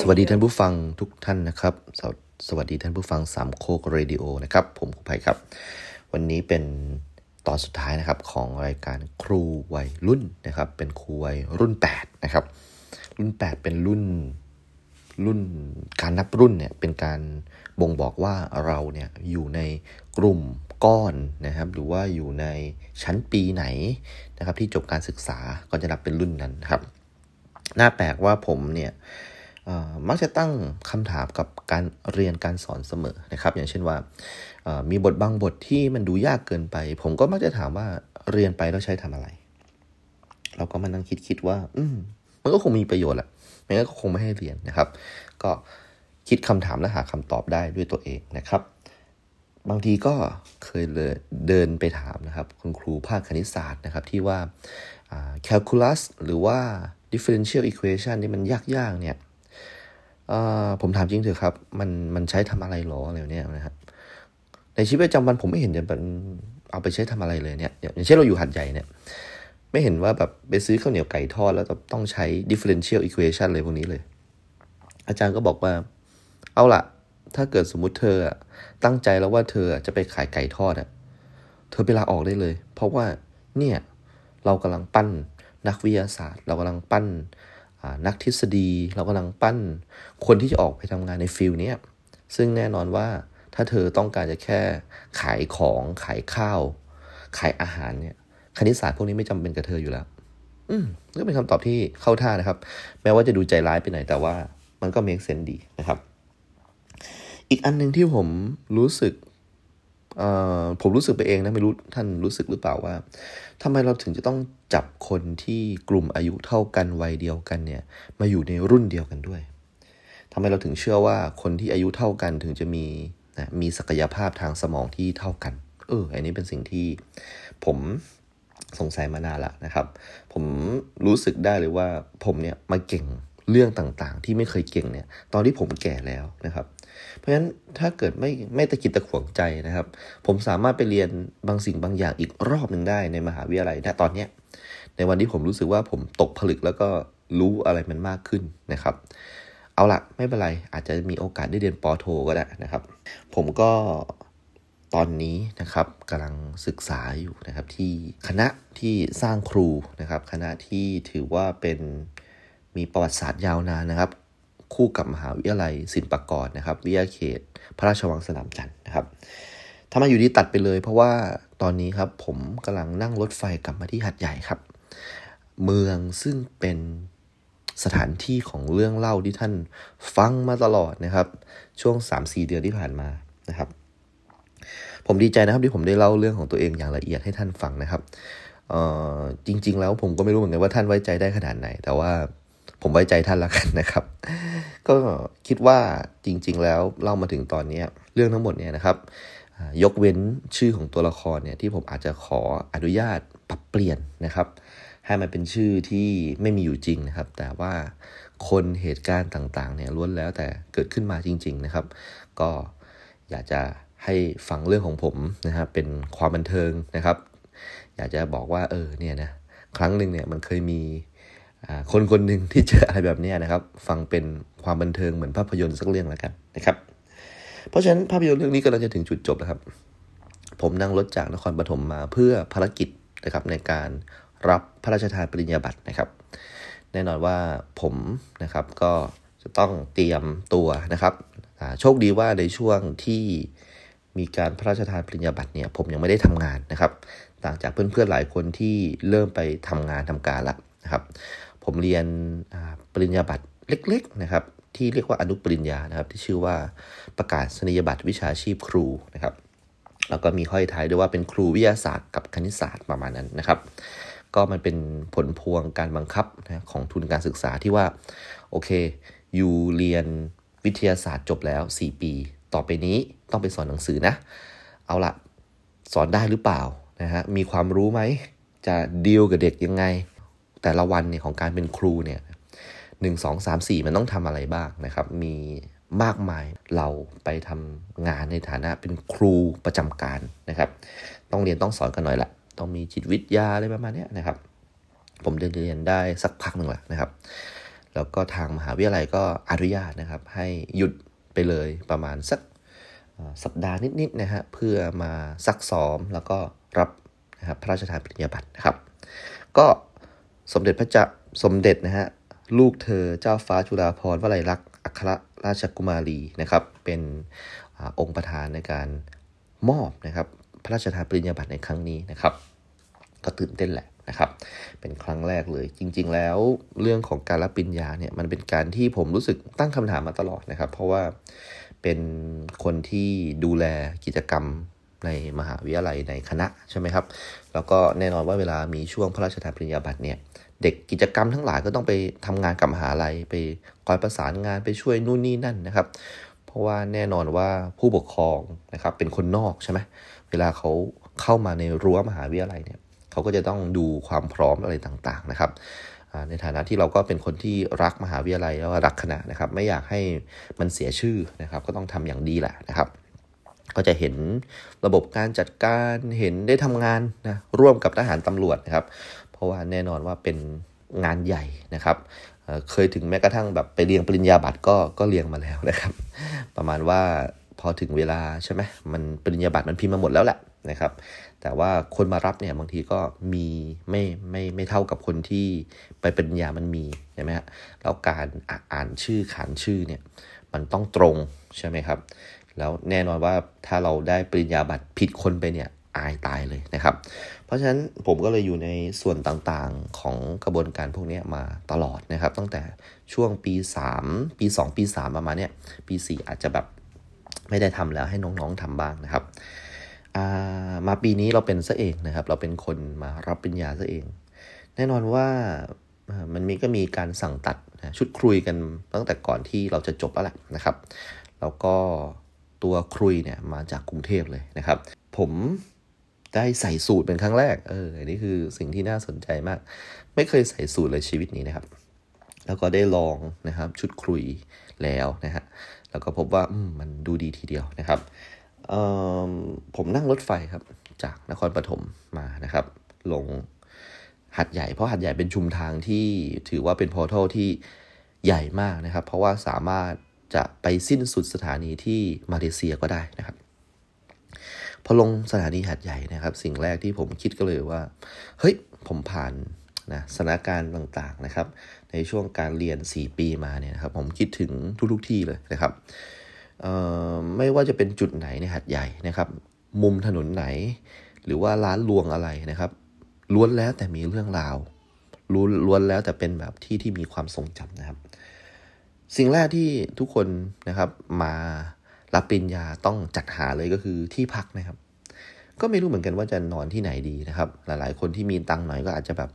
สวัสดีท่านผู้ฟังทุกท่านนะครับสวสวัสดีท่านผู้ฟังสามโคกเรดิโอนะครับ ผมครูภัยครับ วันนี้เป็นตอนสุดท้ายนะครับของรายการครูวัยรุ่นนะครับ เป็นครูวัยรุ่น 8 นะครับ รุ่น 8 เป็นรุ่นรุ่นการนับรุ่นเนี่ยเป็นการบ่งบอกว่าเราเนี่ยอยู่ในกลุ่มก้อนนะครับ หรือว่าอยู่ในชั้นปีไหนนะครับ ที่จบการศึกษาก็จะนับเป็นรุ่นนั้นนครับ น่าแปลกว่าผมเนี่ยมักจะตั้งคำถามกับการเรียนการสอนเสมอนะครับ อย่างเช่นว่ามีบทบางบทที่มันดูยากเกินไป ผมก็มักจะถามว่าเรียนไปแล้วใช้ทำอะไร เราก็มานั่งคิดคิดว่า อืมมันก็คงมีประโยชน์แหละไม่งั้นก็คงไม่ให้เรียนนะครับ ก็คิดคำถามและหาคำตอบได้ด้วยตัวเองนะครับ บางทีก็เคยเลยเดินไปถามนะครับ คุณครูภาคคณิตศาสตร์นะครับ ที่ว่าอ่า calculus หรือว่า differential equation ที่มันยากๆเนี่ยผมถามจริงเถอะครับ มันมันใช้ทำอะไรหรออะไรเนี่ยนะครับในชีวิตประจำวันผมไม่เห็นจะเป็นเอาไปใช้ทำอะไรเลยเนี่ยอย่างเช่นเราอยู่หัดใหญ่เนี่ย ไม่เห็นว่าแบบไปซื้อข้าวเหนียวไก่ทอด แล้วต้องใช้ differential equation เลยพวกนี้เลย อาจารย์ก็บอกว่า เอาล่ะ ถ้าเกิดสมมุติเธอตั้งใจแล้วว่าเธอจะไปขายไก่ทอดอะเธอไปลาออกได้เลย เพราะว่าเนี่ยเรากำลังปั้น นักวิทยาศาสตร์ เรากำลังปั้นนักทฤษฎี เรากำลังปั้นคนที่จะออกไปทำงานในฟิลเนี้ยซึ่งแน่นอนว่าถ้าเธอต้องการจะแค่ขายของขายข้าว ขายอาหารเนี่ยคณิตศาสตร์พวกนี้ไม่จำเป็นกับเธออยู่แล้ว อืมก็เป็นคำตอบที่เข้าท่านะครับ แม้ว่าจะดูใจร้ายไปหน่อยแต่ว่ามันก็ make sense ดีนะครับ อีกอันหนึ่งที่ผมรู้สึกเอ่อผมรู้สึกไปเองนะไม่รู้ท่านรู้สึกหรือเปล่าว่า ทำไมเราถึงจะต้องจับคนที่กลุ่มอายุเท่ากันวัยเดียวกันเนี่ยมาอยู่ในรุ่นเดียวกันด้วยทำไมเราถึงเชื่อว่าคนที่อายุเท่ากันถึงจะมีนะมีศักยภาพทางสมองที่เท่ากัน เออ อันนี้เป็นสิ่งที่ผมสงสัยมานานละนะครับ ผมรู้สึกได้เลยว่าผมเนี่ยมาเก่งเรื่องต่างๆ ที่ไม่เคยเก่งเนี่ย ตอนที่ผมแก่แล้วนะครับ เพราะฉะนั้นถ้าเกิดไม่ไม่ตะกิดตะขวงใจนะครับ ผมสามารถไปเรียนบางสิ่งบางอย่างอีกรอบหนึ่งได้ในมหาวิทยาลัยณตอนเนี้ยในวันที่ผมรู้สึกว่าผมตกผลึกแล้วก็รู้อะไรมันมากขึ้นนะครับ เอาละไม่เป็นไรอาจจะมีโอกาสได้เรียนปอโทก็ได้นะครับ ผมก็ตอนนี้นะครับกำลังศึกษาอยู่นะครับที่คณะที่สร้างครูนะครับ คณะที่ถือว่าเป็นมีประวัติศาสตร์ยาวนานนะครับ คู่กับมหาวิทยาลัยศิลปากรนะครับ วิทยาเขต พระราชวังสนามจันทร์นะครับถ้ามาอยู่ดีตัดไปเลย เพราะว่าตอนนี้ครับผมกำลังนั่งรถไฟกลับมาที่หัดใหญ่ครับ เมืองซึ่งเป็นสถานที่ของเรื่องเล่าที่ท่านฟังมาตลอดนะครับ ช่วง 3-4 เดือนที่ผ่านมานะครับ ผมดีใจนะครับที่ผมได้เล่าเรื่องของตัวเองอย่างละเอียดให้ท่านฟังนะครับจริง ๆ แล้วผมก็ไม่รู้เหมือนกันว่าท่านไว้ใจได้ขนาดไหน แต่ว่า ผมไว้ใจท่านละกันนะครับ ก็คิดว่าจริง ๆ แล้วเล่ามาถึงตอนนี้เรื่องทั้งหมดเนี่ยนะครับ ยกเว้นชื่อของตัวละครเนี่ยที่ผมอาจจะขออนุญาตปรับเปลี่ยนนะครับ ให้มันเป็นชื่อที่ไม่มีอยู่จริงนะครับ แต่ว่าคนเหตุการณ์ต่างๆเนี่ยล้วนแล้วแต่เกิดขึ้นมาจริง ๆ นะครับ ก็อยากจะให้ฟังเรื่องของผมนะครับเป็นความบันเทิงนะครับ อยากจะบอกว่าเออเนี่ยนะครั้งหนึ่งเนี่ยมันเคยมี คนคนหนึ่งที่เจออะไรแบบนี้นะครับ ฟังเป็นความบันเทิงเหมือนภาพยนตร์สักเรื่องแล้วกันนะครับ เพราะฉะนั้นภาพยนตร์เรื่องนี้กำลังจะถึงจุดจบแล้วครับ ผมนั่งรถจากนครปฐมมาเพื่อภารกิจนะครับในการรับพระราชทานปริญญาบัตรนะครับ แน่นอนว่าผมนะครับก็จะต้องเตรียมตัวนะครับโชคดีว่าในช่วงที่มีการพระราชทานปริญญาบัตรเนี่ยผมยังไม่ได้ทำงานนะครับ ต่างจากเพื่อนๆหลายคนที่เริ่มไปทำงานทำการละนะครับ ผมเรียนปริญญาบัตรเล็กๆนะครับที่เรียกว่าอนุปริญญานะครับ ที่ชื่อว่าประกาศนียบัตรวิชาชีพครูนะครับแล้วก็มีห้อยท้ายด้วยว่าเป็นครูวิทยาศาสตร์กับคณิตศาสตร์ประมาณนั้นนะครับ ก็มันเป็นผลพวงการบังคับนะของทุนการศึกษาที่ว่าโอเคอยู่เรียนวิทยาศาสตร์จบแล้ว 4 ปี ต่อไปนี้ต้องไปสอนหนังสือนะ เอาละสอนได้หรือเปล่านะฮะมีความรู้ไหมจะดีลกับเด็กยังไง แต่ละวันเนี่ยของการเป็นครูเนี่ยหนึ่งสองสามสี่มันต้องทำอะไรบ้างนะครับ มีมากมายเราไปทำงานในฐานะเป็นครูประจำการนะครับ ต้องเรียนต้องสอนกันหน่อยละต้องมีจิตวิทยาอะไรประมาณเนี้ยนะครับ ผมเรียนได้สักพักหนึ่งแหละนะครับ แล้วก็ทางมหาวิทยาลัยก็อนุญาตนะครับ ให้หยุดไปเลยประมาณสักสัปดาห์นิดๆนะฮะเพื่อมาซักซ้อมแล้วก็รับนะครับพระราชทานปริญญาบัตรนะครับ ก็ สมเด็จพระจัสมเด็จนะฮะลูกเธอเจ้าฟ้าจุฬาภรณ์วลัยลักษณ์อัครราชกุมารีนะครับเป็นอองค์ประธานในการมอบนะครับพระราชทานปริญญาบัตรในครั้งนี้นะครับก็ตื่นเต้นแหละนะครับ เป็นครั้งแรกเลย จริง ๆ แล้วเรื่องของการรับปริญญาเนี่ยมันเป็นการที่ผมรู้สึกตั้งคำถามมาตลอดนะครับ เพราะว่าเป็นคนที่ดูแลกิจกรรมในมหาวิทยาลัยในคณะใช่ไหมครับ แล้วก็แน่นอนว่าเวลามีช่วงพระราชทานปริญญาบัตรเนี่ย เด็กกิจกรรมทั้งหลายก็ต้องไปทำงานกับมหาลัยไปคอยประสานงานไปช่วยนู่นนี่นั่นนะครับ เพราะว่าแน่นอนว่าผู้ปกครองนะครับเป็นคนนอกใช่ไหมเวลาเขาเข้ามาในรั้วมหาวิทยาลัยเนี่ยเขาก็จะต้องดูความพร้อมอะไรต่างๆนะครับในฐานะที่เราก็เป็นคนที่รักมหาวิทยาลัยแล้วรักคณะนะครับ ไม่อยากให้มันเสียชื่อนะครับ ก็ต้องทำอย่างดีแหละนะครับ ก็จะเห็นระบบการจัดการเห็นได้ทำงานนะร่วมกับทหารตำรวจนะครับ ราะว่าแน่นอนว่าเป็นงานใหญ่นะครับเคยถึงแม้กระทั่งแบบไปเรียงปริญญาบัตรก็ก็เรียงมาแล้วนะครับ ประมาณว่าพอถึงเวลาใช่ไหมมันปริญญาบัตรมันพิมพ์มาหมดแล้วแหละนะครับ แต่ว่าคนมารับเนี่ยบางทีก็มีไม่ไม่ไม่เท่ากับคนที่ไปปริญญามันมีใช่ไหมฮะแล้วการอ่านชื่อขานชื่อเนี่ยมันต้องตรงใช่ไหมครับ แล้วแน่นอนว่าถ้าเราได้ปริญญาบัตรผิดคนไปเนี่ยอายตายเลยนะครับ ราะฉะนั้นผมก็เลยอยู่ในส่วนต่างๆของกระบวนการพวกนี้มาตลอดนะครับ ตั้งแต่ช่วงปี 3 ปี 2 ปี 3 ประมาณเนี้ยปี 4 อาจจะแบบไม่ได้ทำแล้วให้น้องๆทำบ้างนะครับมาปีนี้เราเป็นซะเองนะครับ เราเป็นคนมารับปริญญาซะเอง แน่นอนว่ามันมีก็มีการสั่งตัดชุดครุยกันตั้งแต่ก่อนที่เราจะจบแล้วแหละนะครับ แล้วก็ตัวครุยเนี่ยมาจากกรุงเทพเลยนะครับ ผม ได้ใส่สูตรเป็นครั้งแรก เอออันนี้คือสิ่งที่น่าสนใจมาก ไม่เคยใส่สูตรเลยชีวิตนี้นะครับ แล้วก็ได้ลองนะครับชุดครุยแล้วนะฮะ แล้วก็พบว่ามันดูดีทีเดียวนะครับ ผมนั่งรถไฟครับ จากนครปฐมมานะครับ ลงหัดใหญ่ เพราะหัดใหญ่เป็นชุมทางที่ถือว่าเป็นพอร์ทัลที่ใหญ่มากนะครับ เพราะว่าสามารถจะไปสิ้นสุดสถานีที่มาเลเซียก็ได้นะครับ พอลงสถานีหัดใหญ่นะครับ สิ่งแรกที่ผมคิดก็เลยว่า เฮ้ย ผมผ่านนะสถานการณ์ต่างๆนะครับ ในช่วงการเรียน 4 ปีมาเนี่ยนะครับ ผมคิดถึงทุกๆที่เลยนะครับไม่ว่าจะเป็นจุดไหนในหัดใหญ่นะครับ มุมถนนไหน หรือว่าร้านลวงอะไรนะครับ ล้วนแล้วแต่มีเรื่องราวล้วนล้วนแล้วแต่เป็นแบบที่ที่มีความทรงจำนะครับ สิ่งแรกที่ทุกคนนะครับมา รับปริญญาต้องจัดหาเลยก็คือที่พักนะครับ ก็ไม่รู้เหมือนกันว่าจะนอนที่ไหนดีนะครับ หลายๆ คนที่มีตังค์หน่อยก็อาจจะแบบ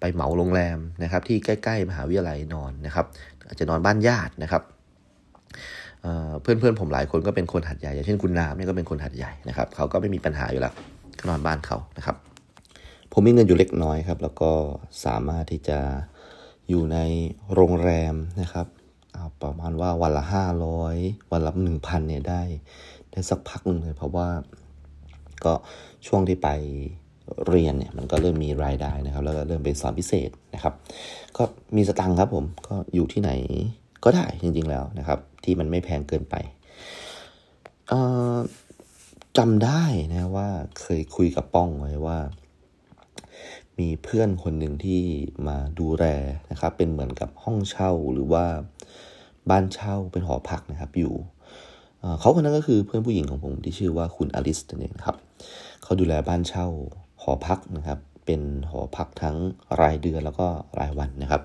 ไปเหมาโรงแรมนะครับ ที่ใกล้ๆมหาวิทยาลัยนอนนะครับ อาจจะนอนบ้านญาตินะครับเพื่อนๆผมหลายคนก็เป็นคนหัดใหญ่อย่างเช่นคุณน้ำเนี่ยก็เป็นคนหัดใหญ่นะครับเขาก็ไม่มีปัญหาอยู่แล้วก็นอนบ้านเขานะครับ ผมมีเงินอยู่เล็กน้อยครับ แล้วก็สามารถที่จะอยู่ในโรงแรมนะครับ ประมาณว่าวันละห้าร้อยวันละหนึ่งพันเนี่ยได้ ได้สักพักหนึ่งเลย เพราะว่าก็ช่วงที่ไปเรียนเนี่ยมันก็เริ่มมีรายได้นะครับ แล้วก็เริ่มเป็นสอนพิเศษนะครับ ก็มีสตังค์ครับผมก็อยู่ที่ไหนก็ได้จริงๆแล้วนะครับ ที่มันไม่แพงเกินไปจำได้นะว่าเคยคุยกับป้องไว้ว่า มีเพื่อนคนหนึ่งที่มาดูแลนะครับ เป็นเหมือนกับห้องเช่าหรือว่า บ้านเช่าเป็นหอพักนะครับอยู่เขาคนนั้นก็คือเพื่อนผู้หญิงของผมที่ชื่อว่าคุณอลิสนั่นเองครับเขาดูแลบ้านเช่าหอพักนะครับ เป็นหอพักทั้งรายเดือนแล้วก็รายวันนะครับ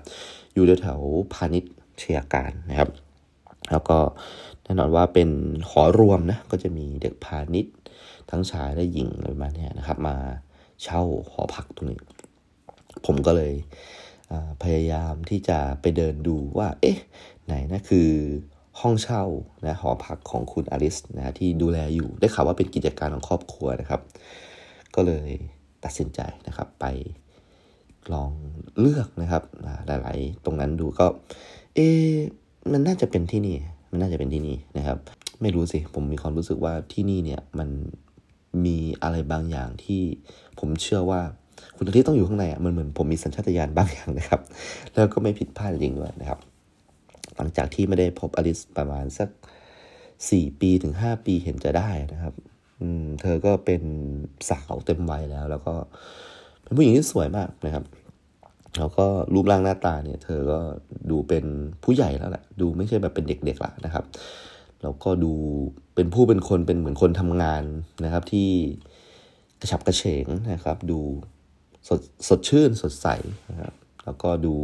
อยู่แถวพาณิชย์เชียการนะครับ แล้วก็แน่นอนว่าเป็นหอรวมนะก็จะมีเด็กพาณิชย์ทั้งชายและหญิงอะไรมาเนี่ยนะครับ มาเช่าหอพักตรงนี้ ผมก็เลยพยายามที่จะไปเดินดูว่า เอ๊ะ ไหนนะคือห้องเช่านะหอพักของคุณอลิสนะที่ดูแลอยู่ได้ข่าวว่าเป็นกิจการของครอบครัวนะครับ ก็เลยตัดสินใจนะครับไปลองเลือกนะครับหลาย ๆ ตรงนั้นดูก็ เอ๊มันน่าจะเป็นที่นี่ มันน่าจะเป็นที่นี่นะครับ ไม่รู้สิผมมีความรู้สึกว่าที่นี่เนี่ยมันมีอะไรบางอย่างที่ผมเชื่อว่าคุณอาทิตย์ต้องอยู่ข้างในอะมันเหมือนผมมีสัญชาตญาณบางอย่างนะครับ แล้วก็ไม่ผิดพลาดจริงด้วยนะครับ หลังจากที่ไม่ได้พบอลิสประมาณสักสี่ปีถึงห้าปีเห็นจะได้นะครับ อืม เธอก็เป็นสาวเต็มวัยแล้ว แล้วก็เป็นผู้หญิงที่สวยมากนะครับ แล้วก็รูปร่างหน้าตาเนี่ย เธอก็ดูเป็นผู้ใหญ่แล้วแหละดูไม่ใช่แบบเป็นเด็กๆละนะครับ แล้วก็ดูเป็นผู้เป็นคนเป็นเหมือนคนทำงานนะครับ ที่กระฉับกระเฉงนะครับ ดูสดสดชื่นสดใสนะครับ แล้วก็ดู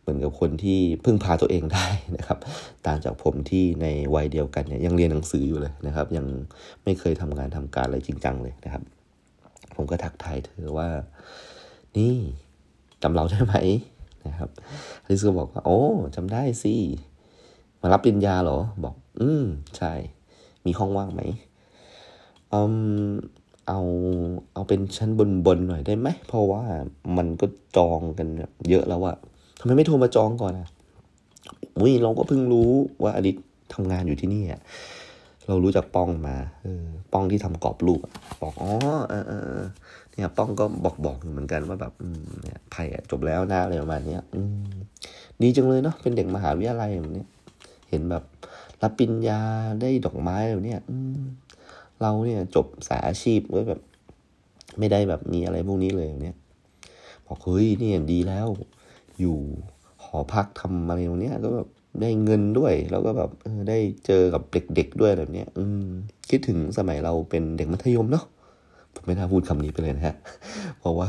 เหมือนกับคนที่พึ่งพาตัวเองได้นะครับ ต่างจากผมที่ในวัยเดียวกันเนี่ยยังเรียนหนังสืออยู่เลยนะครับ ยังไม่เคยทำงานทำการอะไรจริงจังเลยนะครับ ผมก็ทักทายเธอว่า นี่จำเราได้ไหมนะครับลิซก็บอกว่า โอ้จำได้สิมารับปริญญาเหรอ บอก อืมใช่ มีห้องว่างไหมอืมเอาเอาเป็นชั้นบนบนหน่อยได้ไหม เพราะว่ามันก็จองกันเยอะแล้วอะ ทำไมไม่โทรมาจองก่อนอะอุ้ยเราก็เพิ่งรู้ว่าอดิตทำงานอยู่ที่นี่อะเรารู้จักป้องมาเออป้องที่ทำกรอบรูปบอกอ๋อเออเออเนี่ยป้องก็บอกบอกเหมือนกันว่าแบบอืมเนี่ยไผ่จบแล้วนะอะไรประมาณนี้อืมดีจังเลยเนาะเป็นเด็กมหาวิทยาลัยแบบนี้เห็นแบบรับปริญญาได้ดอกไม้แบบนี้เราเนี่ยจบสายอาชีพก็แบบ ไม่ได้แบบมีอะไรพวกนี้เลยเนี่ยบอกเฮ้ยนี่ดีแล้ว อยู่หอพักทำอะไรตรงนี้ก็แบบได้เงินด้วย แล้วก็แบบได้เจอกับเด็กๆด้วยแบบนี้อืม คิดถึงสมัยเราเป็นเด็กมัธยมเนาะผมไม่น่าพูดคำนี้ไปเลยนะฮะ เพราะว่า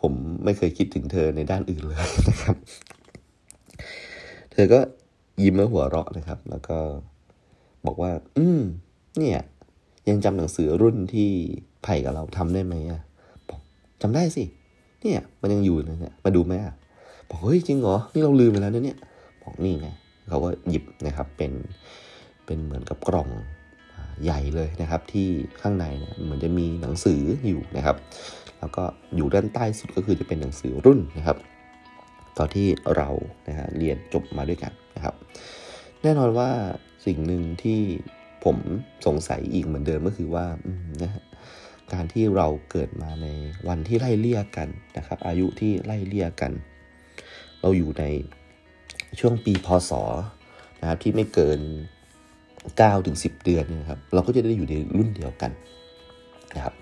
ผมไม่เคยคิดถึงเธอในด้านอื่นเลยนะครับ เธอก็ยิ้มแล้หัวเราะนะครับ แล้วก็บอกว่า อืม เนี่ย ยังจำหนังสือรุ่นที่ไผ่กับเราทำได้ไหมอะบอกจำได้สิ เนี่ย มันยังอยู่เลยเนี่ย มาดูไหมอะ บอกเฮ้ยจริงเหรอนี่เราลืมไปแล้วเนี่ยบอกนี่ไงเขาก็หยิบนะครับเป็นเป็นเหมือนกับกล่องใหญ่เลยนะครับ ที่ข้างในเนี่ยเหมือนจะมีหนังสืออยู่นะครับ แล้วก็อยู่ด้านใต้สุดก็คือจะเป็นหนังสือรุ่นนะครับ ตอนที่เรานะฮะเรียนจบมาด้วยกันนะครับ แน่นอนว่าสิ่งหนึ่งที่ผมสงสัยอีกเหมือนเดิมก็คือว่านะฮะการที่เราเกิดมาในวันที่ไล่เลี่ยกันนะครับ อายุที่ไล่เลี่ยกัน เราอยู่ในช่วงปีพศนะครับที่ไม่เกิน9ถึง10 เดือนนะครับเราก็จะได้อยู่ในรุ่นเดียวกันนะครับ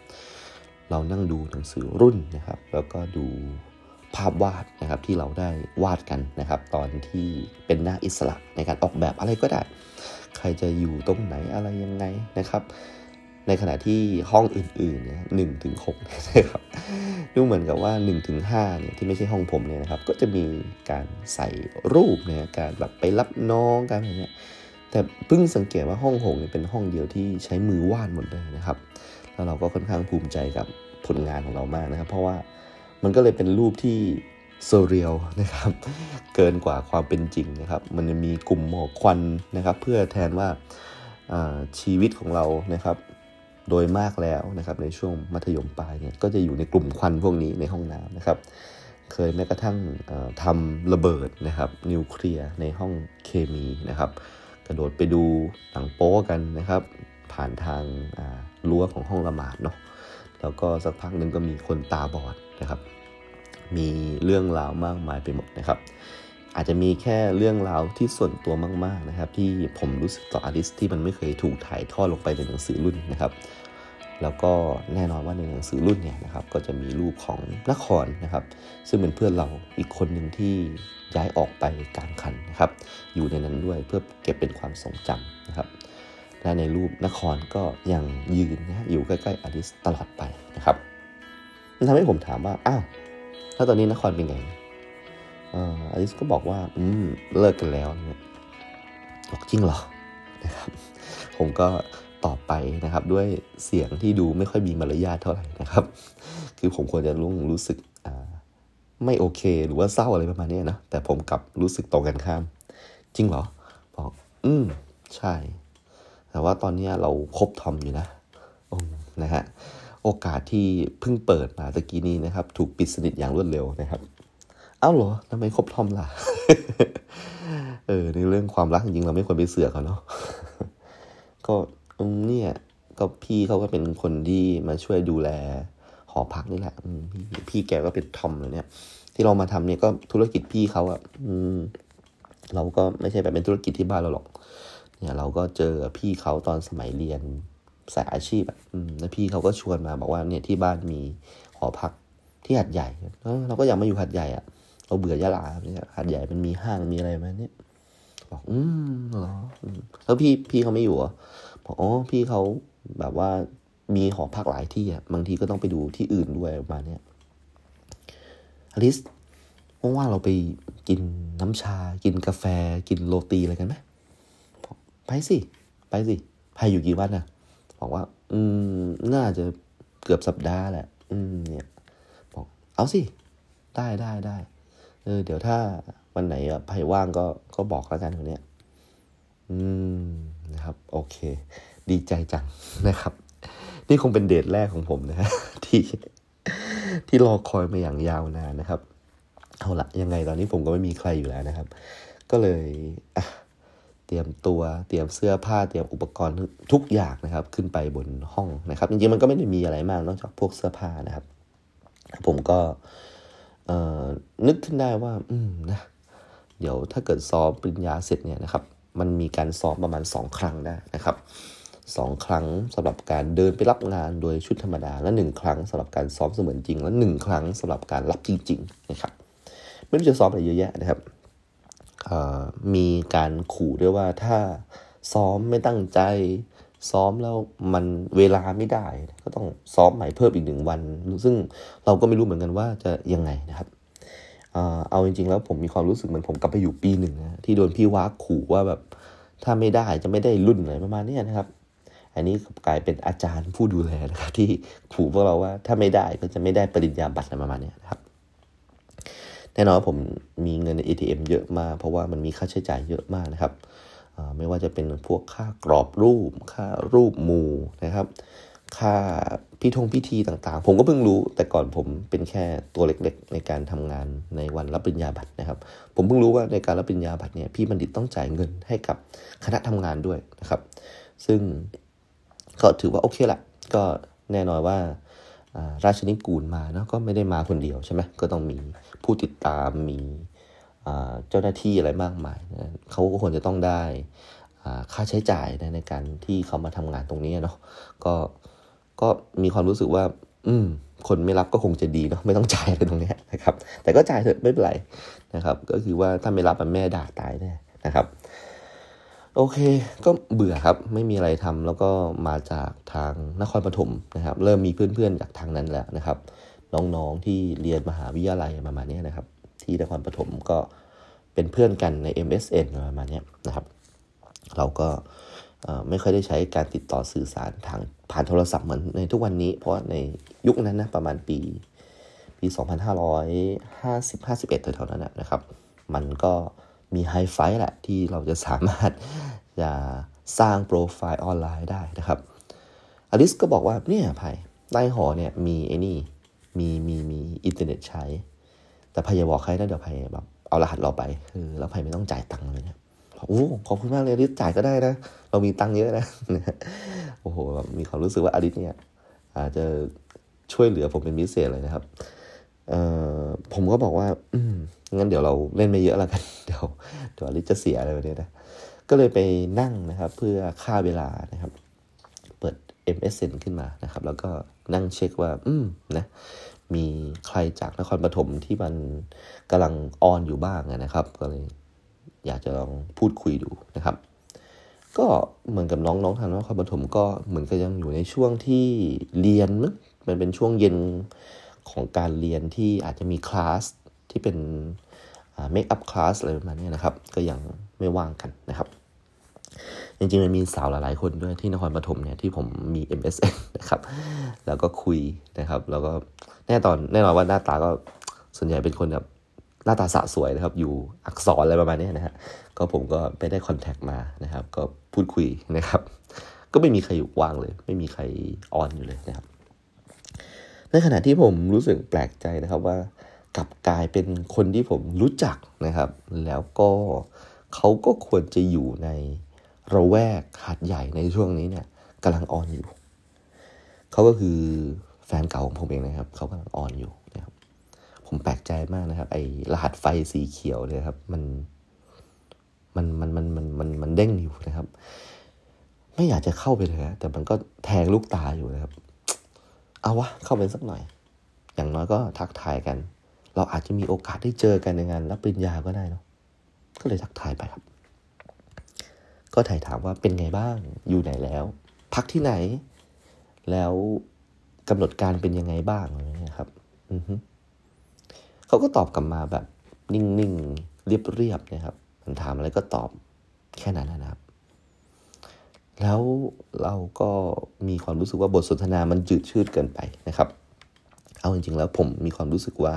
เรานั่งดูหนังสือรุ่นนะครับ แล้วก็ดูภาพวาดนะครับที่เราได้วาดกันนะครับ ตอนที่เป็นหน้าอิสระในการออกแบบอะไรก็ได้ ใครจะอยู่ตรงไหนอะไรยังไงนะครับ ในขณะที่ห้องอื่นๆเนี่ยหนึ่งถึงหกนะครับดูเหมือนกับว่า1นถึงห้าเนี่ยที่ไม่ใช่ห้องผมเนี่ยนะครับ ก็จะมีการใส่รูปเนี่ยการแบบไปรับน้องกันอะไรเงี้ยแต่เพิ่งสังเกตว่าห้องหกเนี่ยเป็นห้องเดียวที่ใช้มือวาดหมดเลยนะครับ แล้วเราก็ค่อนข้างภูมิใจกับผลงานของเรามากนะครับ เพราะว่ามันก็เลยเป็นรูปที่โซเรียลนะครับ เกินกว่าความเป็นจริงนะครับ มันจะมีกลุ่มหมอกควันนะครับ เพื่อแทนว่าชีวิตของเรานะครับ โดยมากแล้วนะครับในช่วงมัธยมปลายเนี่ยก็จะอยู่ในกลุ่มควันพวกนี้ในห้องน้ำนะครับ เคยแม้กระทั่งทำระเบิดนะครับนิวเคลียร์ในห้องเคมีนะครับ กระโดดไปดูหนังโป๊กันนะครับ ผ่านทางรั้วของห้องละหมาดเนาะแล้วก็สักพักหนึ่งก็มีคนตาบอดนะครับ มีเรื่องราวมากมายไปหมดนะครับ อาจจะมีแค่เรื่องราวที่ส่วนตัวมาก ๆนะครับ ที่ผมรู้สึกต่ออาริสที่มันไม่เคยถูกถ่ายทอดลงไปในหนังสือรุ่นนะครับ แล้วก็แน่นอนว่าในหนังสือรุ่นเนี่ยนะครับก็จะมีรูปของนครนะครับ ซึ่งเป็นเพื่อนเราอีกคนหนึ่งที่ย้ายออกไปกลางคันนะครับ อยู่ในนั้นด้วยเพื่อเก็บเป็นความทรงจำนะครับ และในรูปนครก็ยังยืนนะอยู่ใกล้ๆอาริสตลอดไปนะครับมันทำให้ผมถามว่าอ้าวแล้วตอนนี้นครเป็นไงอลิสก็บอกว่า อืม เลิกกันแล้วเนี่ยบอกจริงเหรอนะครับ ผมก็ ตอไปนะครับ ด้วยเสียงที่ดูไม่ค่อยมีมารยาทเท่าไหร่นะครับ คือผมควรจะรู้รู้สึกไม่โอเค หรือว่าเศร้าอะไรประมาณนี้นะแต่ผมกลับรู้สึกตรงกันข้าม จริงเหรอบอกอืมใช่ แต่ว่าตอนนี้เราคบทอมอยู่นะนะฮะโอกาสที่เพิ่งเปิดมาตะกี้นี้นะครับ ถูกปิดสนิทอย่างรวดเร็วนะครับเอ้าเหรอทำไมคบทอมล่ะเออในเรื่องความรักจริงเราไม่ควรไปเสือกเขาเนาะก็ เนี่ยก็พี่เขาก็เป็นคนที่มาช่วยดูแลหอพักนี่แหละพี่พี่แกก็เป็นทอมเลยเนี่ย ที่เรามาทำเนี่ยก็ธุรกิจพี่เขาอะอืมเราก็ไม่ใช่แบบเป็นธุรกิจที่บ้านเราหรอก เนี่ย เราก็เจอพี่เขาตอนสมัยเรียนสายอาชีพอะแล้วพี่เขาก็ชวนมาบอกว่าเนี่ยที่บ้านมีหอพักที่หัดใหญ่เราก็อยากมาอยู่หัดใหญ่อะเราเบื่อยะลาเนี่ยหัดใหญ่มันมีห้างมีอะไรมาเนี่ยบอกอืมเหรอแล้วพี่พี่เขาไม่อยู่อะ บอกอ๋อพี่เขาแบบว่ามีหอพักหลายที่อะบางทีก็ต้องไปดูที่อื่นด้วยประมาณนี้อลิสว่างๆเราไปกินน้ำชา กินกาแฟ กินโรตีอะไรกันไหมไปสิ ไปสิพายอยู่กี่วันนะบอกว่า อืม น่าจะเกือบสัปดาห์แหละ อืม เนี่ยบอกเอาสิ ได้ได้ได้เออ เดี๋ยวถ้าวันไหนอะไผ่ว่างก็ก็บอกแล้วกันคนเนี้ย อืม นะครับ โอเค ดีใจจังนะครับ นี่คงเป็นเดทแรกของผมนะฮะที่ที่รอคอยมาอย่างยาวนานนะครับเอาละยังไงตอนนี้ผมก็ไม่มีใครอยู่แล้วนะครับ ก็เลยเตรียมตัวเตรียมเสื้อผ้าเตรียมอุปกรณ์ทุกอย่างนะครับ ขึ้นไปบนห้องนะครับจริงๆมันก็ไม่ได้มีอะไรมากนอกจากพวกเสื้อผ้านะครับ ผมก็นึกขึ้นได้ว่า อืมนะเดี๋ยวถ้าเกิดซ้อมปริญญาเสร็จเนี่ยนะครับ มันมีการซ้อมประมาณสองครั้งได้นะครับสองครั้งสำหรับการเดินไปรับงานโดยชุดธรรมดา และหนึ่งครั้งสำหรับการซ้อมเสมือนจริง และหนึ่งครั้งสำหรับการรับจริงๆนะครับไม่รู้จะซ้อมอะไรเยอะแยะนะครับมีการขู่ด้วยว่าถ้าซ้อมไม่ตั้งใจ ซ้อมแล้วมันเวลาไม่ได้ ก็ต้องซ้อมใหม่เพิ่มอีกหนึ่งวัน ซึ่งเราก็ไม่รู้เหมือนกันว่าจะยังไงนะครับ เอาจริงๆแล้วผมมีความรู้สึกเหมือนผมกลับไปอยู่ปีหนึ่งนะที่โดนพี่วากขู่ว่าแบบถ้าไม่ได้จะไม่ได้รุ่นอะไรประมาณนี้นะครับ อันนี้กลายเป็นอาจารย์ผู้ดูแลนะครับ ที่ขู่พวกเราว่าถ้าไม่ได้ก็จะไม่ได้ปริญญาบัตรอะไรประมาณนี้นะครับแน่นอนผมมีเงินใน ATM เยอะมากเพราะว่ามันมีค่าใช้จ่ายเยอะมากนะครับไม่ว่าจะเป็นพวกค่ากรอบรูป ค่ารูปมูนะครับ ค่าพิธงพิธีต่างๆ ผมก็เพิ่งรู้ แต่ก่อนผมเป็นแค่ตัวเล็กๆ ในการทำงานในวันรับปริญญาบัตรนะครับ ผมเพิ่งรู้ว่าในการรับปริญญาบัตรเนี่ยพี่บัณฑิตต้องจ่ายเงินให้กับคณะทำงานด้วยนะครับ ซึ่งก็ถือว่าโอเคละก็แน่นอนว่าราชนิกูลมาเนาะก็ไม่ได้มาคนเดียวใช่ไหมก็ต้องมีผู้ติดตามมีเจ้าหน้าที่อะไรมากมายนะเขาก็ควรจะต้องได้ค่าใช้จ่ายในการที่เขามาทำงานตรงนี้เนาะก็ ก็มีความรู้สึกว่า อืม คนไม่รับก็คงจะดีเนาะไม่ต้องจ่ายอะไรตรงนี้นะครับ แต่ก็จ่ายเถอะไม่เป็นไรนะครับ ก็คือว่าถ้าไม่รับมันแม่ด่าตายแน่นะครับ โอเค ก็เบื่อครับ ไม่มีอะไรทำแล้วก็มาจากทางนครปฐมนะครับ เริ่มมีเพื่อนๆจากทางนั้นแล้วนะครับ น้องๆที่เรียนมหาวิทยาลัยประมาณนี้นะครับ ที่นครปฐมก็เป็นเพื่อนกันใน MSN ประมาณนี้นะครับ เราก็ ไม่ค่อยได้ใช้การติดต่อสื่อสารทางผ่านโทรศัพท์เหมือนในทุกวันนี้ เพราะในยุคนั้นนะประมาณปีปี 2550 51แถวๆนั้นนะครับ มันก็มีไฮไฟแหละที่เราจะสามารถจะสร้างโปรไฟล์ออนไลน์ได้นะครับ อลิสก็บอกว่าเนี่ยไผ่ใต้หอเนี่ยมีไอ้นี่มีมีมีอินเทอร์เน็ตใช้ แต่ไผ่อย่าบอกใครนะเดี๋ยวไผ่แบบเอารหัสเราไปคือแล้วไผ่ไม่ต้องจ่ายตังค์เลยเนี่ย โอ้ขอบคุณมากเลยอลิสจ่ายก็ได้นะ เรามีตังค์เยอะนะโอ้โหมีความรู้สึกว่าอลิสเนี่ย อาจจะช่วยเหลือผมเป็นพิเศษเลยนะครับเอ่อผมก็บอกว่า อืมงั้นเดี๋ยวเราเล่นไม่เยอะแล้วกัน เดี๋ยวเดี๋ยวลิสจะเสียอะไรแบบนี้นะก็เลยไปนั่งนะครับ เพื่อค่าเวลานะครับ เปิด MSN ขึ้นมานะครับ แล้วก็นั่งเช็คว่า อืมนะมีใครจากนครปฐมที่มันกำลังออนอยู่บ้างนะครับ ก็เลย อยากจะลองพูดคุยดูนะครับ ก็เหมือนกับน้องๆทางนครปฐมก็เหมือนกับยังอยู่ในช่วงที่เรียนมันเป็นช่วงเย็นของการเรียนที่อาจจะมีคลาสที่เป็นเมคอัพคลาสอะไรประมาณนี้นะครับ ก็ยังไม่ว่างกันนะครับ จริงๆมันมีสาวหลายๆคนด้วยที่นครปฐมเนี่ยที่ผมมี MSN นะครับ แล้วก็คุยนะครับ แล้วก็แน่ตอนแน่นอนว่าหน้าตาก็ส่วนใหญ่เป็นคนแบบ หน้าตาสะสวยนะครับ อยู่อักษรอะไรประมาณนี้นะฮะก็ผมก็ไปได้คอนแทคมานะครับ ก็พูดคุยนะครับ ก็ไม่มีใครอยู่ว่างเลย ไม่มีใครออนอยู่เลยนะครับ ในขณะที่ผมรู้สึกแปลกใจนะครับว่ากลับกลายเป็นคนที่ผมรู้จักนะครับ แล้วก็เขาก็ควรจะอยู่ในระแวกหาดใหญ่ในช่วงนี้เนี่ยกำลังออนอยู่ เขาก็คือแฟนเก่าของผมเองนะครับ เขากำลังออนอยู่ ผมแปลกใจมากนะครับ ไอ้รหัสไฟสีเขียวเนี่ยครับ มันมันมันมันมันมันมันเด้งอยู่นะครับ ไม่อยากจะเข้าไปเลยนะแต่มันก็แทงลูกตาอยู่นะครับ เอาวะเข้าไปสักหน่อย อย่างน้อยก็ทักทายกัน เราอาจจะมีโอกาสได้เจอกันในงานรับปริญญาก็ได้เนาะก็เลยทักทายไปครับ ก็ถ่ายถามว่าเป็นไงบ้างอยู่ไหนแล้ว พักที่ไหน แล้วกำหนดการเป็นยังไงบ้างอะไรเงี้ยครับ อือฮึ เขาก็ตอบกลับมาแบบนิ่งๆ เรียบๆนะครับมันถามอะไรก็ตอบแค่นั้นนะครับ แล้วเราก็มีความรู้สึกว่าบทสนทนามันจืดชืดเกินไปนะครับ เอาจริงๆแล้วผมมีความรู้สึกว่า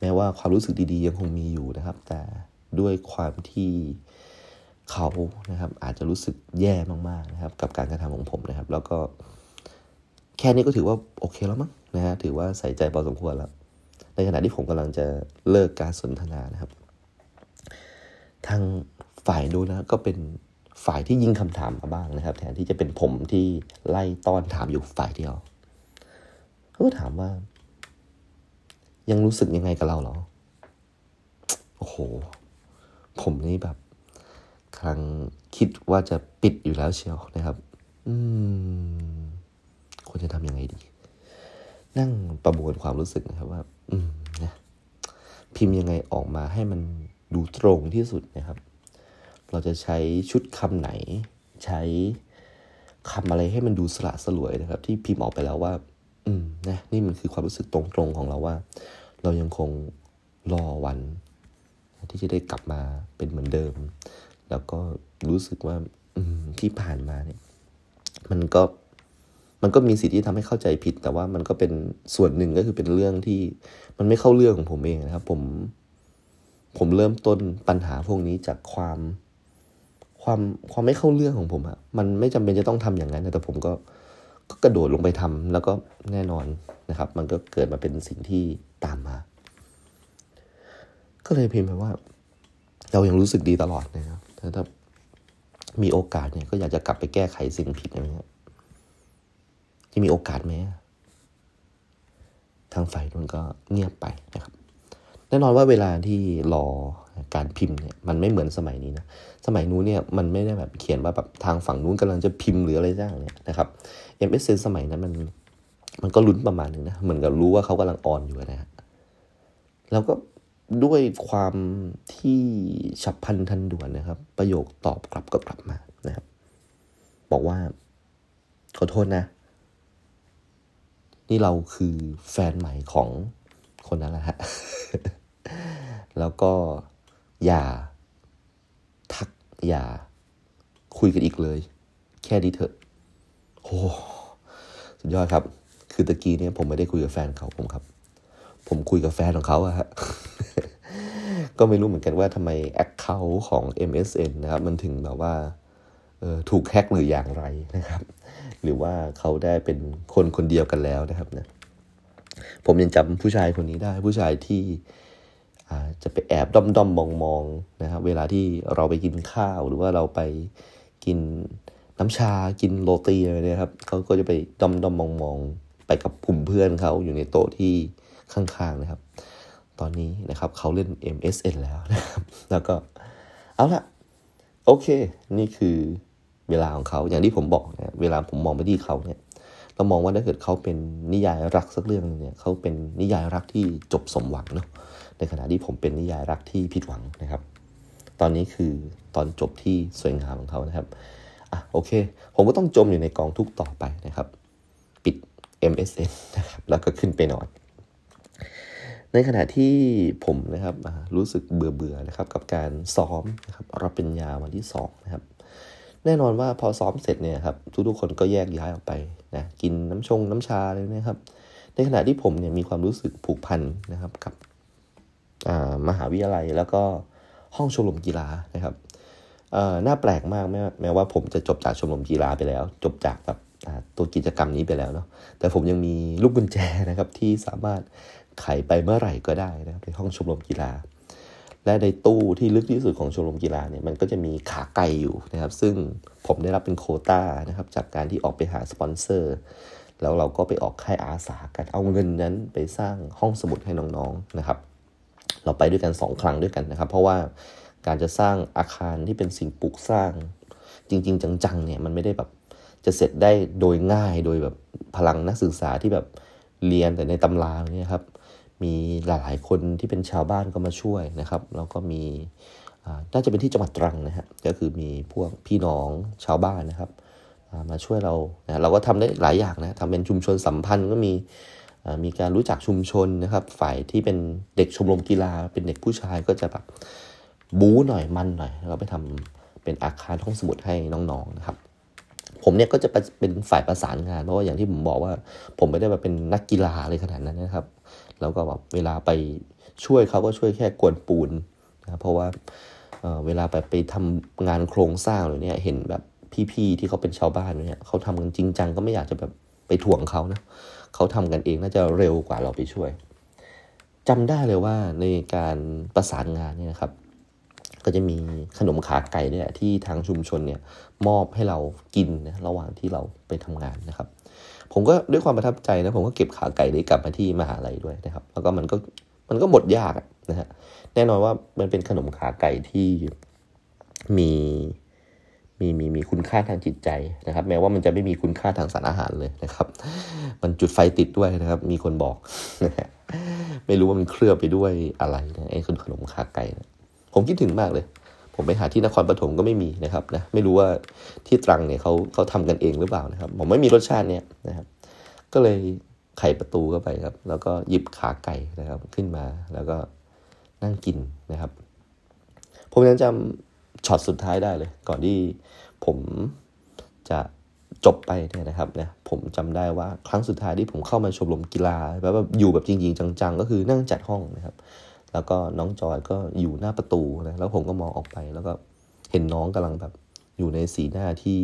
แม้ว่าความรู้สึกดีๆยังคงมีอยู่นะครับ แต่ด้วยความที่เขานะครับ อาจจะรู้สึกแย่มากๆนะครับ กับการกระทำของผมนะครับ แล้วก็แค่นี้ก็ถือว่าโอเคแล้วมั้งนะฮะถือว่าใส่ใจพอสมควรแล้ว ในขณะที่ผมกำลังจะเลิกการสนทนานะครับ ทางฝ่ายดูนะก็เป็นฝ่ายที่ยิงคำถามมาบ้างนะครับ แทนที่จะเป็นผมที่ไล่ต้อนถามอยู่ฝ่ายเดียวเขาก็ถามว่า ยังรู้สึกยังไงกับเราเหรอ โอ้โห ผมนี่แบบครั้งคิดว่าจะปิดอยู่แล้วเชียวนะครับ อืมควรจะทำยังไงดี นั่งประมวลความรู้สึกนะครับว่า พิมพ์ยังไงออกมาให้มันดูตรงที่สุดนะครับ เราจะใช้ชุดคำไหน ใช้คำอะไรให้มันดูสละสลวยนะครับ ที่พิมพ์ออกไปแล้วว่า อืมนะนี่มันคือความรู้สึกตรงๆของเราว่า เรายังคงรอวัน ที่จะได้กลับมาเป็นเหมือนเดิม แล้วก็รู้สึกว่า อืมที่ผ่านมาเนี่ย มันก็ มันก็มีสิทธิ์ที่ทำให้เข้าใจผิด แต่ว่ามันก็เป็นส่วนหนึ่งก็คือเป็นเรื่องที่มันไม่เข้าเรื่องของผมเองนะครับ ผม ผมเริ่มต้นปัญหาพวกนี้จากความความความไม่เข้าเรื่องของผมอะมันไม่จำเป็นจะต้องทำอย่างนั้น แต่ผมก็ก็กระโดดลงไปทำแล้วก็แน่นอนนะครับ มันก็เกิดมาเป็นสิ่งที่ตามมา ก็เลยพิมพ์ไปว่า เรายังรู้สึกดีตลอดนะครับแต่ถ้ามีโอกาสเนี่ยก็อยากจะกลับไปแก้ไขสิ่งผิดนะครับ จะมีโอกาสไหมทางฝ่ายนู้นก็เงียบไปนะครับ แน่นอนว่าเวลาที่รอการพิมพ์เนี่ยมันไม่เหมือนสมัยนี้นะ สมัยนู้นเนี่ยมันไม่ได้แบบเขียนว่าแบบทางฝั่งนู้นกำลังจะพิมพ์หรืออะไรสักเนี่ยนะครับ MSN สมัยนั้นมันมันก็ลุ้นประมาณหนึ่งนะเหมือนกับรู้ว่าเขากำลังออนอยู่นะฮะแล้วก็ด้วยความที่ฉับพลันทันด่วนนะครับ ประโยคตอบกลับก็กลับมานะครับ บอกว่า ขอโทษนะ นี่เราคือแฟนใหม่ของคนนั้นแหละฮะ แล้วก็อย่าทักอย่าคุยกันอีกเลย แค่นี้เถอะโอ้สุดยอดครับ คือตะกี้เนี่ยผมไม่ได้คุยกับแฟนเขาผมครับ ผมคุยกับแฟนของเขาอะฮะก็ไม่รู้เหมือนกันว่าทำไมแอคเคาท์ของ MSN นะครับ มันถึงแบบว่าถูกแฮกหรืออย่างไรนะครับ หรือว่าเขาได้เป็นคนคนเดียวกันแล้วนะครับนะผมยังจำผู้ชายคนนี้ได้ ผู้ชายที่จะไปแอบด้อมด้อมมองมองนะครับเวลาที่เราไปกินข้าวหรือว่าเราไปกินน้ำชากินโรตีอะไรเนี่ยครับเขาก็จะไปด้อมด้อมมองมองไปกับกลุ่มเพื่อนเขาอยู่ในโต๊ะที่ข้างๆนะครับ ตอนนี้นะครับเขาเล่น MSN แล้วนะครับ แล้วก็เอาละโอเค นี่คือ เวลาของเขาอย่างที่ผมบอกนะเวลาผมมองไปที่เขาเนี่ยเรามองว่าถ้าเกิดเขาเป็นนิยายรักสักเรื่องนึงเนี่ยเขาเป็นนิยายรักที่จบสมหวังเนาะในขณะที่ผมเป็นนิยายรักที่ผิดหวังนะครับ ตอนนี้คือตอนจบที่สวยงามของเขานะครับอะโอเค ผมก็ต้องจมอยู่ในกองทุกต่อไปนะครับ ปิด MSN นะครับแล้วก็ขึ้นไปนอนในขณะที่ผมนะครับรู้สึกเบื่อเบื่อนะครับกับการซ้อมนะครับรับเป็นยาวันที่สองนะครับ แน่นอนว่าพอซ้อมเสร็จเนี่ยครับทุกๆคนก็แยกย้ายออกไปนะกินน้ำชงน้ำชาเลยนะครับ ในขณะที่ผมเนี่ยมีความรู้สึกผูกพันนะครับกับมหาวิทยาลัยแล้วก็ห้องชมรมกีฬานะครับน่าแปลกมากแม้แม้ว่าผมจะจบจากชมรมกีฬาไปแล้ว จบจากแบบตัวกิจกรรมนี้ไปแล้วเนาะแต่ผมยังมีลูกกุญแจนะครับที่สามารถไขไปเมื่อไหร่ก็ได้นะครับในห้องชมรมกีฬา และในตู้ที่ลึกที่สุดของชมรมกีฬาเนี่ยมันก็จะมีขาไก่อยู่นะครับ ซึ่งผมได้รับเป็นโคต้านะครับ จากการที่ออกไปหาสปอนเซอร์ แล้วเราก็ไปออกค่ายอาสากันเอาเงินนั้นไปสร้างห้องสมุดให้น้องๆนะครับ เราไปด้วยกันสองครั้งด้วยกันนะครับ เพราะว่าการจะสร้างอาคารที่เป็นสิ่งปลูกสร้าง จริง ๆ จังๆเนี่ยมันไม่ได้แบบจะเสร็จได้โดยง่ายโดยแบบพลังนักศึกษาที่แบบเรียนแต่ในตำราเนี่ยครับ มีหลายๆคนที่เป็นชาวบ้านก็มาช่วยนะครับ แล้วก็มีน่าจะเป็นที่จังหวัดตรังนะฮะก็คือมีพวกพี่น้องชาวบ้านนะครับมาช่วยเรานะเราก็ทำได้หลายอย่างนะทำเป็นชุมชนสัมพันธ์ก็มีมีการรู้จักชุมชนนะครับ ฝ่ายที่เป็นเด็กชมรมกีฬา เป็นเด็กผู้ชายก็จะแบบบู๊หน่อยมันหน่อย เราไปทำเป็นอาคารห้องสมุดให้น้องๆนะครับ ผมเนี่ยก็จะเป็นฝ่ายประสานงานเพราะว่าอย่างที่ผมบอกว่า ผมไม่ได้แบบเป็นนักกีฬาอะไรขนาดนั้นนะครับ แล้วก็แบบเวลาไปช่วยเขาก็ช่วยแค่กวนปูนนะเพราะว่าเวลาไปไปทำงานโครงสร้างเลยเนี่ยเห็นแบบพี่ๆที่เขาเป็นชาวบ้านเนี่ยเขาทำกันจริงจังก็ไม่อยากจะแบบไปถ่วงเขานะเขาทำกันเองน่าจะเร็วกว่าเราไปช่วยจำได้เลยว่าในการประสานงานเนี่ยนะครับ ก็จะมีขนมขาไก่เนี่ยที่ทางชุมชนเนี่ยมอบให้เรากินนะระหว่างที่เราไปทำงานนะครับ ผมก็ด้วยความประทับใจนะ ผมก็เก็บขาไก่ได้กลับมาที่มหาลัยด้วยนะครับ แล้วก็มันก็มันก็หมดยากนะฮะแน่นอนว่ามันเป็นขนมขาไก่ที่มีมีมีมีคุณค่าทางจิตใจนะครับ แม้ว่ามันจะไม่มีคุณค่าทางสารอาหารเลยนะครับ มันจุดไฟติดด้วยนะครับ มีคนบอก ไม่รู้ว่ามันเคลือบไปด้วยอะไรนะไอ้ขนมขาไก่นะผมคิดถึงมากเลย ผมไปหาที่นครปฐมก็ไม่มีนะครับนะไม่รู้ว่าที่ตรังเนี่ยเขาเขาทำกันเองหรือเปล่านะครับ ผมไม่มีรสชาติเนี่ยนะครับ ก็เลยไขประตูเข้าไปครับ แล้วก็หยิบขาไก่นะครับขึ้นมาแล้วก็นั่งกินนะครับ ผมยังจำช็อตสุดท้ายได้เลย ก่อนที่ผมจะจบไปเนี่ยนะครับเนี่ยผมจำได้ว่าครั้งสุดท้ายที่ผมเข้ามาชมรมกีฬาแบบอยู่แบบจริง ๆ จัง ๆ ก็คือนั่งจัดห้องนะครับ แล้วก็น้องจอยก็อยู่หน้าประตูนะแล้วผมก็มองออกไป แล้วก็เห็นน้องกำลังแบบอยู่ในสีหน้าที่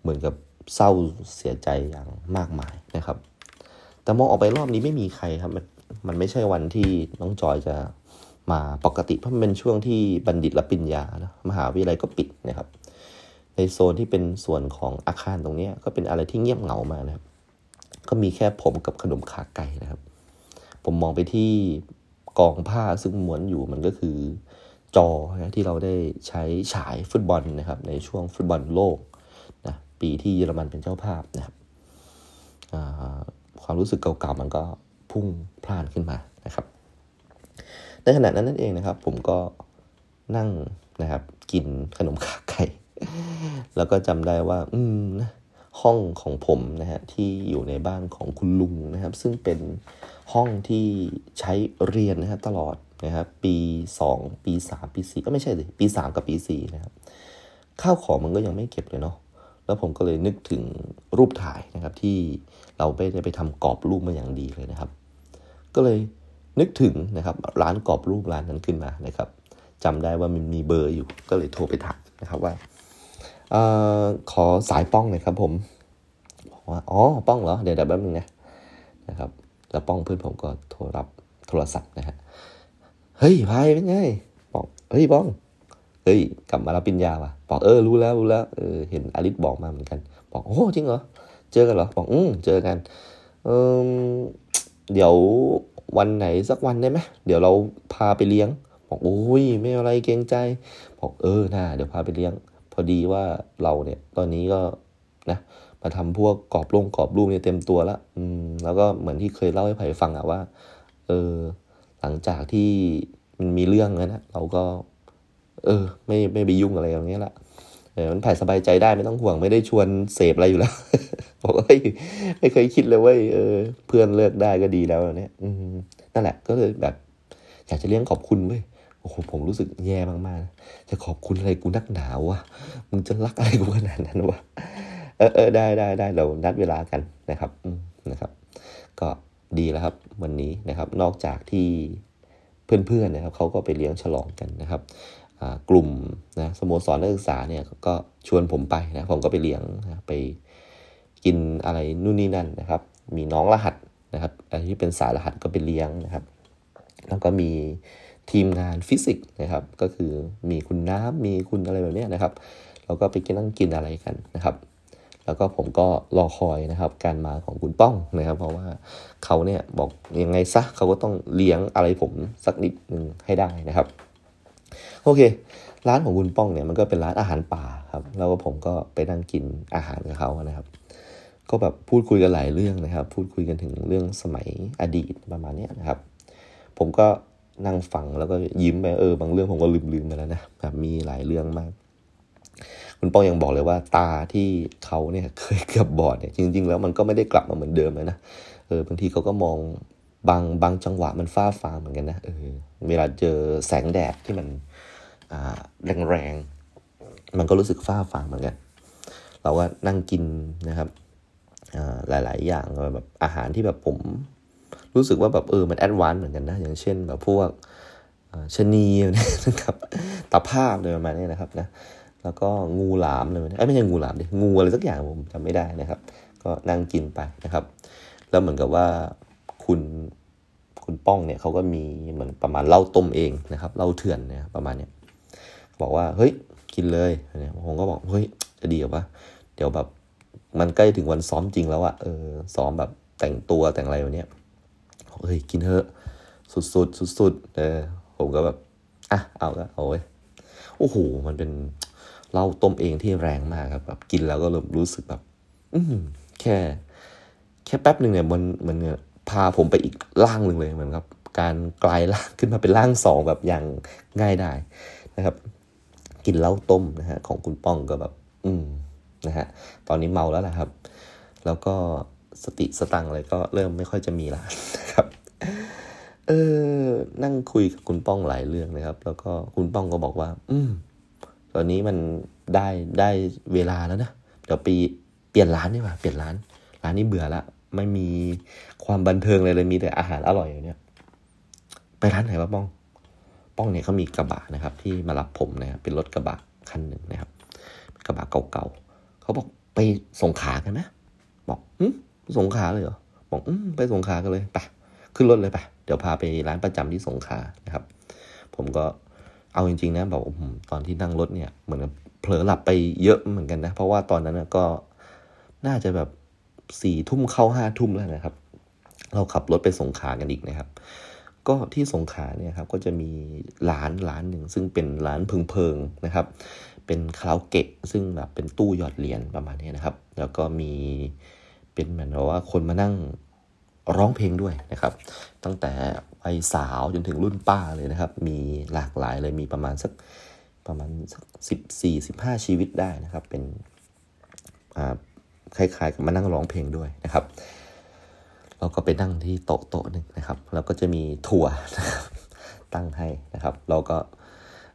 เหมือนกับเศร้าเสียใจอย่างมากมายนะครับ แต่มองออกไปรอบนี้ไม่มีใครครับ มันมันไม่ใช่วันที่น้องจอยจะมาปกติเพราะมันเป็นช่วงที่บัณฑิตรับปริญญานะมหาวิทยาลัยก็ปิดนะครับ ในโซนที่เป็นส่วนของอาคารตรงนี้ก็เป็นอะไรที่เงียบเหงามานะครับ ก็มีแค่ผมกับขนมขาไก่นะครับ ผมมองไปที่ กองผ้าซึ่งม้วนอยู่มันก็คือจอนะที่เราได้ใช้ฉายฟุตบอลนะครับในช่วงฟุตบอลโลกนะปีที่เยอรมันเป็นเจ้าภาพนะครับความรู้สึกเก่าๆมันก็พุ่งพล่านขึ้นมานะครับ ในขณะนั้นนั่นเองนะครับ ผมก็นั่งนะครับ กินขนมขาไก่ แล้วก็จำได้ว่า อืมห้องของผมนะฮะที่อยู่ในบ้านของคุณลุงนะครับ ซึ่งเป็น ห้องที่ใช้เรียนนะฮะตลอดนะครับปีสองปีสามปีสี่ก็ไม่ใช่สิปีสามกับปีสี่นะครับข้าวของมันก็ยังไม่เก็บเลยเนาะแล้วผมก็เลยนึกถึงรูปถ่ายนะครับที่เราไปได้ไปทำกรอบรูปมาอย่างดีเลยนะครับ ก็เลยนึกถึงนะครับร้านกรอบรูปร้านนั้นขึ้นมานะครับจำได้ว่ามันมีเบอร์อยู่ก็เลยโทรไปถามนะครับว่าอขอสายป้องเลยครับผมบอกว่าอ๋อป้องเหรอเดี๋ยวเดี๋ยวแป๊บนึงนะนะครับ แล้วป้องเพื่อนผมก็โทรรับโทรศัพท์นะฮะเฮ้ยพายเป็นไงบอกเฮ้ยป้องเฮ้ยกลับมารับปิญญาว่ะบอกเออรู้แล้วรู้แล้วเออเห็นอลิสบอกมาเหมือนกัน บอกโอ้จริงเหรอเจอกันเหรอบอกอืมเจอกันเออเดี๋ยววันไหนสักวันได้ไหมเดี๋ยวเราพาไปเลี้ยง บอกโอ้ยไม่อะไรเกรงใจบอกเออน่าเดี๋ยวพาไปเลี้ยง พอดีว่าเราเนี่ย ตอนนี้ก็นะ มาทำพวกกรอบลงกรอบรูปเนี่ยเต็มตัวแล้วอืมแล้วก็เหมือนที่เคยเล่าให้ไผ่ฟังอะว่า เออ หลังจากที่มันมีเรื่องแล้วนะเราก็ เออ ไม่ไม่ไปยุ่งอะไรอย่างเงี้ยละเออมันไผ่สบายใจได้ไม่ต้องห่วงไม่ได้ชวนเสพอะไรอยู่แล้วบอกว่าไม่เคยคิดเลยว่าเออ เพื่อนเลิกได้ก็ดีแล้วเนี่ยอืมนั่นแหละก็เลยแบบ อยากจะเลี้ยงขอบคุณเว้ยโอ้โหผมรู้สึกแย่มากๆ จะขอบคุณอะไรกูนักหนาวะมึงจะรักอะไรกูขนาดนั้นวะ เออเออได้ได้ได้เรานัดเวลากันนะครับนะครับ ก็ดีแล้วครับวันนี้นะครับ นอกจากที่เพื่อนๆนะครับเขาก็ไปเลี้ยงฉลองกันนะครับกลุ่มนะสโมสรนักศึกษาเนี่ยก็ชวนผมไปนะผมก็ไปเลี้ยงนะไปกินอะไรนู่นนี่นั่นนะครับ มีน้องรหัสนะครับอะไรที่เป็นสายรหัสก็ไปเลี้ยงนะครับ แล้วก็มีทีมงานฟิสิกส์นะครับ ก็คือมีคุณน้ำมีคุณอะไรแบบนี้นะครับ เราก็ไปกินนั่งกินอะไรกันนะครับ แล้วก็ผมก็รอคอยนะครับ การมาของคุณป้องนะครับ เพราะว่าเขาเนี่ยบอกยังไงซะเขาก็ต้องเลี้ยงอะไรผมสักนิดหนึ่งให้ได้นะครับ โอเค ร้านของคุณป้องเนี่ยมันก็เป็นร้านอาหารป่าครับ แล้วก็ผมก็ไปนั่งกินอาหารกับเขานะครับ ก็แบบพูดคุยกันหลายเรื่องนะครับ พูดคุยกันถึงเรื่องสมัยอดีตประมาณนี้นะครับ ผมก็นั่งฟังแล้วก็ยิ้มไปเออบางเรื่องผมก็ลืมๆไปแล้วนะแบบมีหลายเรื่องมาก คุณป้องยังบอกเลยว่าตาที่เขาเนี่ยเคยเกือบบอดเนี่ยจริง ๆ แล้วมันก็ไม่ได้กลับมาเหมือนเดิมเลยนะเออบางทีเขาก็มองบางบางจังหวะมันฟ้าฟางเหมือนกันนะเออเวลาเจอแสงแดดที่มันแรงๆมันก็รู้สึกฝ้าฟางเหมือนกัน เราก็นั่งกินนะครับหลาย ๆ อย่างแบบอาหารที่แบบผม รู้สึกว่าแบบเออมัน advance เหมือนกันนะอย่างเช่นแบบพวกชนีนะครับตาภาพเลยประมาณนี้นะครับนะ แล้วก็งูหลามเลยไม่ใช่งูหลามดิงูอะไรสักอย่างผมจำไม่ได้นะครับ ก็นั่งกินไปนะครับ แล้วเหมือนกับว่าคุณคุณป้องเนี่ยเขาก็มีเหมือนประมาณเล่าต้มเองนะครับเล่าเถื่อนเนี่ยประมาณเนี้ยบอกว่าเฮ้ยกินเลยเนี่ยผมก็บอกเฮ้ยจะดีกับว่าเดี๋ยวแบบมันใกล้ถึงวันซ้อมจริงแล้วอะเออซ้อมแบบแต่งตัวแต่งอะไรแบบเนี้ยเฮ้ยกินเถอะสุดๆสุดๆเออผมก็แบบอะเอาละเอาไว้โอ้โหมันเป็น เหล้าต้มเองที่แรงมากครับแบบกินแล้วก็รู้สึกแบบ อืแค่ แค่แป๊บหนึ่งเนี่ยมันมันพาผมไปอีกล่างหนึ่งเลยเหมือนครับ การกลายล่างขึ้นมาเป็นล่างสองแบบอย่างง่ายได้นะครับ กินเหล้าต้มนะฮะของคุณป้องก็แบบ อืมนะฮะตอนนี้เมาแล้วแหละครับ แล้วก็สติสตังอะไรก็เริ่มไม่ค่อยจะมีละนะครับเออนั่งคุยกับคุณป้องหลายเรื่องนะครับ แล้วก็คุณป้องก็บอกว่า อืม ตอนนี้มันได้ได้เวลาแล้วนะเดี๋ยวปีเปลี่ยนร้านดีกว่าเปลี่ยนร้าน ร้านนี้เบื่อละไม่มีความบันเทิงเลยเลยมีแต่อาหารอร่อยอย่างเนี้ยไปร้านไหนวะป้อง ป้องเนี่ยเขามีกระบะนะครับ ที่มารับผมนะครับเป็นรถกระบะคันหนึ่งนะครับ กระบะเก่าๆเขาบอกไปส่งขากันนะบอกอืมสงขาเลยเหรอบอกอืมไปสงขากันเลยไปขึ้นรถเลยไปเดี๋ยวพาไปร้านประจำที่สงขานะครับ ผมก็ เอาจริงๆนะบอกตอนที่นั่งรถเนี่ยเหมือนเผลอหลับไปเยอะเหมือนกันนะ เพราะว่าตอนนั้นก็น่าจะแบบสี่ทุ่มเข้าห้าทุ่มแล้วนะครับ เราขับรถไปสงขากันอีกนะครับ ก็ที่สงขาเนี่ยครับก็จะมีร้านร้านหนึ่งซึ่งเป็นร้านพึงเพิงนะครับ เป็นคาราโอเกะซึ่งแบบเป็นตู้หยอดเหรียญประมาณนี้นะครับ แล้วก็มีเป็นเหมือนว่าคนมานั่ง ร้องเพลงด้วยนะครับ ตั้งแต่วัยสาวจนถึงรุ่นป้าเลยนะครับ มีหลากหลายเลยมีประมาณสักประมาณสักสิบสี่สิบห้าชีวิตได้นะครับ เป็นคล้ายๆกับมานั่งร้องเพลงด้วยนะครับ เราก็ไปนั่งที่โต๊ะโต๊ะหนึ่งนะครับแล้วก็จะมีถั่วนะครับตั้งให้นะครับ เราก็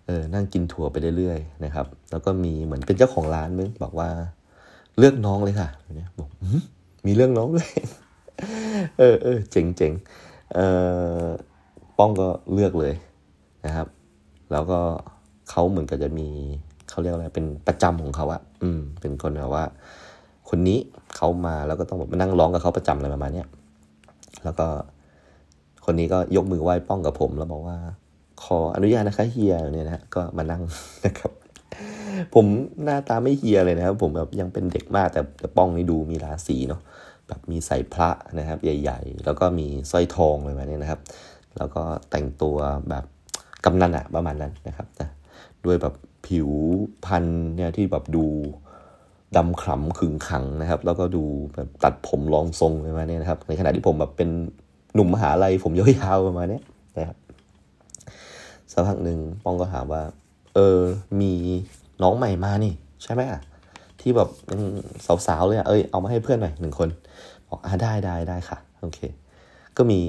เออนั่งกินถั่วไปเรื่อยๆนะครับ แล้วก็มีเหมือนเป็นเจ้าของร้านมึงบอกว่าเลือกน้องเลยค่ะเนี่ยบอกมีเรื่องน้องด้วย เออเออเจ๋งเจ๋งเออป้องก็เลือกเลยนะครับ แล้วก็เขาเหมือนกับจะมีเขาเรียกอะไรเป็นประจำของเขาอะอืม เป็นคนแบบว่า คนนี้เขามาแล้วก็ต้องมานั่งร้องกับเขาประจำอะไรประมาณนี้แล้วก็คนนี้ก็ยกมือไหว้ป้องกับผมแล้วบอกว่า ขออนุญาตนะคะเฮียเนี่ยนะก็มานั่งนะครับ ผมหน้าตาไม่เฮียเลยนะครับ ผมแบบยังเป็นเด็กมากแต่แต่ป้องนี่ดูมีราศีเนาะ แบบมีใส่พระนะครับ ใหญ่ ๆ แล้วก็มีสร้อยทองอะไรแบบนี้นะครับ แล้วก็แต่งตัวแบบกำนันอะประมาณนั้นนะครับนะด้วยแบบผิวพันเนี่ยที่แบบดูดำขำขึงขังนะครับ แล้วก็ดูแบบตัดผมรองทรงประมาณนี้นะครับ ในขณะที่ผมแบบเป็นหนุ่มมหาลัยผมยาวๆประมาณนี้นะครับสักพักหนึ่งป้องก็ถามว่า เออ มีน้องใหม่มานี่ ใช่ไหมอะที่แบบสาวๆเลยอะเอ้ยเอามาให้เพื่อนหน่อยหนึ่งคน บอกอ่าได้ได้ได้ค่ะ โอเค ก็มี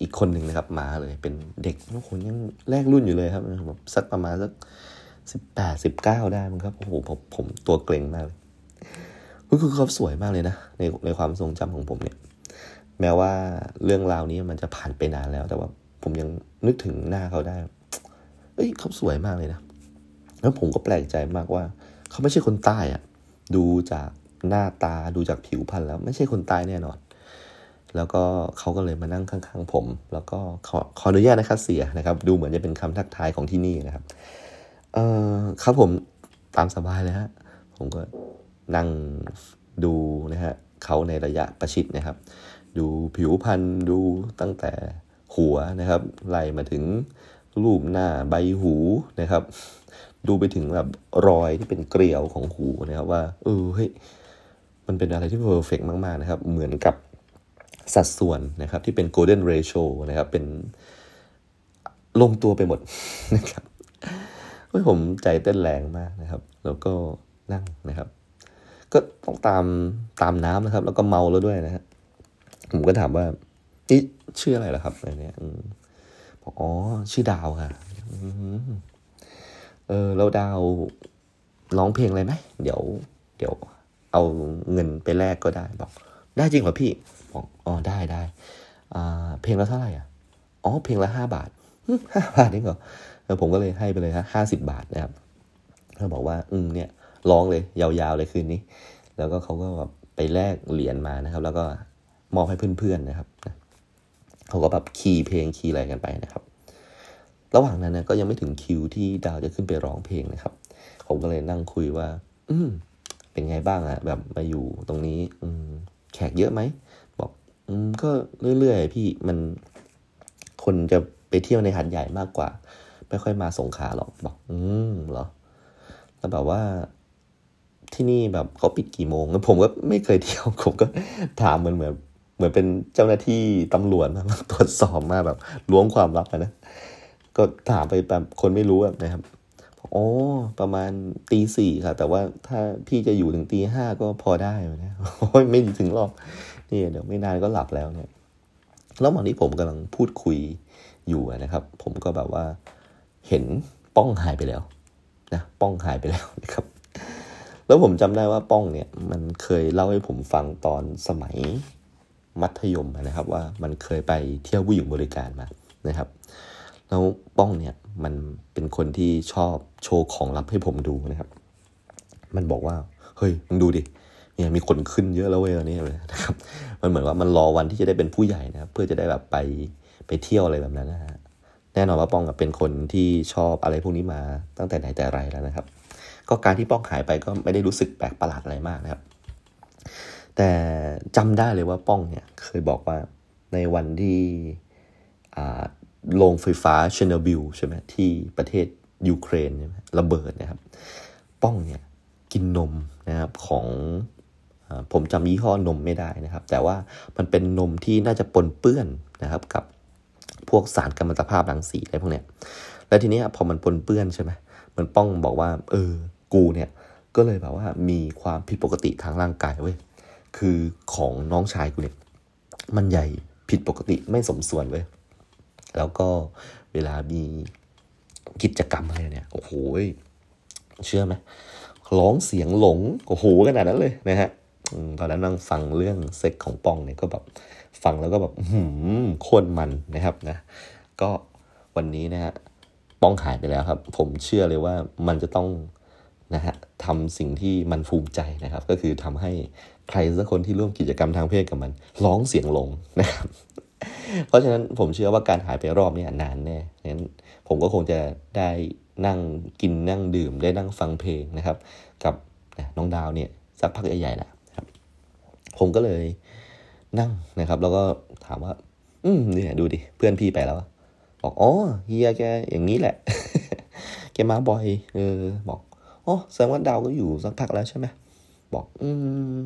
อีกคนหนึ่งนะครับมาเลย เป็นเด็กทุกคนยังแรกรุ่นอยู่เลยครับแบบสักประมาณสักสิบแปดสิบเก้าได้มั้งครับโอ้โหผมผมตัวเกรงมากเลยคือเขาสวยมากเลยนะในในความทรงจำของผมเนี่ย แม้ว่าเรื่องราวนี้มันจะผ่านไปนานแล้ว แต่ว่าผมยังนึกถึงหน้าเขาได้ เอ้ยเขาสวยมากเลยนะ แล้วผมก็แปลกใจมากว่า เขาไม่ใช่คนใต้อะดูจาก หน้าตาดูจากผิวพรรณแล้วไม่ใช่คนใต้แน่นอน แล้วก็เขาก็เลยมานั่งข้างๆผม แล้วก็ขอขออนุญาตนะครับเสียนะครับ ดูเหมือนจะเป็นคำทักทายของที่นี่นะครับ เออครับผมตามสบายเลยฮะผมก็นั่งดูนะฮะเขาในระยะประชิดนะครับ ดูผิวพรรณดูตั้งแต่หัวนะครับไล่มาถึงรูปหน้าใบหูนะครับ ดูไปถึงแบบรอยที่เป็นเกลียวของหูนะครับว่า เออเฮ้ย มันเป็นอะไรที่เพอร์เฟกมาก ๆ นะครับ เหมือนกับสัดส่วนนะครับ ที่เป็น golden ratio นะครับ เป็นลงตัวไปหมดนะครับเฮ้ยผมใจเต้นแรงมากนะครับ แล้วก็นั่งนะครับ ก็ต้องตามตามน้ำนะครับ แล้วก็เมาแล้วด้วยนะฮะผมก็ถามว่านี่ชื่ออะไรล่ะครับอะไรเนี้ยบอกอ๋อชื่อดาวค่ะเออแล้วดาวร้องเพลงอะไรไหมเดี๋ยว เดี๋ยว เอาเงินไปแลกก็ได้บอก ได้จริงเหรอพี่บอกอ๋อได้ได้เพลงละเท่าไหร่อะอ๋อเพลงละห้าบาทห้าบาทนี่เหรอแล้วผมก็เลยให้ไปเลยฮะห้าสิบบาทนะครับเขาบอกว่าอืมเนี่ยร้องเลยยาวๆเลยคืนนี้ แล้วก็เขาก็แบบไปแลกเหรียญมานะครับ แล้วก็มอบให้เพื่อนๆนะครับเขาก็แบบคีย์เพลงคีย์อะไรกันไปนะครับ ระหว่างนั้นนะก็ยังไม่ถึงคิวที่ดาวจะขึ้นไปร้องเพลงนะครับ ผมก็เลยนั่งคุยว่า อืม เป็นไงบ้างอะแบบมาอยู่ตรงนี้ อืมแขกเยอะไหมบอก อืมก็เรื่อยๆพี่มันคนจะไปเที่ยวในหัดใหญ่มากกว่า ไม่ค่อยมาสงขาหรอกบอก อืมเหรอแล้วแบบว่าที่นี่แบบเขาปิดกี่โมงผมก็ไม่เคยเที่ยวผมก็ถามเหมือนเหมือนเหมือนเป็นเจ้าหน้าที่ตำรวจมาตรวจสอบมาแบบล้วงความลับนะก็ถามไปแบบคนไม่รู้แบบนะครับ โอ้ประมาณตีสี่ค่ะ แต่ว่าถ้าพี่จะอยู่ถึงตีห้าก็พอได้นะโอ้ยไม่ถึงหรอกนี่เดี๋ยวไม่นานก็หลับแล้วเนี่ยแล้ววันนี้ผมกำลังพูดคุยอยู่นะครับ ผมก็แบบว่าเห็นป้องหายไปแล้วนะป้องหายไปแล้วนะครับ แล้วผมจำได้ว่าป้องเนี่ย มันเคยเล่าให้ผมฟังตอนสมัยมัธยมนะครับ ว่ามันเคยไปเที่ยวผู้หญิงบริการมานะครับ แล้วป้องเนี่ยมันเป็นคนที่ชอบ โชว์ของลับให้ผมดูนะครับ มันบอกว่า เฮ้ยมึงดูดิเนี่ยมีคนขึ้นเยอะแล้วเว้ยตอนนี้เลยนะครับ มันเหมือนว่ามันรอวันที่จะได้เป็นผู้ใหญ่นะครับ เพื่อจะได้แบบไปไปเที่ยวอะไรแบบนั้นนะฮะแน่นอนว่าป้องเป็นคนที่ชอบอะไรพวกนี้มาตั้งแต่ไหนแต่ไรแล้วนะครับ ก็การที่ป้องหายไปก็ไม่ได้รู้สึกแปลกประหลาดอะไรมากนะครับ แต่จำได้เลยว่าป้องเนี่ยเคยบอกว่าในวันที่โรงไฟฟ้าเชนเนบิลใช่ไหมที่ประเทศ ยูเครนใช่ไหมระเบิดนะครับ ป้องเนี่ยกินนมนะครับของผมจำยี่ห้อนมไม่ได้นะครับ แต่ว่ามันเป็นนมที่น่าจะปนเปื้อนนะครับ กับพวกสารกัมมันตภาพรังสีอะไรพวกเนี้ยแล้วทีนี้พอมันปนเปื้อนใช่ไหมมันป้องบอกว่า เออ กูเนี่ย ก็เลยแบบว่ามีความผิดปกติทางร่างกายเว้ยคือของน้องชายกูเนี่ย มันใหญ่ผิดปกติไม่สมส่วนเว้ยแล้วก็เวลามี กิจกรรมอะไรเนี่ย โอ้โห เชื่อไหมร้องเสียงหลง โอ้โหขนาดนั้นเลยนะฮะตอนนั้นนั่งฟังเรื่องเซ็กของปองเนี่ยก็แบบฟังแล้วก็แบบหืมโคตรมันนะครับนะ ก็วันนี้นะฮะป้องหายไปแล้วครับ ผมเชื่อเลยว่ามันจะต้องนะฮะทำสิ่งที่มันภูมิใจนะครับ ก็คือทำให้ใครสักคนที่ร่วมกิจกรรมทางเพศกับมัน ร้องเสียงลงนะครับ เพราะฉะนั้นผมเชื่อว่าการหายไปรอบนี้นานแน่งั้นผมก็คงจะได้นั่งกินนั่งดื่มได้นั่งฟังเพลงนะครับ กับน้องดาวเนี่ยสักพักใหญ่ๆนะครับ ผมก็เลยนั่งนะครับ แล้วก็ถามว่า อืมเนี่ยดูดิเพื่อนพี่ไปแล้วบอกอ๋อเฮียแกอย่างนี้แหละ แกมาบ่อยเออบอกอ๋อแสดงว่าดาวก็อยู่สักพักแล้วใช่ไหมบอก อืม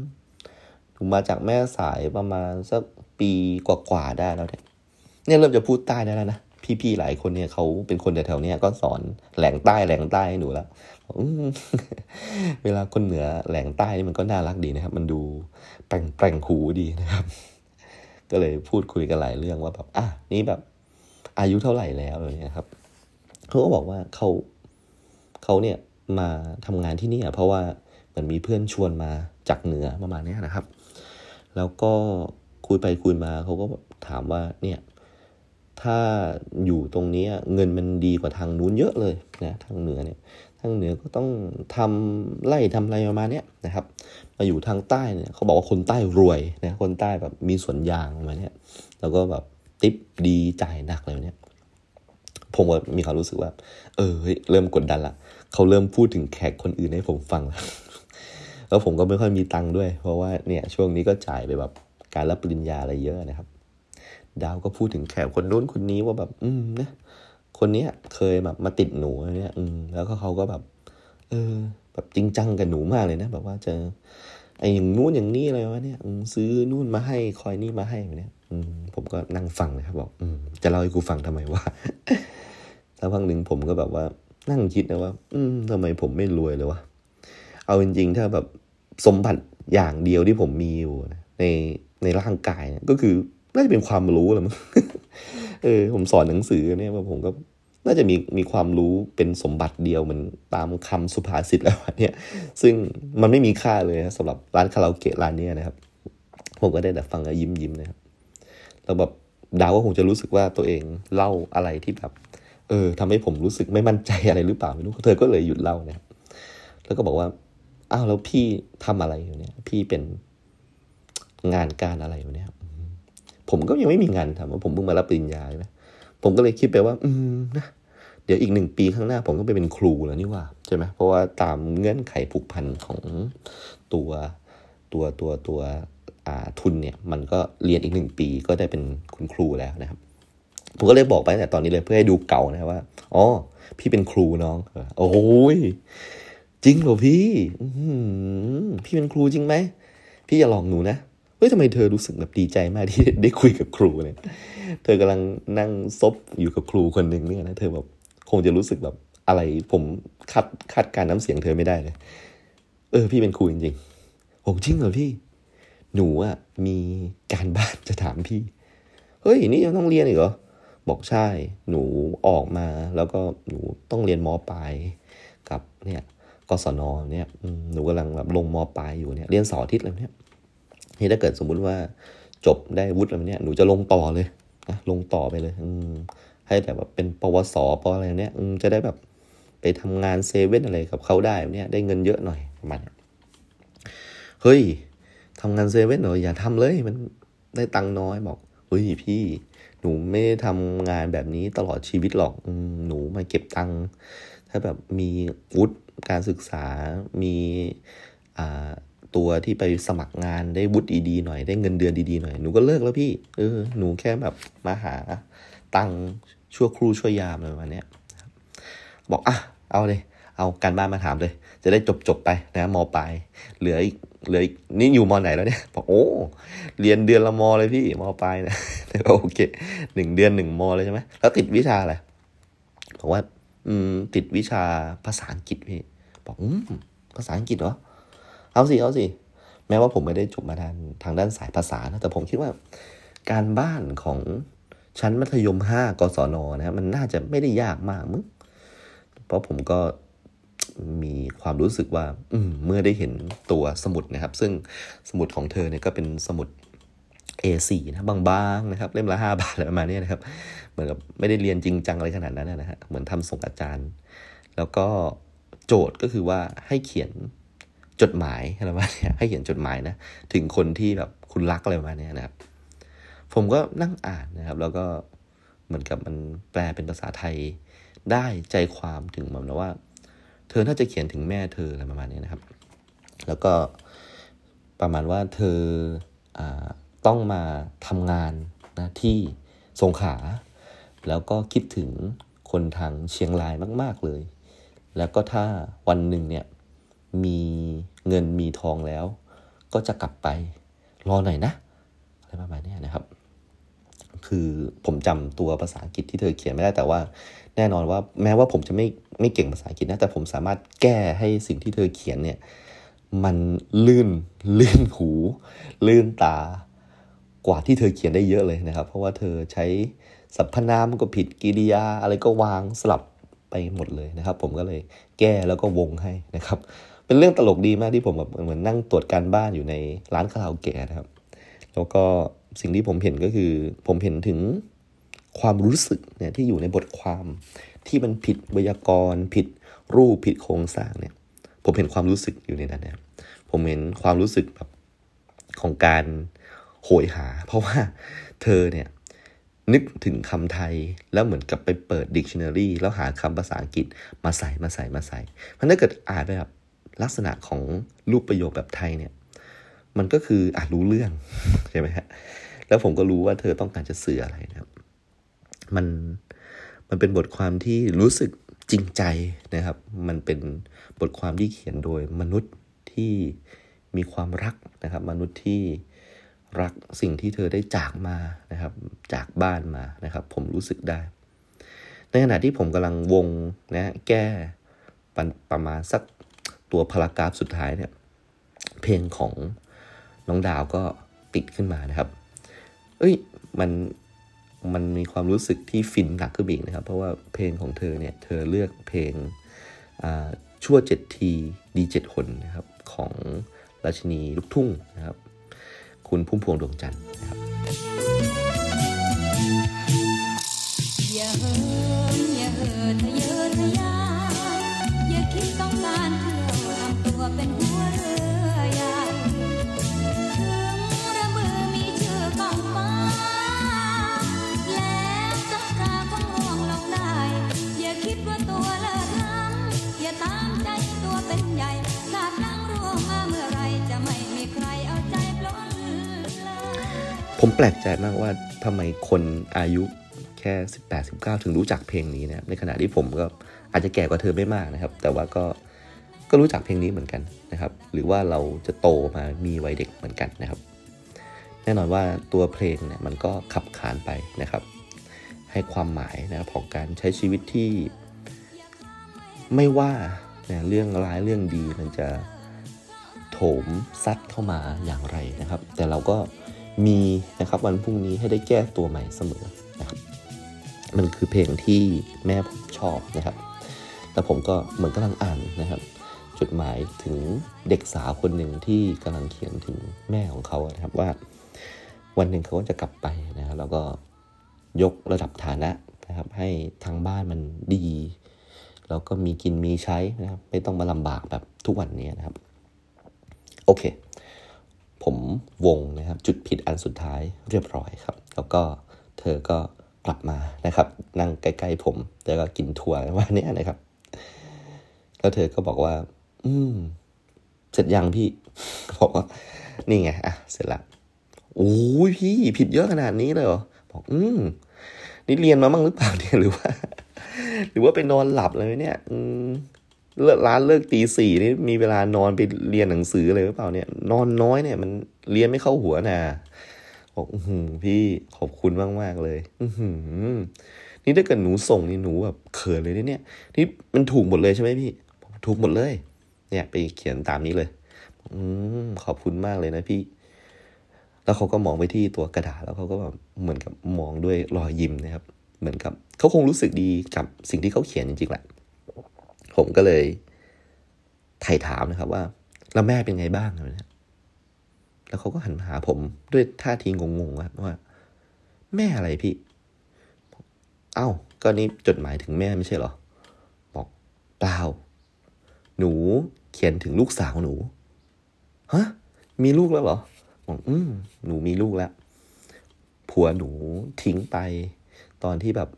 ถูกมาจากแม่สายประมาณสัก ปีกว่าๆได้แล้วเนี่ยเนี่ยเริ่มจะพูดใต้ได้แล้วนะพี่ๆหลายคนเนี่ยเขาเป็นคนแถวๆนี้ก็สอนแหล่งใต้แหล่งใต้ให้หนูแล้วเวลาคนเหนือแหล่งใต้นี่มันก็น่ารักดีนะครับ มันดูแปลงแปลงหูดีนะครับ ก็เลยพูดคุยกันหลายเรื่องว่าแบบอะนี่แบบอายุเท่าไหร่แล้วอะไรเงี้ยครับเขาก็บอกว่าเขาเขาเนี่ยมาทำงานที่นี่เพราะว่าเหมือนมีเพื่อนชวนมาจากเหนือประมาณนี้นะครับ แล้วก็ คุยไปคุยมาเขาก็ถามว่าเนี่ยถ้าอยู่ตรงนี้เงินมันดีกว่าทางนู้นเยอะเลยนะทางเหนือเนี่ยทางเหนือก็ต้องทำไล่ทำอะไรประมาณนี้นะครับ มาอยู่ทางใต้เนี่ยเขาบอกว่าคนใต้รวยนะคนใต้แบบมีสวนยางมาเนี่ยแล้วก็แบบติปดีจ่ายหนักเลยเนี่ยผมก็มีความรู้สึกว่า เออเริ่มกดดันละเขาเริ่มพูดถึงแขกคนอื่นให้ผมฟังแล้วแล้วผมก็ไม่ค่อยมีตังค์ด้วย เพราะว่าเนี่ยช่วงนี้ก็จ่ายไปแบบ การรับปริญญาอะไรเยอะนะครับ ดาวก็พูดถึงแขกคนนู้นคนนี้ว่าแบบ อืมนะคนเนี้ยเคยแบบมาติดหนูเนี่ยอืมแล้วก็เขาก็แบบ เออ แบบจริงจังกับหนูมากเลยนะแบบว่าจะไอ้อย่างนู้นอย่างนี้อะไรวะเนี่ยซื้อนู่นมาให้คอยนี่มาให้เนี่ยอืมผมก็นั่งฟังนะครับบอกอืมจะเล่าให้กูฟังทำไมวะสักพักหนึ่งผมก็แบบว่า นั่งคิดนะว่า อืมทำไมผมไม่รวยเลยวะเอาจริงๆถ้าแบบสมบัติอย่างเดียวที่ผมมีอยู่ใน ในร่างกายก็คือน่าจะเป็นความรู้แหละมั้งเออผมสอนหนังสือเนี่ยผมก็น่าจะมีมีความรู้เป็นสมบัติเดียวเหมือนตามคำสุภาษิตแล้วเนี่ยซึ่งมันไม่มีค่าเลยสำหรับร้านคาราโอเกะร้านนี้นะครับ ผมก็ได้แต่ฟังแล้วยิ้มยิ้มนะครับแล้วแบบดาวก็คงจะรู้สึกว่าตัวเองเล่าอะไรที่แบบ เออทำให้ผมรู้สึกไม่มั่นใจอะไรหรือเปล่าไม่รู้เธอก็เลยหยุดเล่าเนี่ยแล้วก็บอกว่าอ้าวแล้วพี่ทำอะไรอยู่เนี่ย พี่เป็น งานการอะไรอยู่เนี่ยผมก็ยังไม่มีงานทำผมเพิ่งมารับปริญญาใช่ไหมผมก็เลยคิดไปว่า อืมนะเดี๋ยวอีกหนึ่งปีข้างหน้า ผมก็ไปเป็นครูแล้วนี่ว่าใช่ไหมเพราะว่าตามเงื่อนไขผูกพันของตัวตัวตัวตัวอ่าทุนเนี่ย มันก็เรียนอีกหนึ่งปีก็ได้เป็นคุณครูแล้วนะครับ ผมก็เลยบอกไปแต่ตอนนี้เลยเพื่อให้ดูเก่านะว่าอ๋อพี่เป็นครูน้อง โอ้ยจริงเหรอพี่พี่เป็นครูจริงไหมพี่อย่าหลอกหนูนะ เฮ้ยทำไมเธอรู้สึกแบบดีใจมากที่ได้คุยกับครูเนี่ย เธอกำลังนั่งซบอยู่กับครูคนหนึ่งเนี่ยนะ เธอแบบคงจะรู้สึกแบบอะไร ผมคัดคาดการน้ำเสียงเธอไม่ได้เลย เออ พี่เป็นครูจริงๆโอ้จริงเหรอพี่ หนูอะมีการบ้านจะถามพี่ เฮ้ย นี่ยังต้องเรียนอีกเหรอ บอกใช่ หนูออกมาแล้วก็หนูต้องเรียนมปลายกับเนี่ยกศนเนี่ยหนูกำลังแบบลงมปลายอยู่เนี่ย เรียนสออทิตย์แล้วเนี่ย นี่ถ้าเกิดสมมุติว่าจบได้วุฒิแล้วเนี่ยหนูจะลงต่อเลยนะลงต่อไปเลย อืมให้แต่แบบเป็นปวสปอะไรเนี่ยอืมจะได้แบบไปทำงานเซเว่นอะไรกับเขาได้เนี่ยได้เงินเยอะหน่อยประมาณเฮ้ยทำงานเซเว่นเหรออย่าทำเลยมันได้ตังค์น้อยบอกเฮ้ยพี่หนูไม่ได้ทำงานแบบนี้ตลอดชีวิตหรอกอหนูมาเก็บตังค์ถ้าแบบมีวุฒิการศึกษามีอ่า ตัวที่ไปสมัครงานได้วุฒิดีๆหน่อยได้เงินเดือนดีๆหน่อยหนูก็เลิกแล้วพี่ เออหนูแค่แบบมาหาตังชั่วครูช่วยยามเลยวันนี้บอกอะเอาเลย เอาการบ้านมาถามเลย จะได้จบจบไปนะมปลายเหลืออีกเหลืออีกนี่อยู่มอไหนแล้วเนี่ยบอกโอ้เรียนเดือนละมอเลยพี่มปลายนะโอเคหนึ่งเดือนหนึ่งมอเลยใช่ไหมแล้วติดวิชาอะไรบอกว่า อืม ติดวิชาภาษาอังกฤษพี่บอกอืมภาษาอังกฤษเหรอ เอาสิเอาสิแม้ว่าผมไม่ได้จบมาทางทางด้านสายภาษานะแต่ผมคิดว่า การบ้านของชั้นมัธยมห้ากศนนะมันน่าจะไม่ได้ยากมากมึงเพราะผมก็มีความรู้สึกว่า อืเมื่อได้เห็นตัวสมุดนะครับ ซึ่งสมุดของเธอเนี่ยก็เป็นสมุด A4 นะบางๆนะครับ เล่มละห้าบาทอะไรประมาณนี้นะครับ เหมือนกับไม่ได้เรียนจริงจังอะไรขนาดนั้นนะฮะเหมือนทำส่งอาจารย์ แล้วก็โจทย์ก็คือว่าให้เขียน จดหมายอะไรประมาณนี้ให้เขียนจดหมายนะถึงคนที่แบบคุณรักอะไรประมาณนี้นะครับ ผมก็นั่งอ่านนะครับ แล้วก็เหมือนกับมันแปลเป็นภาษาไทยได้ใจความถึงแบบว่า เธอน่าจะเขียนถึงแม่เธออะไรประมาณนี้นะครับ แล้วก็ประมาณว่าเธออต้องมาทำงานนะที่สงขาแล้วก็คิดถึงคนทางเชียงรายมาก ๆเลย แล้วก็ถ้าวันหนึ่งเนี่ย มีเงินมีทองแล้ว ก็จะกลับไปรอหน่อยนะอะไรประมาณนี้นะครับ คือผมจำตัวภาษาอังกฤษที่เธอเขียนไม่ได้แต่ว่า แน่นอนว่าแม้ว่าผมจะไม่ไม่เก่งภาษาอังกฤษนะแต่ผมสามารถแก้ให้สิ่งที่เธอเขียนเนี่ย มันลื่นลื่นหู ลื่นตากว่าที่เธอเขียนได้เยอะเลยนะครับ เพราะว่าเธอใช้สรรพนามก็ผิดกิริยาอะไรก็วางสลับ ไปหมดเลยนะครับ ผมก็เลยแก้แล้วก็วงให้นะครับ เป็นเรื่องตลกดีมากที่ผมแบบเหมือนนั่งตรวจการบ้านอยู่ในร้านคาราโอเกะนะครับ แล้วก็สิ่งที่ผมเห็นก็คือ ผมเห็นถึงความรู้สึกเนี่ยที่อยู่ในบทความที่มันผิดไวยากรณ์ ผิดรูปผิดโครงสร้างเนี่ยผมเห็นความรู้สึกอยู่ในนั้นนะผมเห็นความรู้สึกแบบของการโหยหา เพราะว่าเธอเนี่ย นึกถึงคำไทยแล้วเหมือนกับไปเปิดดิกชันนารีแล้วหาคำภาษาอังกฤษมาใส่มาใส่มาใส่เพราะถ้าเกิดอ่านไปแบบลักษณะของรูปประโยคแบบไทยเนี่ย มันก็คืออ่านรู้เรื่องใช่ไหมฮะแล้วผมก็รู้ว่าเธอต้องการจะสื่ออะไรนะครับ มันมันเป็นบทความที่รู้สึกจริงใจนะครับ มันเป็นบทความที่เขียนโดยมนุษย์ที่มีความรักนะครับ มนุษย์ที่ รักสิ่งที่เธอได้จากมานะครับ จากบ้านมานะครับ ผมรู้สึกได้ ในขณะที่ผมกำลังวงนะแก้ปประมาณสักตัวพารากราฟสุดท้ายเนี่ย เพลงของน้องดาวก็ติดขึ้นมานะครับ เอ้ยมันมันมีความรู้สึกที่ฟินหนักขึ้นอีกนะครับ เพราะว่าเพลงของเธอเนี่ย เธอเลือกเพลงชั่วเจ็ดทีดีเจ็ดคนนะครับ ของราชินีลูกทุ่งนะครับ คุณพุ่มพวงดวงจันทร์นะครับอย่าเฮิมอย่าเหินทะเยอทะยานอย่าคิดต้องการเที่ยวทำตัวเป็น ลกใจมากว่าทำไมคนอายุแค่ 18 19 ถึงรู้จักเพลงนี้นะครับในขณะที่ผมก็อาจจะแก่กว่าเธอไม่มากนะครับ แต่ว่าก็ก็รู้จักเพลงนี้เหมือนกันนะครับ หรือว่าเราจะโตมามีวัยเด็กเหมือนกันนะครับ แน่นอนว่าตัวเพลงเนี่ยมันก็ขับขานไปนะครับ ให้ความหมายนะครับของการใช้ชีวิตที่ไม่ว่าเนี่ยเรื่องร้ายเรื่องดีมันจะโถมซัดเข้ามาอย่างไรนะครับ แต่เราก็ มีนะครับวันพรุ่งนี้ให้ได้แก้ตัวใหม่เสมอนะครับมันคือเพลงที่แม่ผมชอบนะครับ แต่ผมก็เหมือนกำลังอ่านนะครับ จดหมายถึงเด็กสาวคนหนึ่งที่กำลังเขียนถึงแม่ของเขานะครับว่า วันหนึ่งเขาก็จะกลับไปนะครับแล้วก็ยกระดับฐานะนะครับ ให้ทางบ้านมันดีแล้วก็มีกินมีใช้นะครับ ไม่ต้องมาลำบากแบบทุกวันนี้นะครับ โอเค ผมวงนะครับ จุดผิดอันสุดท้ายเรียบร้อยครับ แล้วก็เธอก็กลับมานะครับ นั่งใกล้ๆผมแล้วก็กินถั่วว่านี้นะครับ แล้วเธอก็บอกว่า อืม เสร็จยังพี่บอกว่า นี่ไงอะเสร็จละโอ้ยพี่ผิดเยอะขนาดนี้เลยเหรอบอกอืมนี่เรียนมาบ้างหรือเปล่าเนี่ยหรือว่า หรือว่าไปนอนหลับเลยเนี่ย อืม เลิกร้านเลิกตีสี่นี่มีเวลานอนไปเรียนหนังสือเลยหรือเปล่าเนี่ย นอนน้อยเนี่ย มันเรียนไม่เข้าหัวนะบอกอืพี่ขอบคุณมากมากเลย อืนี่ถ้าเกิดหนูส่งนี่หนูแบบเขินเลยเนี่ย นี่มันถูกหมดเลยใช่ไหมพี่ ถูกหมดเลย เนี่ย ไปเขียนตามนี้เลย อืมขอบคุณมากเลยนะพี่ แล้วเขาก็มองไปที่ตัวกระดาษแล้วเขาก็แบบเหมือนกับมองด้วยรอยยิ้มนะครับ เหมือนกับเขาคงรู้สึกดีกับสิ่งที่เขาเขียนจริงๆแหละ ผมก็เลยไถ่ถามนะครับว่า แล้วแม่เป็นไงบ้างนะแล้วเขาก็หันมาหาผมด้วยท่าทีงงๆว่า แม่อะไรพี่ เอา้า ก็นี้จดหมายถึงแม่ไม่ใช่เหรอ บอกเปล่า หนูเขียนถึงลูกสาวหนู ฮะ มีลูกแล้วเหรอ บอกอืมหนูมีลูกแล้ว ผัวหนูทิ้งไป ตอนที่แบบ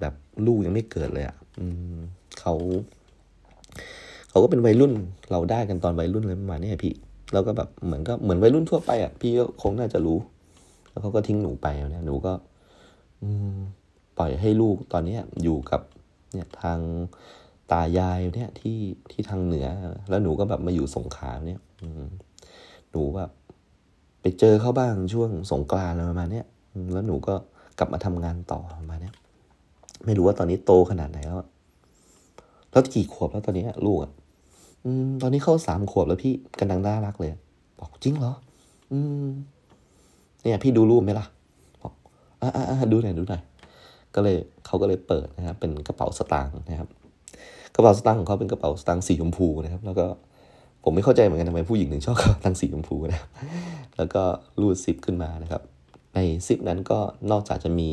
แบบลูกยังไม่เกิดเลยอะ่ะ อืมเขา เขาก็เป็นวัยรุ่นเราได้กันตอนวัยรุ่นเลยประมาณนี้พี่ แล้วก็แบบเหมือนก็เหมือนวัยรุ่นทั่วไปอะพี่ก็คงน่าจะรู้ แล้วเขาก็ทิ้งหนูไปเนี่ยหนูก็ อืมปล่อยให้ลูกตอนเนี้ยอยู่กับเนี่ยทางตายายเนี่ยที่ที่ทางเหนือ แล้วหนูก็แบบมาอยู่สงขลาเนี่ย อืมหนูแบบไปเจอเขาบ้างช่วงสงกรานต์อะไรประมาณเนี้ยแล้วหนูก็กลับมาทำงานต่อประมาณเนี้ยไม่รู้ว่าตอนนี้โตขนาดไหนแล้วแล้วกี่ขวบแล้วตอนนี้ลูกอะ อืม ตอนนี้เข้าสามขวบแล้วพี่กำลังน่ารักเลย บอกจริงเหรอ อืม เนี่ยพี่ดูรูปไหมล่ะ บอกอ่าอ่าดูหน่อยดูหน่อย ก็เลยเขาก็เลยเปิดนะครับ เป็นกระเป๋าสตางค์นะครับ กระเป๋าสตางค์ของเขาเป็นกระเป๋าสตางค์สีชมพูนะครับ แล้วก็ผมไม่เข้าใจเหมือนกันทำไมผู้หญิงถึงชอบกระเป๋าสตางค์สีชมพูนะครับแล้วก็รูดซิปขึ้นมานะครับ ในซิปนั้นก็นอกจากจะมี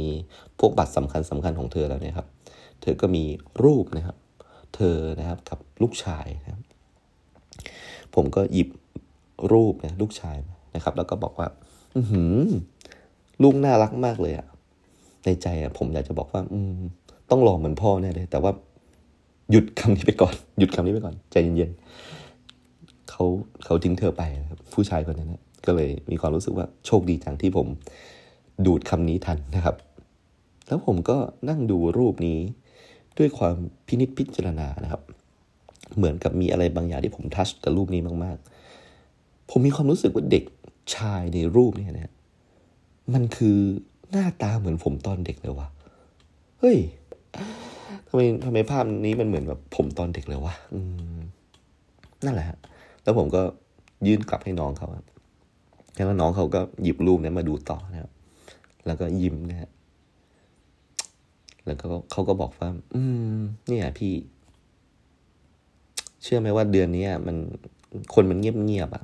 พวกบัตรสำคัญสำคัญของเธอแล้วเนี่ยครับ เธอก็มีรูปนะครับ เธอนะครับกับลูกชายนะครับ ผมก็หยิบรูปนี่ยลูกชายนะครับ แล้วก็บอกว่า อืลูกน่ารักมากเลยอะในใจอะผมอยากจะบอกว่า อืมต้องล่อเหมือนพ่อแน่เลย แต่ว่าหยุดคำนี้ไปก่อน หยุดคำนี้ไปก่อน ใจเย็นๆเขาเขาทิ้งเธอไปนะครับผู้ชายคนนั้นนะก็เลยมีความรู้สึกว่าโชคดีจังที่ผมดูดคำนี้ทันนะครับ แล้วผมก็นั่งดูรูปนี้ด้วยความพินิจพิจารณานะครับ เหมือนกับมีอะไรบางอย่างที่ผมทัชกับรูปนี้มาก ๆ ผมมีความรู้สึกว่าเด็กชายในรูปเนี้นะมันคือหน้าตาเหมือนผมตอนเด็กเลยวะเฮ้ยทำไมทำไมภาพนี้มันเหมือนแบบผมตอนเด็กเลยวะอืมนั่นแหละแล้วผมก็ยื่นกลับให้น้องเขาแล้วน้องเขาก็หยิบรูปนี้มาดูต่อนะครับ แล้วก็ยิ้มนะฮะแล้วก็เขาก็บอกว่า อืมเนี่ยพี่ เชื่อไหมว่าเดือนนี้มันคนมันเงียบๆอะ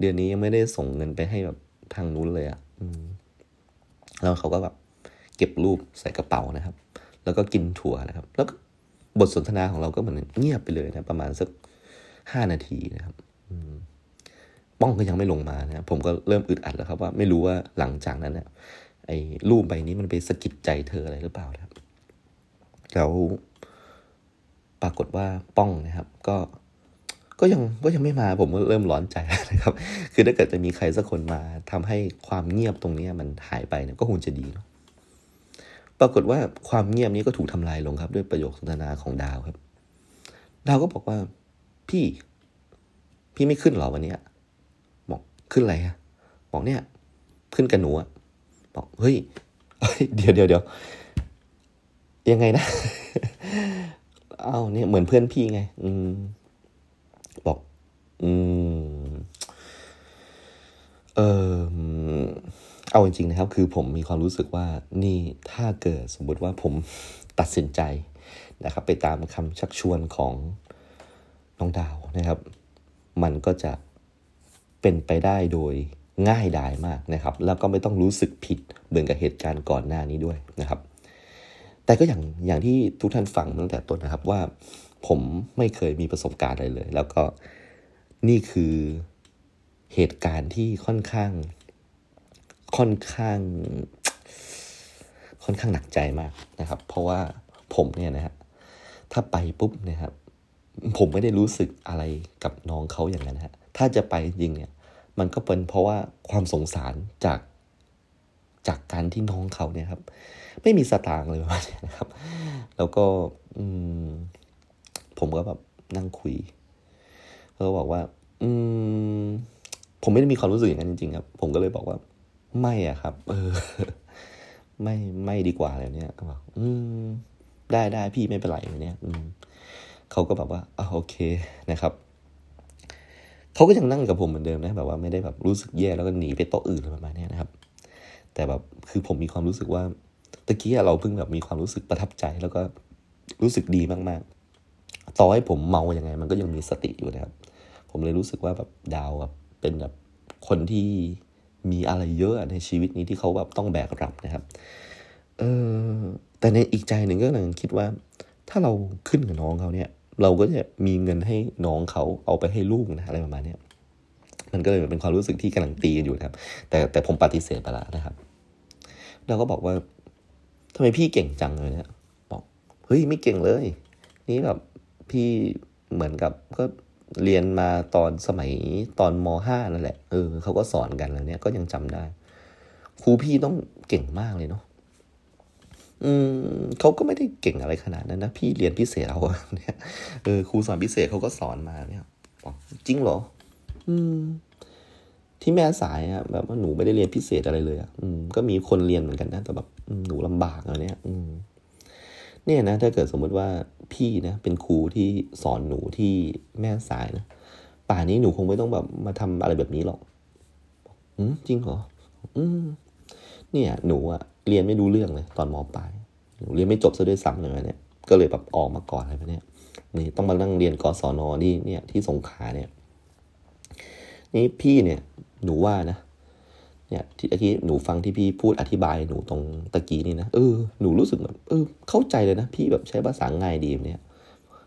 เดือนนี้ยังไม่ได้ส่งเงินไปให้แบบทางนู้นเลยอะแล้วเขาก็แบบเก็บรูปใส่กระเป๋านะครับ แล้วก็กินถั่วนะครับ แล้วบทสนทนาของเราก็เหมือนเงียบไปเลยนะ ประมาณสักห้านาทีนะครับป้องก็ยังไม่ลงมานะผมก็เริ่มอึดอัดแล้วครับว่าไม่รู้ว่าหลังจากนั้นเนี่ยไอ้รูปใบนี้มันไปสะกิดใจเธออะไรหรือเปล่าครับแล้ว ปรากฏว่าป้องนะครับ ก็ก็ยังก็ยังไม่มาผมก็เริ่มร้อนใจนะครับ คือถ้าเกิดจะมีใครสักคนมาทำให้ความเงียบตรงนี้มันหายไปเนี่ยก็คงจะดีเนาะปรากฏว่าความเงียบนี้ก็ถูกทำลายลงครับ ด้วยประโยคสนทนาของดาวครับ ดาวก็บอกว่า พี่ พี่ไม่ขึ้นหรอวันนี้บอกขึ้นอะไรอะบอกเนี่ย ขึ้นกับหนูอะบอกเฮ้ยเดี๋ยวเดี๋ยวเดี๋ยวยังไงนะ เอาเนี่ยเหมือนเพื่อนพี่ไง อืม บอก อืม เออเอาจริงๆนะครับ คือผมมีความรู้สึกว่านี่ถ้าเกิดสมมติว่าผมตัดสินใจนะครับ ไปตามคำชักชวนของน้องดาวนะครับ มันก็จะเป็นไปได้โดยง่ายดายมากนะครับ แล้วก็ไม่ต้องรู้สึกผิดเหมือนกับเหตุการณ์ก่อนหน้านี้ด้วยนะครับ แต่ก็อย่างอย่างที่ทุกท่านฟังตั้งแต่ต้นนะครับว่าผมไม่เคยมีประสบการณ์อะไรเลย แล้วก็นี่คือเหตุการณ์ที่ค่อนข้าง ค่อนข้าง ค่อนข้างหนักใจมากนะครับ เพราะว่าผมเนี่ยนะฮะถ้าไปปุ๊บนะครับ ผมไม่ได้รู้สึกอะไรกับน้องเขาอย่างนั้นฮะถ้าจะไปจริงเนี่ย มันก็เป็นเพราะว่าความสงสารจากจากการที่น้องเขาเนี่ยครับ ไม่มีสตางค์เลยนะครับ แล้วก็ผมก็แบบนั่งคุยเขาบอกว่า อืม ผมไม่ได้มีความรู้สึกอย่างนั้นจริงๆครับ ผมก็เลยบอกว่า ไม่อะครับ เออ ไม่ไม่ดีกว่าอะไรเนี้ยก็บอกอืม ได้ได้พี่ไม่เป็นไรเนี้ยอืมเขาก็แบบว่าอ่าโอเคนะครับเขาก็ยังนั่งกับผมเหมือนเดิมนะแบบว่าไม่ได้แบบรู้สึกแย่แล้วก็หนีไปโต๊ะอื่นอะไรประมาณนี้นะครับ แต่แบบคือผมมีความรู้สึกว่า ตะกี้เราเพิ่งแบบมีความรู้สึกประทับใจแล้วก็รู้สึกดีมากๆ ต่อให้ผมเมาอย่างไง มันก็ยังมีสติอยู่นะครับ ผมเลยรู้สึกว่าแบบดาวแบบเป็นแบบคนที่มีอะไรเยอะในชีวิตนี้ที่เขาแบบต้องแบกรับนะครับ เออแต่ในอีกใจหนึ่งก็กำลังคิดว่า ถ้าเราขึ้นกับน้องเขาเนี่ย เราก็จะมีเงินให้น้องเขาเอาไปให้ลูกนะอะไรประมาณนี้มันก็เลยเป็นความรู้สึกที่กำลังตีกันอยู่นะครับ แต่แต่ผมปฏิเสธไปแล้วนะครับ เราก็บอกว่า ทำไมพี่เก่งจังเลยเนี่ยบอกเฮ้ยไม่เก่งเลย นี่แบบพี่เหมือนกับก็เรียนมาตอนสมัยตอนมห้านั่นแหละเออเขาก็สอนกันแล้วเนี่ยก็ยังจำได้ ครูพี่ต้องเก่งมากเลยเนาะอืมเขาก็ไม่ได้เก่งอะไรขนาดนั้นนะพี่เรียนพิเศษเอาเนี่ยเออครูสอนพิเศษเขาก็สอนมาเนี่ยบอกจริงเหรอ อืม ที่แม่สายอะแบบว่าหนูไม่ได้เรียนพิเศษอะไรเลยอะอืมก็มีคนเรียนเหมือนกันนะแต่แบบ หนูลำบากอะไรเนี่ยอืมเนี่ยนะ ถ้าเกิดสมมติว่าพี่นะเป็นครูที่สอนหนูที่แม่สายนะป่านี้หนูคงไม่ต้องแบบมาทำอะไรแบบนี้หรอกอืมจริงเหรออืมเนี่ย หนูอะเรียนไม่รู้เรื่องเลย ตอนมปลายเรียนไม่จบซะด้วยซ้ำเลยเนี่ย ก็เลยแบบออกมาก่อนอะไรแบบนี้นี่ต้องมานั่งเรียนกศนนี่เนี่ยที่สงขาเนี่ย นี่พี่เนี่ย หนูว่านะ เนี่ยที่ที่หนูฟังที่พี่พูดอธิบายหนูตรงตะกี้นี่นะเออหนูรู้สึกแบบเออ เข้าใจเลยนะพี่แบบใช้ภาษาง่ายดีเนี่ย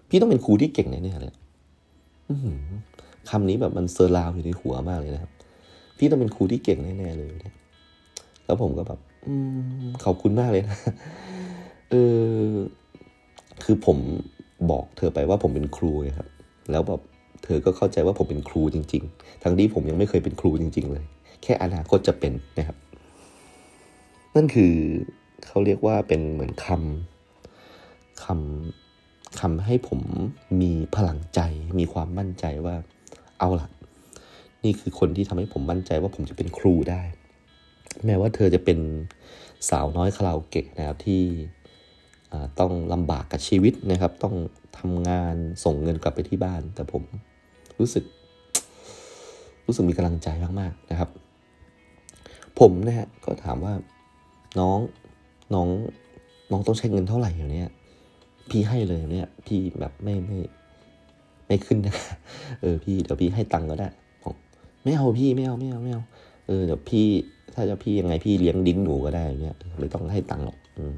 พี่ต้องเป็นครูที่เก่งแน่ๆเลยคำนี้แบบมันเซอร์ราวอยู่ในหัวมากเลยนะครับ พี่ต้องเป็นครูที่เก่งแน่ๆเลยเนี่ย แล้วผมก็แบบ อืมขอบคุณมากเลยนะ เออ คือผมบอกเธอไปว่าผมเป็นครูครับ แล้วแบบเธอก็เข้าใจว่าผมเป็นครูจริง ๆ ทั้งที่ผมยังไม่เคยเป็นครูจริง ๆ เลย แค่อนาคตจะเป็นนะครับ นั่นคือเขาเรียกว่าเป็นเหมือนคำคำคำให้ผมมีพลังใจ มีความมั่นใจว่าเอาล่ะนี่คือคนที่ทำให้ผมมั่นใจว่าผมจะเป็นครูได้ แม้ว่าเธอจะเป็นสาวน้อยคาราโอเกะนะครับที่ต้องลำบากกับชีวิตนะครับ ต้องทำงานส่งเงินกลับไปที่บ้าน แต่ผมรู้สึก รู้สึกมีกำลังใจมาก ๆ นะครับ ผมนะฮะก็ถามว่าน้องน้องน้องต้องใช้เงินเท่าไหร่อย่างเนี้ยพี่ให้เลยเนี่ยพี่แบบไม่ไม่ไม่ขึ้นนะเออพี่เดี๋ยวพี่ให้ตังค์ก็ได้บอกไม่เอาพี่ไม่เอาไม่เอาไม่เอาเออเดี๋ยวพี่ถ้าจะพี่ยังไงพี่เลี้ยงดิ้งหนูก็ได้เนี่ยไม่ต้องให้ตังค์หรอกอืม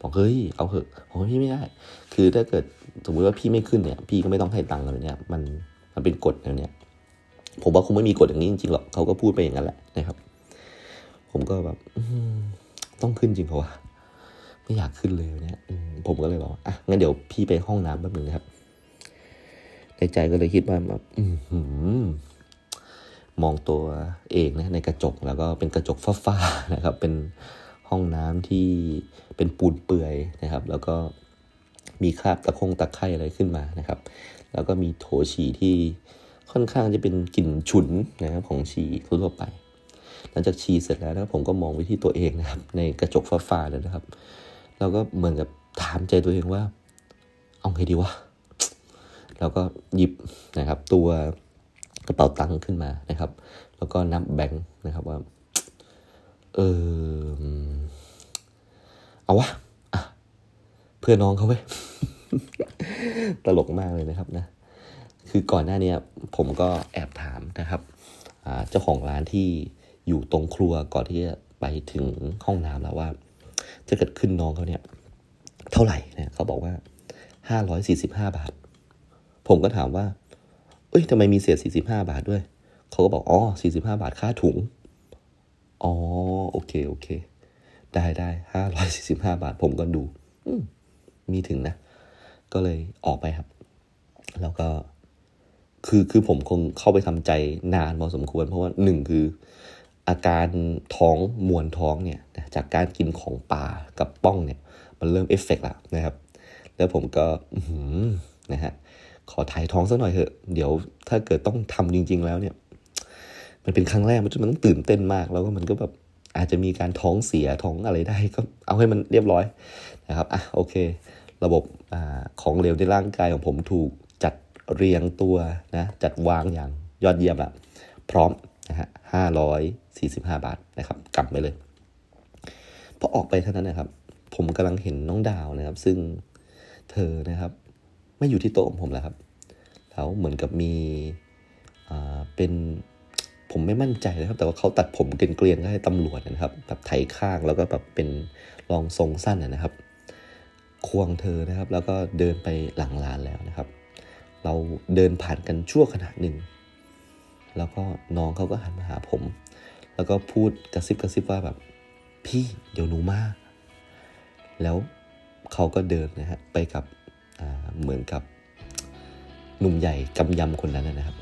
บอกเฮ้ยเอาเหอะบอกพี่ไม่ได้ คือถ้าเกิดสมมติว่าพี่ไม่ขึ้นเนี่ย พี่ก็ไม่ต้องให้ตังค์เลยเนี่ยมันมันเป็นกฎเนี่ยผมว่าคงไม่มีกฎอย่างนี้จริงๆหรอกเขาก็พูดไปอย่างนั้นแหละนะครับ ผมก็แบบต้องขึ้นจริงเพราะว่าไม่อยากขึ้นเลยเนี่ยผมก็เลยบอกอะงั้นเดี๋ยวพี่ไปห้องน้ำแป๊บนึงนะครับในใจก็เลยคิดว่าแบบมองตัวเองนะในกระจกแล้วก็เป็นกระจกฟ้าๆนะครับ เป็นห้องน้ำที่เป็นปูนเปื่อยนะครับ แล้วก็มีคราบตะคงตะไคร่อะไรขึ้นมานะครับ แล้วก็มีโถฉี่ที่ค่อนข้างจะเป็นกลิ่นฉุนนะครับของฉี่ทั่วไป หลังจากฉี่เสร็จแล้วนะผมก็มองไปที่ตัวเองนะครับ ในกระจกฟ้าๆเลยนะครับ แล้วก็เหมือนกับถามใจตัวเองว่า เอาไงดีวะแล้วก็หยิบนะครับ ตัวกระเป๋าตังค์ขึ้นมานะครับ แล้วก็นับแบงค์นะครับว่า เออเอาวะะเพื่อน้องเขาไว้ตลกมากเลยนะครับนะ คือก่อนหน้านี้ผมก็แอบถามนะครับเจ้าของร้านที่ อยู่ตรงครัวก่อนที่จะไปถึงห้องน้ำแล้วว่าถ้าเกิดขึ้นน้องเขาเนี่ย เท่าไหร่เนี่ยเขาบอกว่าห้าร้อยสี่สิบห้าบาท ผมก็ถามว่า เอ้ยทำไมมีเศษสี่สิบห้าบาทด้วย เขาก็บอกอ๋อสี่สิบห้าบาทค่าถุง อ๋อโอเคโอเค ได้ได้ห้าร้อยสี่สิบห้าบาท ผมก็ดู อืมมีถึงนะ ก็เลยออกไปครับ แล้วก็คือคือผมคงเข้าไปทำใจนานพอสมควร เพราะว่าหนึ่งคือ อาการท้องมวนท้องเนี่ยจากการกินของป่ากับป้องเนี่ย มันเริ่มเอฟเฟกต์แล้วนะครับ แล้วผมก็นะฮะขอถ่ายท้องสักหน่อยเถอะ เดี๋ยวถ้าเกิดต้องทำจริง ๆ แล้วเนี่ย มันเป็นครั้งแรกมันมันต้องตื่นเต้นมาก แล้วก็มันก็แบบอาจจะมีการท้องเสียท้องอะไรได้ก็เอาให้มันเรียบร้อยนะครับอะโอเค ระบบอของเหลวในร่างกายของผมถูกจัดเรียงตัวนะจัดวางอย่างยอดเยี่ยมละพร้อมนะฮะ ห้าร้อยสี่สิบห้าบาทนะครับ กลับไปเลยพอออกไปเท่านั้นนะครับ ผมกำลังเห็นน้องดาวนะครับ ซึ่งเธอนะครับ ไม่อยู่ที่โต๊ะของผมแล้วครับ แล้วเหมือนกับมีอ่าเป็นผมไม่มั่นใจเลยครับ แต่ว่าเขาตัดผมเกลียนๆก็ให้ตำรวจนะครับแบบไถข้างแล้วก็แบบเป็นรองทรงสั้นนะครับ ควงเธอนะครับ แล้วก็เดินไปหลังร้านแล้วนะครับ เราเดินผ่านกันชั่วขณะหนึ่ง แล้วก็น้องเขาก็หันมาหาผม แล้วก็พูดกระซิบกระซิบว่าแบบ พี่เดี๋ยวหนูมา แล้วเขาก็เดินนะฮะไปกับเหมือนกับหนุ่มใหญ่กำยำคนนั้นนะครับ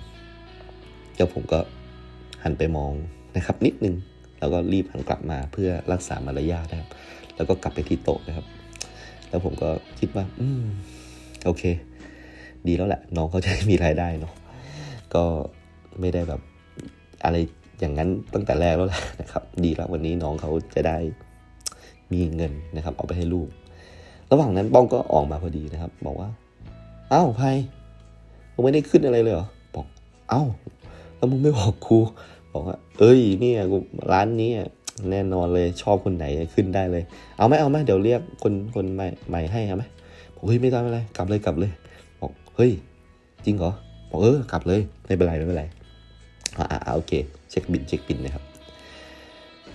แล้วผมก็หันไปมองนะครับ นิดนึง แล้วก็รีบหันกลับมาเพื่อรักษามารยาทนะครับ แล้วก็กลับไปที่โต๊ะนะครับ แล้วผมก็คิดว่า อืม โอเค ดีแล้วแหละ น้องเขาจะมีรายได้เนาะก็ ไม่ได้แบบอะไรอย่างนั้นตั้งแต่แรกแล้วแหละนะครับ ดีแล้ววันนี้น้องเขาจะได้มีเงินนะครับ เอาไปให้ลูก ระหว่างนั้นป้องก็ออกมาพอดีนะครับ บอกว่า เอ้าไพมึงไม่ได้ขึ้นอะไรเลยเหรอบอก เอ้า แล้วมึงไม่บอกครูบอกว่า เอ้ยเนี่ยกูร้านนี้แน่นอนเลยชอบคนไหนขึ้นได้เลย เอาไหมเอาไหมเดี๋ยวเรียกคนคนใหม่ใหม่ให้เอาไหมบอกเฮ้ยไม่ต้องอะไรกลับเลยกลับเลย บอกเฮ้ยจริงเหรอบอกเออกลับเลยไม่เป็นไรไม่เป็นไร อ่าโอเคเช็คบินเช็คบินนะครับ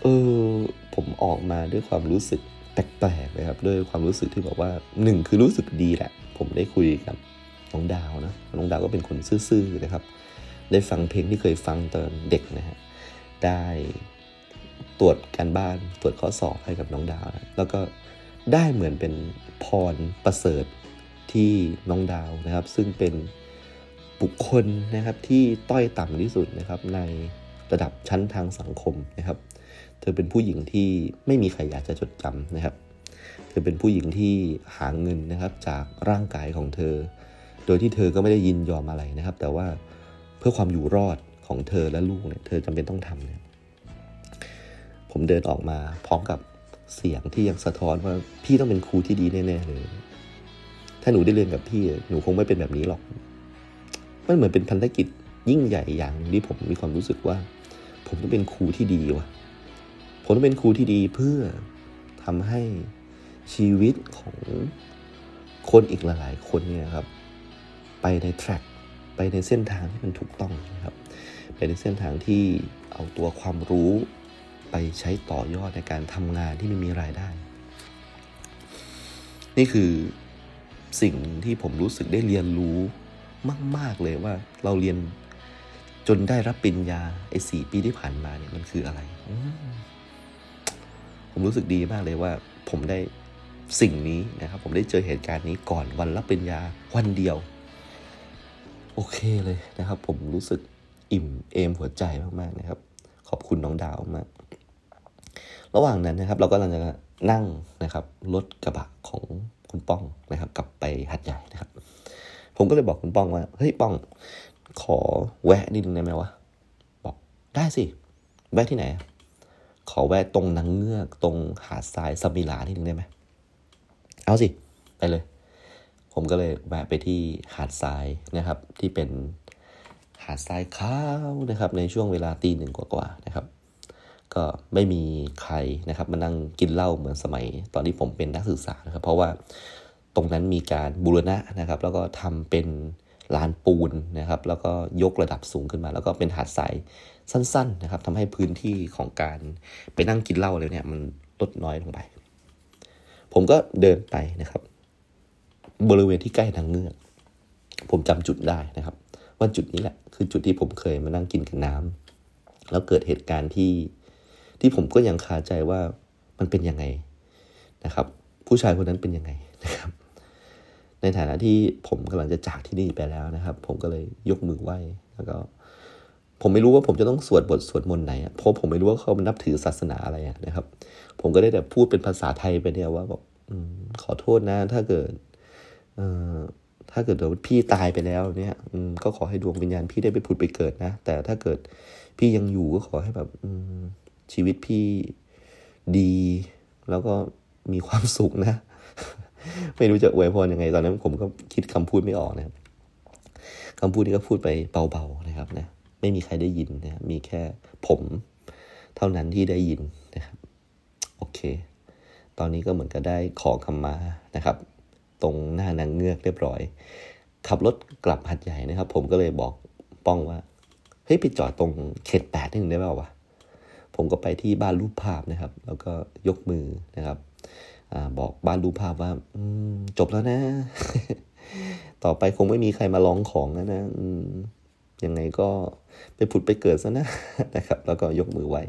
เออผมออกมาด้วยความรู้สึกแปลกๆเลยครับด้วยความรู้สึกที่บอกว่าหนึ่งคือรู้สึกดีแหละ ผมได้คุยกับน้องดาวนะน้องดาวก็เป็นคนซื่อๆนะครับ ได้ฟังเพลงที่เคยฟังตอนเด็กนะฮะได้ตรวจการบ้านตรวจข้อสอบให้กับน้องดาวนะแล้วก็ได้เหมือนเป็นพรประเสริฐที่น้องดาวนะครับ ซึ่งเป็น บุคคลนะครับที่ต้อยต่ำที่สุดนะครับในระดับชั้นทางสังคมนะครับ เธอเป็นผู้หญิงที่ไม่มีใครอยากจะจดจำนะครับ เธอเป็นผู้หญิงที่หาเงินนะครับจากร่างกายของเธอ โดยที่เธอก็ไม่ได้ยินยอมอะไรนะครับ แต่ว่าเพื่อความอยู่รอดของเธอและลูกเนี่ยเธอจำเป็นต้องทำเนี่ยผมเดินออกมาพร้อมกับเสียงที่ยังสะท้อนว่าพี่ต้องเป็นครูที่ดีแน่ๆเลย ถ้าหนูได้เรียนกับพี่หนูคงไม่เป็นแบบนี้หรอก มันเหมือนเป็นพันธกิจยิ่งใหญ่อย่างที่ผมมีความรู้สึกว่า ผมต้องเป็นครูที่ดีว่ะ ผมต้องเป็นครูที่ดีเพื่อทำให้ชีวิตของคนอีกหลายๆคนเนี่ยครับ ไปในแทร็กไปในเส้นทางที่มันถูกต้องนะครับ ไปในเส้นทางที่เอาตัวความรู้ไปใช้ต่อยอดในการทำงานที่ไม่มีรายได้ นี่คือสิ่งที่ผมรู้สึกได้เรียนรู้ มาก ๆ เลยว่าเราเรียนจนได้รับปริญญาไอ้สี่ปีที่ผ่านมาเนี่ยมันคืออะไร ผมรู้สึกดีมากเลยว่า ผมได้สิ่งนี้นะครับ ผมได้เจอเหตุการณ์นี้ก่อนวันรับปริญญาวันเดียว โอเคเลยนะครับ ผมรู้สึกอิ่มเอมหัวใจมากๆนะครับ ขอบคุณน้องดาวมาก ระหว่างนั้นนะครับ เราก็กำลังจะนั่งนะครับรถกระบะของคุณป้องนะครับ กลับไปหัดใหญ่นะครับ ผมก็เลยบอกคุณป้องว่า เฮ้ยป้อง ขอแวะนิดนึงได้ไหมวะ บอกได้สิ แวะที่ไหน ขอแวะตรงนังเงือกตรงหาดทรายสมิลานิดนึงได้ไหม เอาสิ ไปเลย ผมก็เลยแวะไปที่หาดทรายนะครับ ที่เป็นหาดทรายขาวนะครับ ในช่วงเวลาตีหนึ่งกว่าๆนะครับ ก็ไม่มีใครนะครับ มานั่งกินเหล้าเหมือนสมัย ตอนที่ผมเป็นนักศึกษานะครับ เพราะว่า ตรงนั้นมีการบูรณะนะครับ แล้วก็ทำเป็นลานปูนนะครับ แล้วก็ยกระดับสูงขึ้นมา แล้วก็เป็นหาดทรายสั้น ๆ นะครับทำให้พื้นที่ของการไปนั่งกินเหล้าเลยเนี่ยมันลดน้อยลงไป ผมก็เดินไปนะครับ บริเวณที่ใกล้ทางเงือกผมจำจุดได้นะครับ ว่าจุดนี้แหละ คือจุดที่ผมเคยมานั่งกินกับน้ำแล้วเกิดเหตุการณ์ที่ที่ผมก็ยังคาใจว่ามันเป็นยังไงนะครับ ผู้ชายคนนั้นเป็นยังไงนะครับ ในฐานะที่ผมกำลังจะจากที่นี่ไปแล้วนะครับ ผมก็เลยยกมือไหว้แล้วก็ ผมไม่รู้ว่าผมจะต้องสวดบทสวดมนต์ไหนเพราะผมไม่รู้ว่าเขานับถือศาสนาอะไรนะครับ ผมก็ได้แต่พูดเป็นภาษาไทยไปเนี่ยว่าบอกขอโทษนะ ถ้าเกิดถ้าเกิดเดี๋ยวพี่ตายไปแล้วเนี่ยก็ขอให้ดวงวิญญาณพี่ได้ไปผุดไปเกิดนะ แต่ถ้าเกิดพี่ยังอยู่ก็ขอให้แบบชีวิตพี่ดี แล้วก็มีความสุขนะ ไม่รู้จะอวยพรยังไงตอนนั้นผมก็คิดคำพูดไม่ออกนะครับคำพูดนี้ก็พูดไปเบาๆนะครับนะไม่มีใครได้ยินนะมีแค่ผมเท่านั้นที่ได้ยินนะครับโอเค ตอนนี้ก็เหมือนกับได้ขอคำมานะครับ ตรงหน้านางเงือกเรียบร้อย ขับรถกลับหัดใหญ่นะครับ ผมก็เลยบอกป้องว่าเฮ้ยไปจอดตรงเขตแปดนึงได้เปล่าวะผมก็ไปที่บ้านรูปภาพนะครับ แล้วก็ยกมือนะครับ บอกบ้านรูปภาพว่าจบแล้วนะ ต่อไปคงไม่มีใครมาลองของแล้วนะยังไงก็ไปผุดไปเกิดซะนะนะครับ แล้วก็ยกมือไว้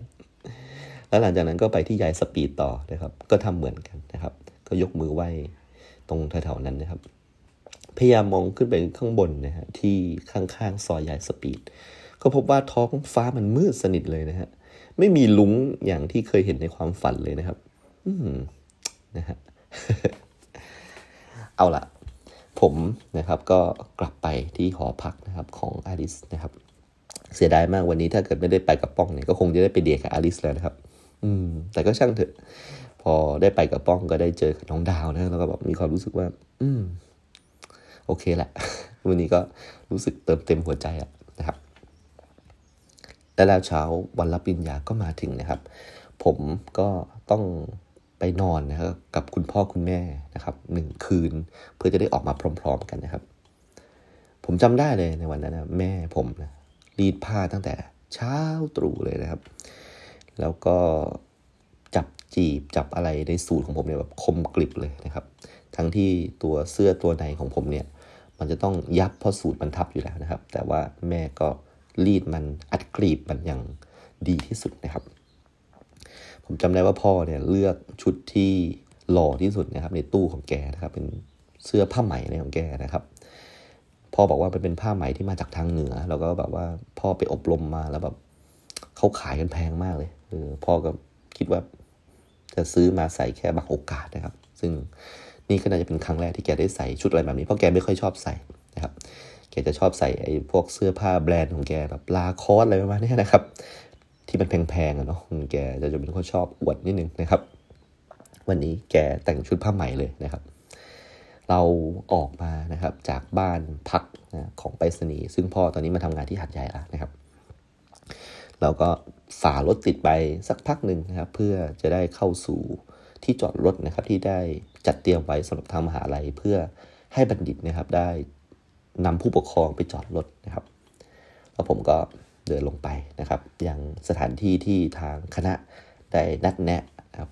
แล้วหลังจากนั้นก็ไปที่ยายสปีดต่อนะครับ ก็ทำเหมือนกันนะครับ ก็ยกมือไหว้ตรงแถวๆนั้นนะครับ พยายามมองขึ้นไปข้างบนนะฮะที่ข้างๆซอยยายสปีด ก็พบว่าท้องฟ้ามันมืดสนิทเลยนะฮะ ไม่มีลุงอย่างที่เคยเห็นในความฝันเลยนะครับ อืม นะฮะเอาละผมนะครับก็กลับไปที่หอพักนะครับของอาริสนะครับ เสียดายมากวันนี้ถ้าเกิดไม่ได้ไปกับป้องเนี่ยก็คงจะได้ไปเดียกับอาริสแล้วนะครับ อืม แต่ก็ช่างเถอะ พอได้ไปกับป้องก็ได้เจอกับน้องดาวนะแล้วก็แบบมีความรู้สึกว่า อืม โอเคแหละ วันนี้ก็รู้สึกเติมเต็มหัวใจอะนะครับและแล้วเช้าวันรับปริญญาก็มาถึงนะครับ ผมก็ต้อง ไปนอนนะครับกับคุณพ่อคุณแม่นะครับหนึ่งคืน เพื่อจะได้ออกมาพร้อม ๆ กันนะครับ ผมจำได้เลยในวันนั้นนะแม่ผมนะรีดผ้าตั้งแต่เช้าตรู่เลยนะครับ แล้วก็จับจีบจับอะไรในสูตรของผมเนี่ยแบบคมกริบเลยนะครับ ทั้งที่ตัวเสื้อตัวในของผมเนี่ย มันจะต้องยับเพราะสูตรมันทับอยู่แล้วนะครับ แต่ว่าแม่ก็รีดมันอัดกรีบมันอย่างดีที่สุดนะครับ ผมจำได้ว่าพ่อเนี่ยเลือกชุดที่หล่อที่สุดนะครับ ในตู้ของแกนะครับ เป็นเสื้อผ้าไหมในของแกนะครับพพ่อบอกว่ามันเป็นผ้าไหมที่มาจากทางเหนือ แล้วก็แบบว่าพ่อไปอบรมมาแล้วแบบเขาขายกันแพงมากเลยเออพ่อก็คิดว่าจะซื้อมาใส่แค่บางโอกาสนะครับ ซึ่งนี่ก็น่าจะเป็นครั้งแรกที่แกได้ใส่ชุดอะไรแบบนี้เพราะแกไม่ค่อยชอบใส่นะครับ แกจะชอบใส่ไอ้พวกเสื้อผ้าแบรนด์ของแกแบบลาคอสอะไรประมาณนี้นะครับ ที่มันแพงๆอะเนาะแกจะจะเป็นคนชอบอวดนิดนึงนะครับ วันนี้แกแต่งชุดผ้าไหม่เลยนะครับ เราออกมานะครับจากบ้านพักนะของไปรษณีย์ซึ่งพ่อตอนนี้มาทำงานที่หัดใหญ่แล้วนะครับเราก็ฝ่ารถติดไปสักพักหนึ่งนะครับ เพื่อจะได้เข้าสู่ที่จอดรถนะครับ ที่ได้จัดเตรียมไว้สำหรับทางมหาลัยเพื่อให้บัณฑิตนะครับได้นำผู้ปกครองไปจอดรถนะครับ แล้วผมก็ เดินลงไปนะครับ ยังสถานที่ที่ทางคณะได้นัดแนะ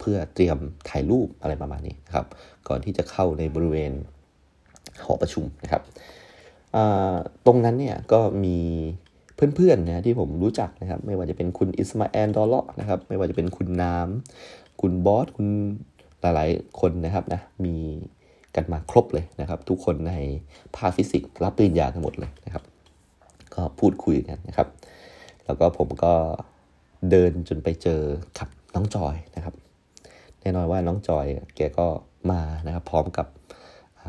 เพื่อเตรียมถ่ายรูปอะไรประมาณนี้นะครับ ก่อนที่จะเข้าในบริเวณหอประชุมนะครับตรงนั้นเนี่ยก็มีเพื่อนๆนะที่ผมรู้จักนะครับ ไม่ว่าจะเป็นคุณอิสมาแอนดอลเลาะนะครับ ไม่ว่าจะเป็นคุณน้ำคุณบอสคุณหลายๆคนนะครับนะมีกันมาครบเลยนะครับ ทุกคนในภาคฟิสิกส์รับปริญญาทั้งหมดเลยนะครับ ก็พูดคุยกันนะครับ แล้วก็ผมก็เดินจนไปเจอกับน้องจอยนะครับ แน่นอนว่าน้องจอยแกก็มานะครับ พร้อมกับ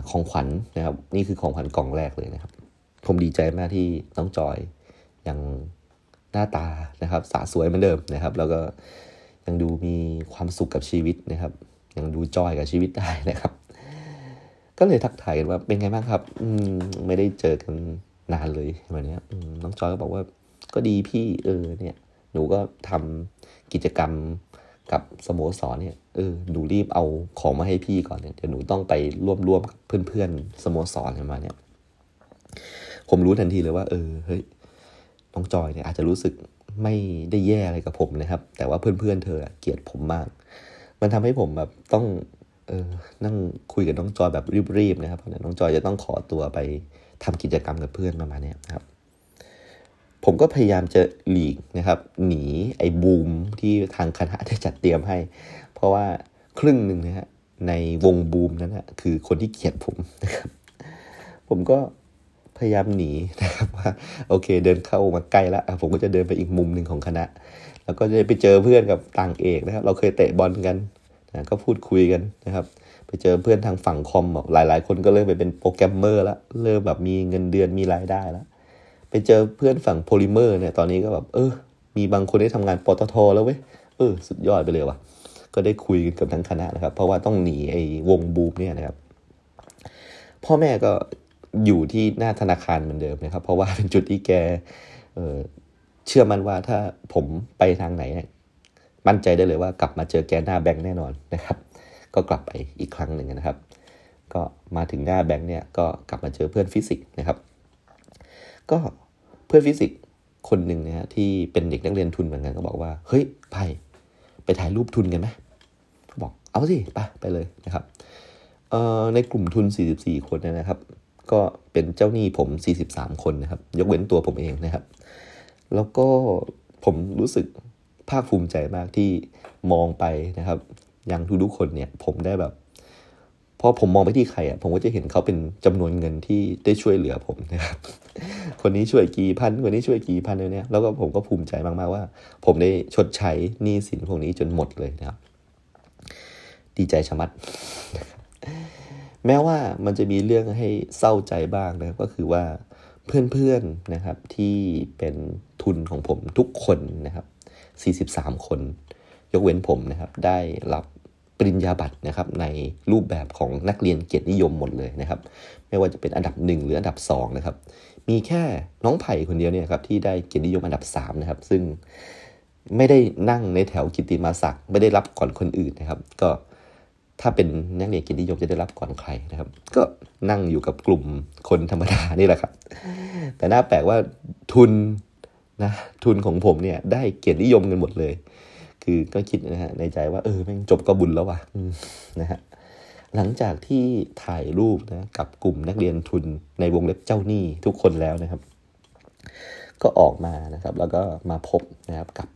ของขวัญนนะครับ นี่คือของขวัญกล่องแรกเลยนะครับ ผมดีใจมากที่น้องจอยยังหน้าตานะครับ สาสวยเหมือนเดิมนะครับ แล้วก็ยังดูมีความสุขกับชีวิตนะครับ ยังดูจอยกับชีวิตได้นะครับ ก็เลยทักทายกันว่าเป็นไงบ้างครับ อืมไม่ได้เจอกันนานเลยวันนี้น้องจอยก็บอกว่า ก็ดีพี่เออเนี่ย หนูก็ทำกิจกรรมกับสโมสรเนี่ยเออหนูรีบเอาของมาให้พี่ก่อนเนี่ยเดี๋ยวหนูต้องไปร่วมร่วมกับเพื่อนๆสโมสรมาเนี่ย ผมรู้ทันทีเลยว่า เออเฮ้ยน้องจอยเนี่ยอาจจะรู้สึกไม่ได้แย่อะไรกับผมนะครับ แต่ว่าเพื่อนๆเธอเกลียดผมมาก มันทำให้ผมแบบต้องเออนั่งคุยกับน้องจอยแบบรีบๆนะครับเน้องจอยจะต้องขอตัวไปทำกิจกรรมกับเพื่อนประมาณนี้ครับ ผมก็พยายามจะหลีกนะครับหนีไอ้บูมที่ทางคณะได้จัดเตรียมให้ เพราะว่าครึ่งหนึ่งนะฮะในวงบูมนั้นนะคือคนที่เกลียดผมนะครับผมก็พยายามหนีนะครับว่าโอเค เดินเข้ามาใกล้แล้วผมก็จะเดินไปอีกมุมหนึ่งของคณะ แล้วก็จะไปเจอเพื่อนกับต่างเอกนะครับ เราเคยเตะบอลกันนะก็พูดคุยกันนะครับ ไปเจอเพื่อนทางฝั่งคอมหลาย ๆ คนก็เริ่มไปเป็นโปรแกรมเมอร์แล้วเริ่มแบบมีเงินเดือนมีรายได้แล้ว ไปเจอเพื่อนฝั่งโพลิเมอร์เนี่ยตอนนี้ก็แบบเออ มีบางคนได้ทำงานปตทแล้วเว้ยเออ สุดยอดไปเลยว่ะ ก็ได้คุยกันกับทั้งคณะนะครับ เพราะว่าต้องหนีไอ้วงบูมเนี่ยนะครับ พ่อแม่ก็อยู่ที่หน้าธนาคารเหมือนเดิมนะครับ เพราะว่าเป็นจุดที่แกเเชื่อมั่นว่าถ้าผมไปทางไหนมั่นใจได้เลยว่ากลับมาเจอแกหน้าแบงค์แน่นอนนะครับ ก็กลับไปอีกครั้งหนึ่งนะครับ ก็มาถึงหน้าแบงค์เนี่ยก็กลับมาเจอเพื่อนฟิสิกส์นะครับ ก็เพื่อนฟิสิกส์คนหนึ่งนะฮะที่เป็นเด็กนักเรียนทุนเหมือนกันก็บอกว่า เฮ้ยไผ่ไปถ่ายรูปทุนกันไหมบอกเอาสิไปไปเลยนะครับในกลุ่มทุน 44 คนนะครับ ก็เป็นเจ้าหนี้ผม 43 คนนะครับ ยกเว้นตัวผมเองนะครับ แล้วก็ผมรู้สึกภาคภูมิใจมากที่มองไปนะครับย่างทุกๆคนเนี่ย ผมได้แบบ พอผมมองไปที่ใครอะผมก็จะเห็นเขาเป็นจำนวนเงินที่ได้ช่วยเหลือผมนะครับคนนี้ช่วยกี่พันคนนี้ช่วยกี่พันเนี่ยแล้วก็ผมก็ภูมิใจมากๆว่า ผมได้ชดใช้หนี้สินพวกนี้จนหมดเลยนะครับ ดีใจชะมัด แม้ว่ามันจะมีเรื่องให้เศร้าใจบ้างนะก็คือว่าเพื่อนๆนะครับที่เป็นทุนของผมทุกคนนะครับ 43 คน ยกเว้นผมนะครับ ได้รับ ปริญญาบัตรนะครับในรูปแบบของนักเรียนเกียรตินิยมหมดเลยนะครับ ไม่ว่าจะเป็นอันดับ 1 หรืออันดับ2นะครับมีแค่น้องไผ่คนเดียวเนี่ยครับที่ได้เกียรตินิยมอันดับ3นะครับซึ่งไม่ได้นั่งในแถวกิติมาศักดิ์ไม่ได้รับก่อนคนอื่นนะครับ ก็ถ้าเป็นนักเรียนกินนิยมจะได้รับก่อนใครนะครับ ก็นั่งอยู่กับกลุ่มคนธรรมดานี่แหละครับ แต่น่าแปลกว่าทุนนะทุนของผมเนี่ยได้เกียรตินิยมกันหมดเลย คือก็คิดนะฮะในใจว่าเออแม่งจบก็บุญแล้ววะนะฮะหลังจากที่ถ่ายรูปนะกับกลุ่มนักเรียนทุนในวงเล็บเจ้าหนี้ทุกคนแล้วนะครับ ก็ออกมานะครับ แล้วก็มาพบนะครับกับ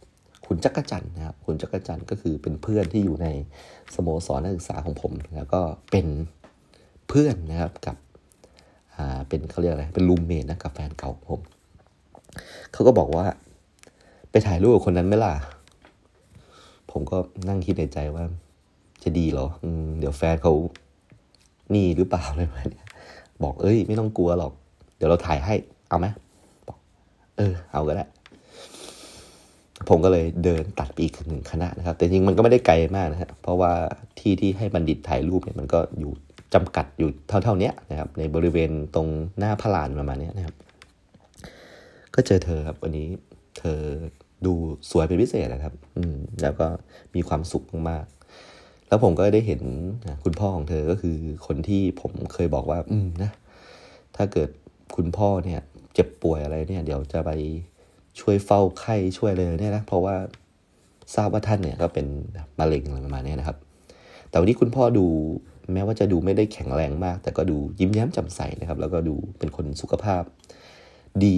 คุณจักรจันนะครับ คุณจักรจันก็คือเป็นเพื่อนที่อยู่ในสโมสรนักศึกษาของผม แล้วก็เป็นเพื่อนนะครับกับอ่าเป็นเขาเรียกอะไรเป็นรูมเมทนะกับแฟนเก่าผมเขาก็บอกว่า ไปถ่ายรูปกับคนนั้นไหมล่ะ ผมก็นั่งคิดในใจว่า จะดีเหรออืมเดี๋ยวแฟนเขานี่หรือเปล่าอะไรแบบนี้บอกเอ้ย ไม่ต้องกลัวหรอก เดี๋ยวเราถ่ายให้ เอาไหมบอก เออ เอาก็ได้ ผมก็เลยเดินตัดไปอีกหนึ่งคณะนะครับ แต่จริงมันก็ไม่ได้ไกลมากนะฮะเพราะว่าที่ที่ให้บัณฑิตถ่ายรูปเนี่ยมันก็อยู่จำกัดอยู่เท่าๆนี้นะครับ ในบริเวณตรงหน้าพระลานประมาณนี้นะครับ ก็เจอเธอครับวันนี้ เธอ ดูสวยเป็นพิเศษนะครับ อืมแล้วก็มีความสุขมากๆ แล้วผมก็ได้เห็นคุณพ่อของเธอก็คือคนที่ผมเคยบอกว่า อืมนะ ถ้าเกิดคุณพ่อเนี่ย เจ็บป่วยอะไรเนี่ย เดี๋ยวจะไปช่วยเฝ้าไข้ช่วยเลยเนี่ยนะเพราะว่าทราบว่าท่านเนี่ยก็เป็นมะเร็งอะไรประมาณนี้นะครับ แต่วันนี้คุณพ่อดูแม้ว่าจะดูไม่ได้แข็งแรงมาก แต่ก็ดูยิ้มแย้มแจ่มใสนะครับ แล้วก็ดูเป็นคนสุขภาพ ดี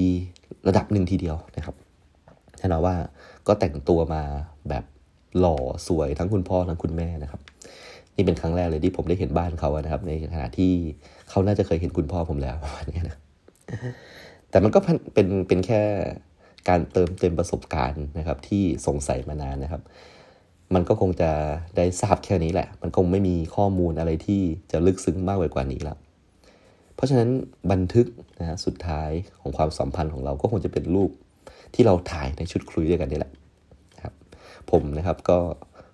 ระดับหนึ่งทีเดียวนะครับ แน่นอนว่าก็แต่งตัวมาแบบหล่อสวยทั้งคุณพ่อทั้งคุณแม่นะครับ นี่เป็นครั้งแรกเลยที่ผมได้เห็นบ้านเขานะครับ ในขณะที่เขาน่าจะเคยเห็นคุณพ่อผมแล้วประมาณนี้นะแต่มันก็เป็นเป็นแค่การเติมเต็มประสบการณ์นะครับ ที่สงสัยมานานนะครับ มันก็คงจะได้ทราบแค่นี้แหละ มันคงไม่มีข้อมูลอะไรที่จะลึกซึ้งมากไปกว่านี้แล้วเพราะฉะนั้นบันทึกนะฮะสุดท้ายของความสัมพันธ์ของเราก็คงจะเป็นรูป ที่เราถ่ายในชุดคุยด้วยกันนี่แหละครับผมนะครับก็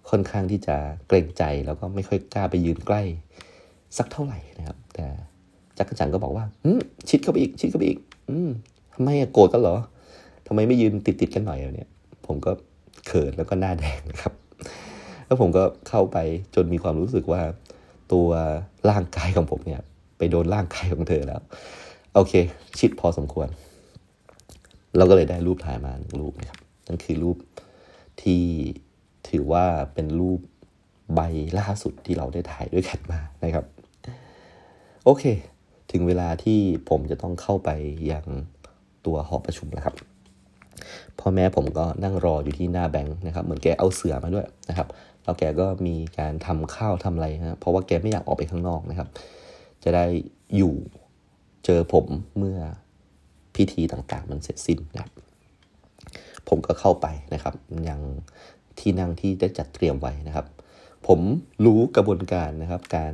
ค่อนข้างที่จะเกรงใจแล้วก็ไม่ค่อยกล้าไปยืนใกล้สักเท่าไหร่นะครับ แต่จักรจันก็บอกว่าอืชิดเข้าไปอีก ชิดเข้าไปอีก อืมทำไมโกรธกันเหรอทำไมไม่ยืนติดติดกันหน่อยเนี่ย ผมก็เขินแล้วก็หน้าแดงนะครับ แล้วผมก็เข้าไปจนมีความรู้สึกว่า ตัวร่างกายของผมเนี่ย ไปโดนร่างกายของเธอแล้ว โอเค ชิดพอสมควร เราก็เลยได้รูปถ่ายมาหนึ่งรูปนะครับนั่นคือรูปที่ถือว่าเป็นรูปใบล่าสุดที่เราได้ถ่ายด้วยกันมานะครับ โอเค ถึงเวลาที่ผมจะต้องเข้าไปยังตัวหอประชุมแล้วครับพ่อแม่ผมก็นั่งรออยู่ที่หน้าแบงค์นะครับ เหมือนแกเอาเสือมาด้วยนะครับ แล้วแกก็มีการทำข้าวทำอะไรนะเพราะว่าแกไม่อยากออกไปข้างนอกนะครับ จะได้อยู่เจอผมเมื่อ พิธีต่างๆ มันเสร็จสิ้นนะครับ ผมก็เข้าไปนะครับ ยังที่นั่งที่ได้จัดเตรียมไว้นะครับ ผมรู้กระบวนการนะครับ การ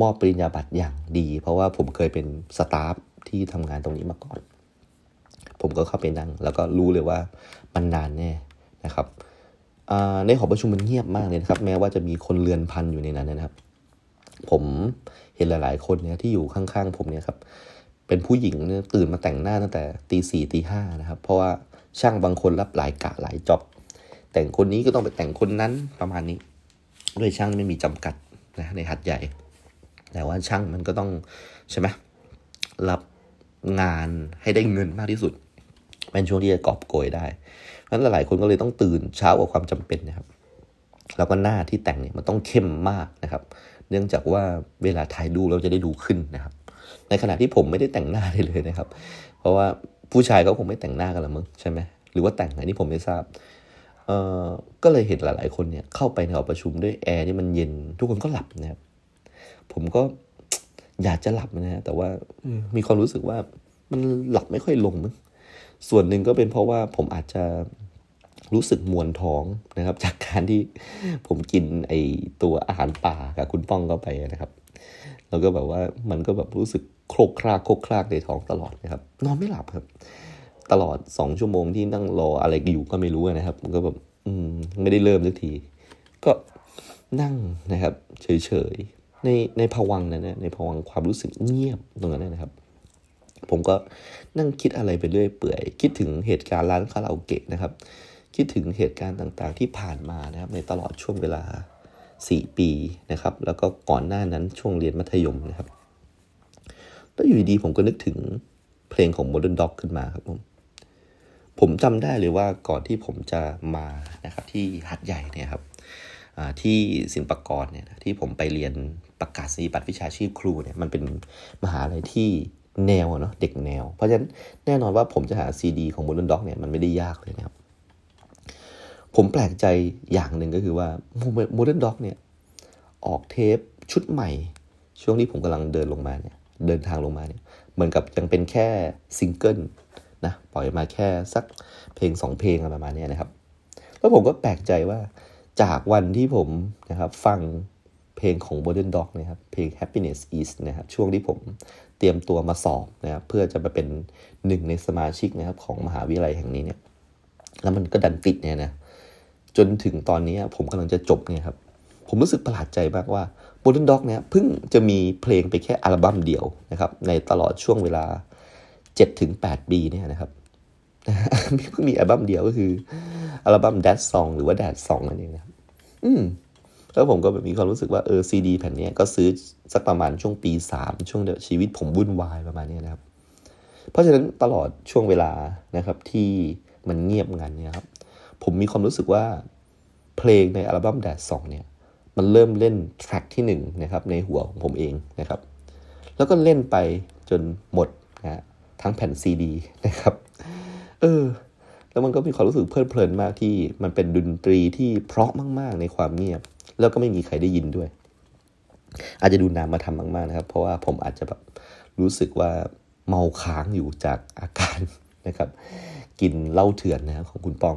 มอบปริญญาบัตรอย่างดี เพราะว่าผมเคยเป็นสตาฟที่ทำงานตรงนี้มาก่อน ผมก็เข้าไปนั่ง แล้วก็รู้เลยว่ามันนานแน่นะครับในหอประชุมมันเงียบมากเลยนะครับ แม้ว่าจะมีคนเรือนพันอยู่ในนั้นนะครับ ผมเห็นหลาย ๆ คนเนี่ยที่อยู่ข้าง ๆ ผมเนี่ยครับ เป็นผู้หญิงเนี่ยตื่นมาแต่งหน้าตั้งแต่ตีสี่ตีห้านะครับ เพราะว่าช่างบางคนรับหลายกะหลายจ็อบแต่งคนนี้ก็ต้องไปแต่งคนนั้นประมาณนี้ด้วยช่างไม่มีจำกัดนะในหัดใหญ่ แต่ว่าช่างมันก็ต้องใช่ไหมรับงานให้ได้เงินมากที่สุดเป็นช่วงที่จะกอบโกยได้เพราะฉะนั้นหลายคนก็เลยต้องตื่นเช้ากว่าความจำเป็นนะครับ แล้วก็หน้าที่แต่งเนี่ยมันต้องเข้มมากนะครับ เนื่องจากว่าเวลาถ่ายดูเราจะได้ดูขึ้นนะครับ ในขณะที่ผมไม่ได้แต่งหน้าเลยนะครับ เพราะว่าผู้ชายเขาคงไม่แต่งหน้ากันละมึงใช่ไหมหรือว่าแต่งอันนี้ผมไม่ทราบเอ่อก็เลยเห็นหลาย ๆ คนเนี่ยเข้าไปในหอประชุมด้วยแอร์ที่มันเย็นทุกคนก็หลับนะครับผมก็อยากจะหลับนะฮะแต่ว่ามีความรู้สึกว่ามันหลับไม่ค่อยลงมั้งส่วนหนึ่งก็เป็นเพราะว่าผมอาจจะรู้สึกมวนท้องนะครับ จากการที่ผมกินไอตัวอาหารป่ากับคุณป้องเข้าไปนะครับ แล้วก็แบบว่ามันก็แบบรู้สึกโครกครากโครกครากในท้องตลอดนะครับ นอนไม่หลับครับ ตลอดสองชั่วโมงที่นั่งรออะไรอยู่ก็ไม่รู้นะครับ มันก็แบบอืมไม่ได้เริ่มสักที ก็นั่งนะครับ เฉยๆ ในในภวังนั้นนะในภวังความรู้สึกเงียบตรงนั้นนะครับ ผมก็นั่งคิดอะไรไปเรื่อยเปื่อย คิดถึงเหตุการณ์ร้านคาราโอเกะนะครับ คิดถึงเหตุการณ์ต่างๆ ที่ผ่านมานะครับ ในตลอดช่วงเวลา 4 ปีนะครับ แล้วก็ก่อนหน้านั้นช่วงเรียนมัธยมนะครับ แล้วอยู่ดีผมก็นึกถึงเพลงของ Modern Dog ขึ้นมาครับผมผมจำได้เลยว่าก่อนที่ผมจะมานะครับที่หัดใหญ่เนี่ยครับที่สินปกรเนี่ยที่ผมไปเรียนประกาศนียบัตรวิชาชีพครูเนี่ยมันเป็นมหาลัยที่แนวเนาะเด็กแนว เพราะฉะนั้นแน่นอนว่าผมจะหาซีดีของ Modern Dog เนี่ยมันไม่ได้ยากเลยนะครับ ผมแปลกใจอย่างหนึ่งก็คือว่า Modern Dog เนี่ย ออกเทปชุดใหม่ ช่วงที่ผมกำลังเดินลงมาเนี่ย เดินทางลงมาเนี่ย เหมือนกับยังเป็นแค่ซิงเกิลนะ ปล่อยมาแค่สักเพลงสองเพลงอะไรประมาณนี้นะครับ แล้วผมก็แปลกใจว่าจากวันที่ผมนะครับฟังเพลงของ Modern Dog นะครับ เพลง Happiness Is นะครับ ช่วงที่ผมเตรียมตัวมาสอบนะครับ เพื่อจะมาเป็นหนึ่งในสมาชิกนะครับของมหาวิทยาลัยแห่งนี้เนี่ย แล้วมันก็ดันติดเนี่ยนะ จนถึงตอนนี้ผมกำลังจะจบเนี่ยครับ ผมรู้สึกประหลาดใจมากว่า Modern Dog เนี่ยเพิ่งจะมีเพลงไปแค่อัลบั้มเดียวนะครับ ในตลอดช่วงเวลา 7-8 ปีเนี่ยนะครับเพิ่งมีอัลบั้มเดียวก็คืออัลบั้ม Dad Song หรือว่า Dad Song นั่นเองนะครับ อืม แล้วผมก็มีความรู้สึกว่าเออซีดีแผ่นนี้ก็ซื้อสักประมาณช่วงปีสามช่วงเดียวชีวิตผมวุ่นวายประมาณนี้นะครับ เพราะฉะนั้นตลอดช่วงเวลานะครับที่มันเงียบงันเนี่ยครับ ผมมีความรู้สึกว่าเพลงในอัลบั้มแดดสองเนี่ยมันเริ่มเล่นแทร็กที่1นนะครับในหัวของผมเองนะครับแล้วก็เล่นไปจนหมดนะทั้งแผ่นซีดีนะครับเออแล้วมันก็มีความรู้สึกเพลิดเพลินมากที่มันเป็นดนตรีที่เพราะมาก ๆ ในความเงียบ แล้วก็ไม่มีใครได้ยินด้วย อาจจะดูนามมาทำมาก ๆ นะครับ เพราะว่าผมอาจจะแบบรู้สึกว่าเมาค้างอยู่จากอาการนะครับ กินเหล้าเถื่อนนะครับของคุณปอง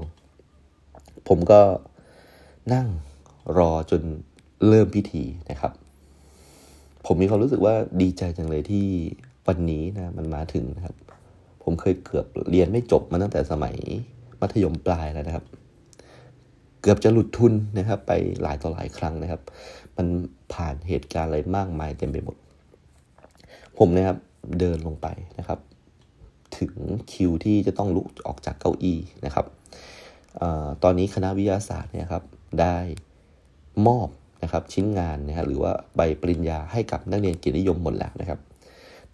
ผมก็นั่งรอจนเริ่มพิธีนะครับ ผมมีความรู้สึกว่าดีใจจังเลยที่วันนี้นะมันมาถึงนะครับ ผมเคยเกือบเรียนไม่จบมาตั้งแต่สมัยมัธยมปลายแล้วนะครับ เกือบจะหลุดทุนนะครับ ไปหลายต่อหลายครั้งนะครับ มันผ่านเหตุการณ์อะไรมากมายเต็มไปหมด ผมนะครับเดินลงไปนะครับ ถึงคิวที่จะต้องลุกออกจากเก้าอี้นะครับ ตอนนี้คณะวิทยาศาสตร์เนี่ยครับได้มอบนะครับชิ้นงานนะครับหรือว่าใบปริญญาให้กับนักเรียนเกียรตินิยมหมดแล้วนะครับ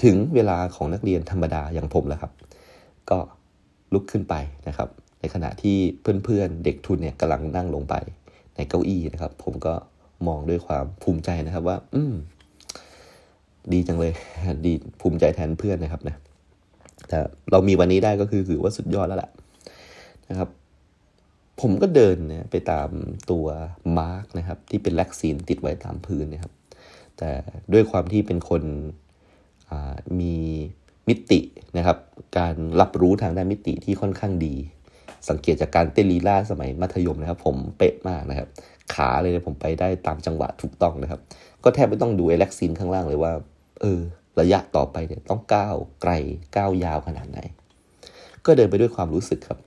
ถึงเวลาของนักเรียนธรรมดาอย่างผมแล้วครับ ก็ลุกขึ้นไปนะครับ ในขณะที่เพื่อนๆเด็กทุนเนี่ยกำลังนั่งลงไปในเก้าอี้นะครับ ผมก็มองด้วยความภูมิใจนะครับว่า อืมดีจังเลยดีภูมิใจแทนเพื่อนนะครับนะแต่เรามีวันนี้ได้ก็คือถือว่าสุดยอดแล้วแหละนะครับ ผมก็เดินเนี่ยไปตามตัวมาร์กนะครับที่เป็นแล็กซีนติดไว้ตามพื้นนะครับ แต่ด้วยความที่เป็นคนมีมิตินะครับ การรับรู้ทางด้านมิติที่ค่อนข้างดี สังเกตจากการเต้นลีลาสมัยมัธยมนะครับ ผมเป๊ะมากนะครับ ขาเลยผมไปได้ตามจังหวะถูกต้องนะครับ ก็แทบไม่ต้องดูไอ้แล็กซีนข้างล่างเลยว่า เออ ระยะต่อไปเนี่ยต้องก้าวไกลก้าวยาวขนาดไหน ก็เดินไปด้วยความรู้สึกครับ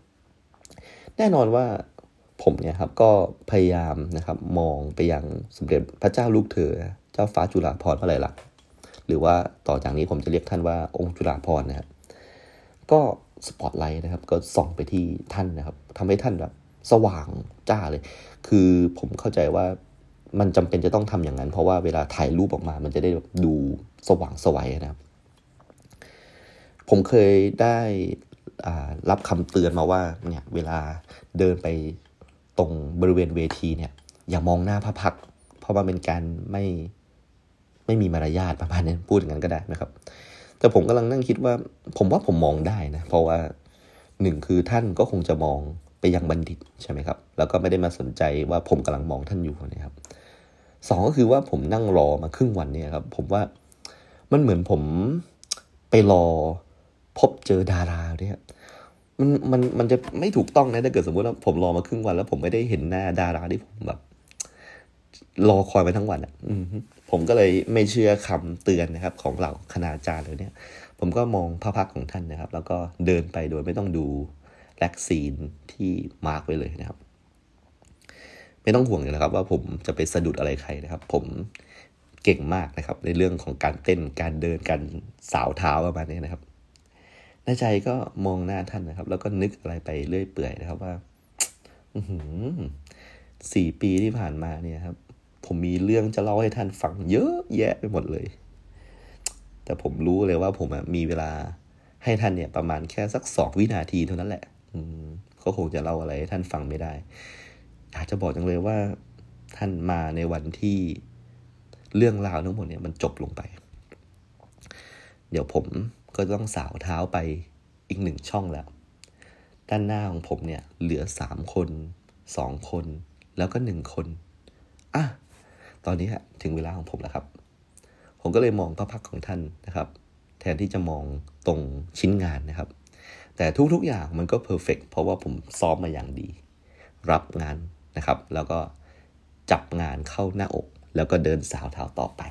แน่นอนว่าผมเนี่ยครับก็พยายามนะครับมองไปยังสมเด็จพระเจ้าลูกเธอ เจ้าฟ้าจุฬาภรณ์พระไรลักษณ์หรือว่าต่อจากนี้ผมจะเรียกท่านว่าองค์จุฬาภรณ์นะครับก็สปอตไลท์นะครับก็ส่องไปที่ท่านนะครับทำให้ท่านแบบสว่างจ้าเลย คือผมเข้าใจว่ามันจำเป็นจะต้องทำอย่างนั้น เพราะว่าเวลาถ่ายรูปออกมา มันจะได้ดูสว่างสวัยนะครับ ผมเคยได้ รับคำเตือนมาว่าเนี่ยเวลาเดินไปตรงบริเวณเวทีเนี่ยอย่ามองหน้าพระพัก เพราะว่าเป็นการไม่ไม่มีมารยาทประมาณนี้พูดอย่างนั้นก็ได้นะครับ แต่ผมกำลังนั่งคิดว่า ผมว่าผมมองได้นะ เพราะว่าหนึ่งคือท่านก็คงจะมองไปยังบัณฑิตใช่ไหมครับ แล้วก็ไม่ได้มาสนใจว่าผมกำลังมองท่านอยู่นะครับสองก็คือว่าผมนั่งรอมาครึ่งวันเนี่ยครับ ผมว่ามันเหมือนผมไปรอ พบเจอดาราเนี่ยมันมันมันจะไม่ถูกต้องนะถ้าเกิดสมมติว่าผมรอมาครึ่งวันแล้วผมไม่ได้เห็นหน้าดาราที่ผมแบบ รอคอยมาทั้งวันอะผมก็เลยไม่เชื่อคำเตือนนะครับ ของเหล่าคณาจารย์เลยเนี่ย ผมก็มองพระพักของท่านนะครับ แล้วก็เดินไปโดยไม่ต้องดูแล็กซีนที่มาร์กไว้เลยนะครับ ไม่ต้องห่วงเลยนะครับ ว่าผมจะไปสะดุดอะไรใครนะครับ ผมเก่งมากนะครับ ในเรื่องของการเต้นการเดินการสาวเท้าประมาณนี้นะครับ ในใจก็มองหน้าท่านนะครับ แล้วก็นึกอะไรไปเรื่อยเปื่อยนะครับว่าสี่ปีที่ผ่านมาเนี่ยครับ ผมมีเรื่องจะเล่าให้ท่านฟังเยอะแยะไปหมดเลย แต่ผมรู้เลยว่าผมมีเวลาให้ท่านเนี่ย ประมาณแค่สักสองวินาทีเท่านั้นแหละอืมก็คงจะเล่าอะไรให้ท่านฟังไม่ได้อยากจะบอกจังเลยว่าท่านมาในวันที่เรื่องราวทั้งหมดเนี่ยมันจบลงไป เดี๋ยวผม ก็ต้องสาวเท้าไปอีกหนึ่งช่องแล้ว ด้านหน้าของผมเนี่ยเหลือสามคนสองคนแล้วก็หนึ่งคนอะตอนนี้ฮะถึงเวลาของผมแล้วครับ ผมก็เลยมองพระพักของท่านนะครับ แทนที่จะมองตรงชิ้นงานนะครับ แต่ทุกๆอย่างมันก็เพอร์เฟกเพราะว่าผมซ้อมมาอย่างดี รับงานนะครับ แล้วก็จับงานเข้าหน้าอก แล้วก็เดินสาวเท้าต่อไป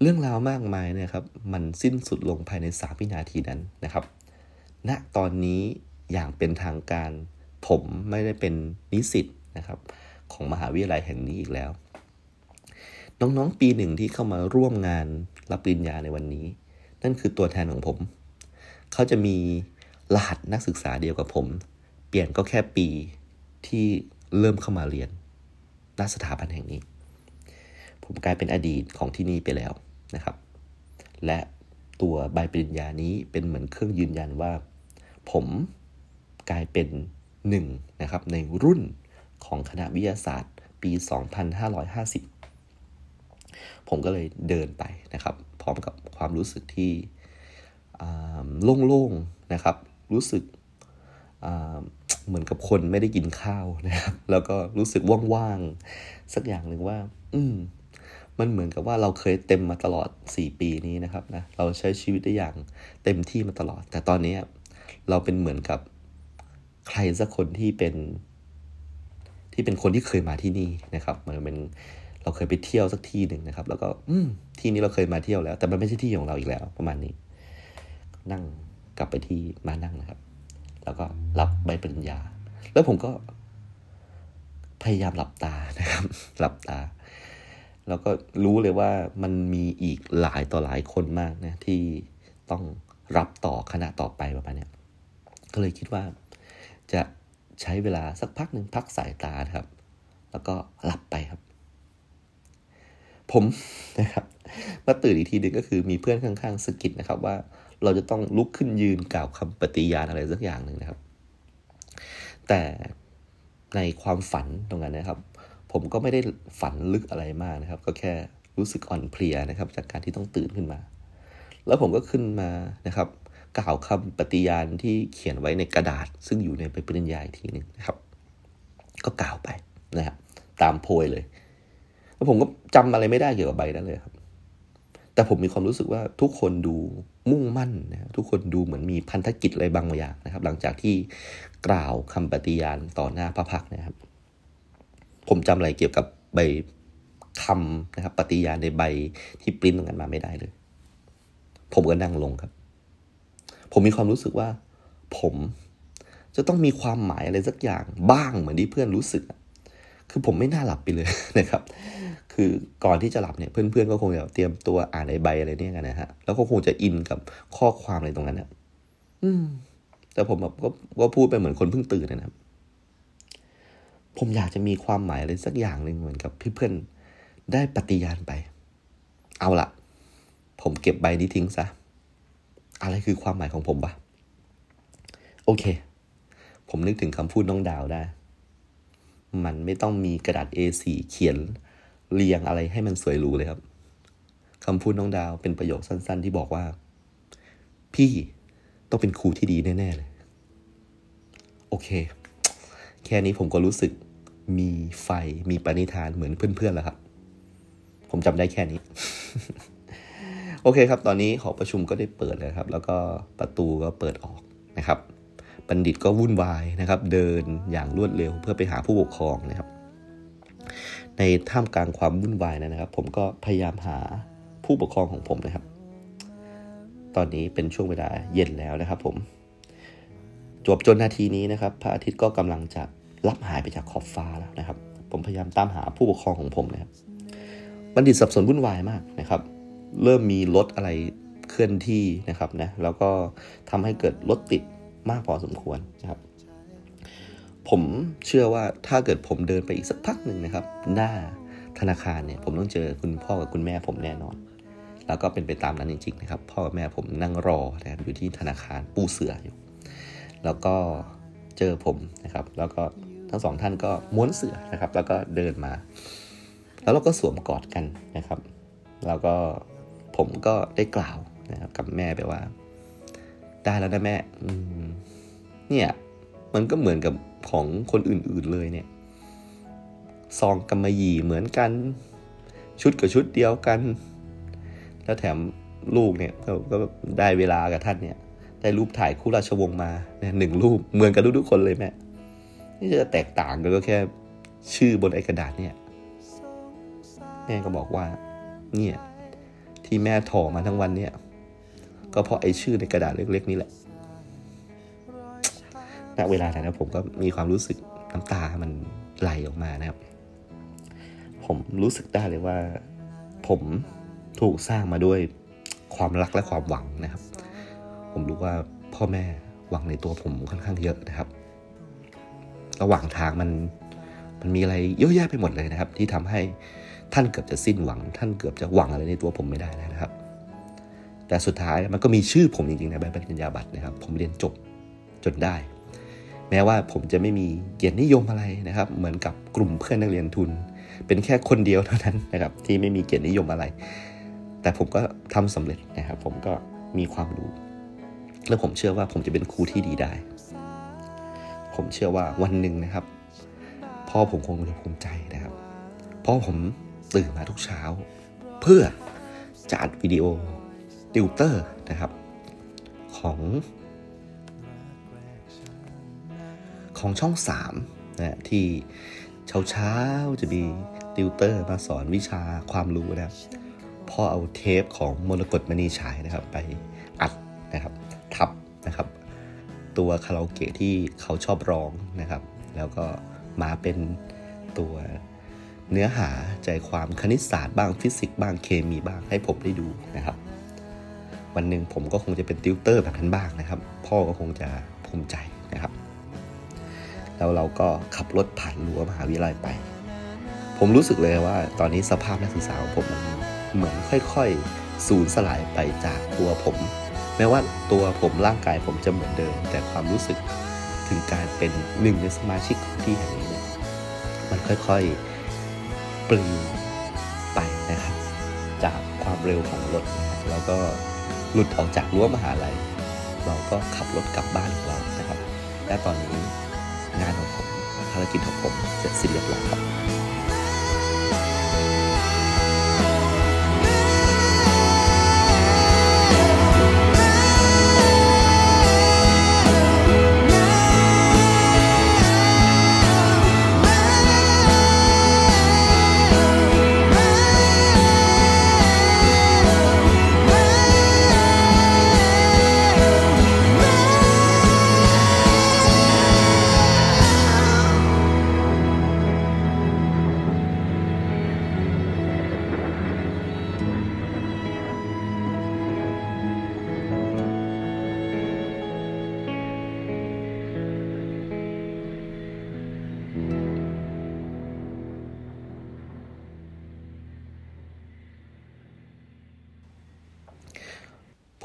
เรื่องราวมากมายนะครับมันสิ้นสุดลงภายในสามวินาทีนั้นนะครับณตอนนี้อย่างเป็นทางการผมไม่ได้เป็นนิสิตนะครับของมหาวิทยาลัยแห่งนี้อีกแล้ว น้องๆปีหนึ่งที่เข้ามาร่วมงานรับปริญญาในวันนี้ นั่นคือตัวแทนของผม เขาจะมีรหัสนักศึกษาเดียวกับผม เปลี่ยนก็แค่ปีที่เริ่มเข้ามาเรียนณสถาบันแห่งนี้ ผมกลายเป็นอดีตของที่นี่ไปแล้วนะครับ และตัวใบปริญญานี้เป็นเหมือนเครื่องยืนยันว่า ผมกลายเป็นหนึ่งนะครับในรุ่นของคณะวิทยาศาสตร์ปี 2550 ผมก็เลยเดินไปนะครับ พร้อมกับความรู้สึกที่โล่งๆนะครับ รู้สึกเหมือนกับคนไม่ได้กินข้าวนะครับ แล้วก็รู้สึกว่างๆ สักอย่างหนึ่งว่า อืม มันเหมือนกับว่าเราเคยเต็มมาตลอด 4 ปีนี้นะครับนะเราใช้ชีวิตได้อย่างเต็มที่มาตลอด แต่ตอนนี้เราเป็นเหมือนกับใครสักคนที่เป็น ที่เป็นคนที่เคยมาที่นี่นะครับมันเป็นเราเคยไปเที่ยวสักที่หนึ่งนะครับ แล้วก็ อืมที่นี้เราเคยมาเที่ยวแล้ว แต่มันไม่ใช่ที่ของเราอีกแล้ว ประมาณนี้ นั่งกลับไปที่มานั่งนะครับ แล้วก็รับใบปริญญา แล้วผมก็พยายามหลับตานะครับ หลับตา แล้วก็รู้เลยว่ามันมีอีกหลายต่อหลายคนมากนะที่ต้องรับต่อคณะต่อไปประมาณนี้ก็เลยคิดว่าจะใช้เวลาสักพักหนึ่งพักสายตาครับ แล้วก็หลับไปครับ ผมนะครับมาตื่นอีกทีหนึ่งก็คือมีเพื่อนข้างๆสกิดนะครับ ว่าเราจะต้องลุกขึ้นยืนกล่าวคำปฏิญาณอะไรสักอย่างหนึ่งนะครับ แต่ในความฝันตรงนั้นนะครับ ผมก็ไม่ได้ฝันลึกอะไรมากนะครับ ก็แค่รู้สึกอ่อนเพลียนะครับ จากการที่ต้องตื่นขึ้นมา แล้วผมก็ขึ้นมานะครับ กล่าวคำปฏิญาณที่เขียนไว้ในกระดาษ ซึ่งอยู่ในใบปริญญาอีกทีหนึ่งนะครับ ก็กล่าวไปนะครับตามโพยเลยแล้วผมก็จำอะไรไม่ได้เกี่ยวกับใบนั้นเลยครับ แต่ผมมีความรู้สึกว่าทุกคนดูมุ่งมั่นนะทุกคนดูเหมือนมีพันธกิจอะไรบางอย่างนะครับ หลังจากที่กล่าวคำปฏิญาณต่อหน้าพระพักนะครับ ผมจำอะไรเกี่ยวกับใบคำนะครับ ปฏิญาณในใบที่ปริ้นตรงนั้นมาไม่ได้เลย ผมก็นั่งลงครับ ผมมีความรู้สึกว่า ผมจะต้องมีความหมายอะไรสักอย่างบ้างเหมือนที่เพื่อนรู้สึก คือผมไม่น่าหลับไปเลยนะครับ คือก่อนที่จะหลับเนี่ยเพื่อนๆก็คงจะเตรียมตัวอ่านในใบอะไรเนี่ยกันนะฮะ แล้วก็คงจะอินกับข้อความอะไรตรงนั้นนะอืม แต่ผมแบบก็ก็พูดไปเหมือนคนเพิ่งตื่นนะครับ ผมอยากจะมีความหมายอะไรสักอย่างหนึ่งเหมือนกับเพื่อนๆได้ปฏิญาณไป เอาละผมเก็บใบนี้ทิ้งซะ อะไรคือความหมายของผมวะ โอเค ผมนึกถึงคำพูดน้องดาวได้ มันไม่ต้องมีกระดาษ A4 เขียนเรียงอะไรให้มันสวยหรูเลยครับคำพูดน้องดาวเป็นประโยคสั้น ๆ ที่บอกว่า พี่ต้องเป็นครูที่ดีแน่ ๆ เลย โอเค แค่นี้ผมก็รู้สึก มีไฟมีปณิธานเหมือนเพื่อนๆแล้วครับ ผมจำได้แค่นี้ โอเคครับ ตอนนี้หอประชุมก็ได้เปิดแล้วครับ แล้วก็ประตูก็เปิดออกนะครับ บัณฑิตก็วุ่นวายนะครับ เดินอย่างรวดเร็วเพื่อไปหาผู้ปกครองนะครับ ในท่ามกลางความวุ่นวายนะครับ ผมก็พยายามหาผู้ปกครองของผมนะครับ ตอนนี้เป็นช่วงเวลาเย็นแล้วนะครับ ผมจบจนนาทีนี้นะครับ พระอาทิตย์ก็กำลังจะ ลับหายไปจากขอบฟ้าแล้วนะครับ ผมพยายามตามหาผู้ปกครองของผมนะครับบัณฑิตสับสนวุ่นวายมากนะครับ เริ่มมีรถอะไรเคลื่อนที่นะครับนะแล้วก็ทำให้เกิดรถติดมากพอสมควรนะครับ ผมเชื่อว่าถ้าเกิดผมเดินไปอีกสักพักหนึ่งนะครับ หน้าธนาคารเนี่ยผมต้องเจอคุณพ่อกับคุณแม่ผมแน่นอน แล้วก็เป็นไปตามนั้นจริงๆนะครับ พ่อกับแม่ผมนั่งรอนะครับอยู่ที่ธนาคารปูเสืออยู่ แล้วก็เจอผมนะครับ แล้วก็ ทั้งสองท่านก็ม้วนเสือนะครับ แล้วก็เดินมา แล้วเราก็สวมกอดกันนะครับ แล้วก็ผมก็ได้กล่าวนะครับ กับแม่ไปว่า ได้แล้วนะแม่เนี่ย มันก็เหมือนกับของคนอื่นๆเลยเนี่ยซองกำมะหยี่เหมือนกัน ชุดกับชุดเดียวกัน แล้วแถมลูกเนี่ยก็ได้เวลากับท่านเนี่ย ได้รูปถ่ายคู่ราชวงศ์มาหนึ่งรูปเหมือนกันทุกๆคนเลยแม่ นี่จะแตกต่างกันก็แค่ชื่อบนไอกระดาษเนี่ยแม่ก็บอกว่า เนี่ย ที่แม่ถอมาทั้งวันเนี่ย ก็เพราะไอ้ชื่อในกระดาษเล็ก ๆ นี่แหละณเวลานั้นนะผมก็มีความรู้สึกน้ำตามันไหลออกมานะครับ ผมรู้สึกได้เลยว่า ผมถูกสร้างมาด้วยความรักและความหวังนะครับ ผมรู้ว่าพ่อแม่หวังในตัวผมค่อนข้างเยอะนะครับ ระหว่างทางมันมันมีอะไรเยอะแยะไปหมดเลยนะครับ ที่ทำให้ท่านเกือบจะสิ้นหวัง ท่านเกือบจะหวังอะไรในตัวผมไม่ได้นะครับ แต่สุดท้ายมันก็มีชื่อผมจริงๆในใบปริญญาบัตรนะครับ ผมเรียนจบจนได้ แม้ว่าผมจะไม่มีเกียรตินิยมอะไรนะครับ เหมือนกับกลุ่มเพื่อนนักเรียนทุน เป็นแค่คนเดียวเท่านั้นนะครับ ที่ไม่มีเกียรตินิยมอะไร แต่ผมก็ทำสำเร็จนะครับ ผมก็มีความรู้ และผมเชื่อว่าผมจะเป็นครูที่ดีได้ ผมเชื่อว่าวันหนึ่งนะครับ พ่อผมคงจะภูมิใจนะครับเพราะผมตื่นมาทุกเช้า เพื่อจะอัดวิดีโอติวเตอร์นะครับ ของของช่อง3นะที่เช้าเช้าจะมีติวเตอร์มาสอนวิชาความรู้นะครับพ่อเอาเทปของมรกตมณีฉายนะครับ ไปอัดนะครับ ทับนะครับ ตัวคาราโอเกะที่เขาชอบร้องนะครับ แล้วก็มาเป็นตัวเนื้อหาใจความคณิตศาสตร์บ้างฟิสิกส์บ้างเคมีบ้างให้ผมได้ดูนะครับ วันหนึ่งผมก็คงจะเป็นติวเตอร์แบบนั้นบ้างนะครับ พ่อก็คงจะภูมิใจนะครับ แล้วเราก็ขับรถผ่านรั้วมหาวิทยาลัยไป ผมรู้สึกเลยว่า ตอนนี้สภาพนักศึกษาของผมมันเหมือนค่อย ๆ สูญสลายไปจากตัวผม แม้ว่าตัวผมร่างกายผมจะเหมือนเดิม แต่ความรู้สึกถึงการเป็นหนึ่งในสมาชิกของที่แห่งนี้เนี่ยมันค่อยๆปลิวไปนะครับ จากความเร็วของรถนะแล้วก็หลุดออกจากรั้วมหาลัย เราก็ขับรถกลับบ้านของเรานะครับ และตอนนี้งานของผมภารกิจของผมเสร็จสิ้นเรียบร้อยครับ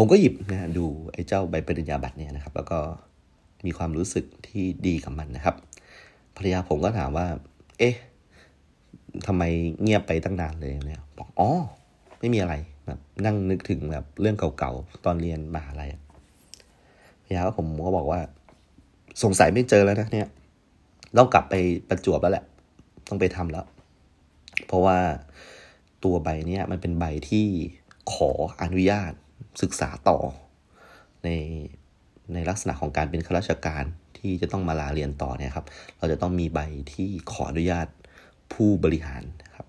ผมก็หยิบนะดูไอ้เจ้าใบปริญญาบัตรเนี่ยนะครับ แล้วก็มีความรู้สึกที่ดีกับมันนะครับภรรยาผมก็ถามว่า เอ๊ะทำไมเงียบไปตั้งนานเลยเนี่ยบอกอ๋อไม่มีอะไรแบบนั่งนึกถึงแบบเรื่องเก่าๆตอนเรียนมหาลัยภรรยาผมก็บอกว่า สงสัยไม่เจอแล้วนะเนี่ยต้องกลับไปประจวบแล้วแหละ ต้องไปทำแล้ว เพราะว่าตัวใบเนี้ยมันเป็นใบที่ขออนุญาต ศึกษาต่อ ในในลักษณะของการเป็นข้าราชการที่จะต้องมาลาเรียนต่อเนี่ยครับ เราจะต้องมีใบที่ขออนุญาตผู้บริหารนะครับ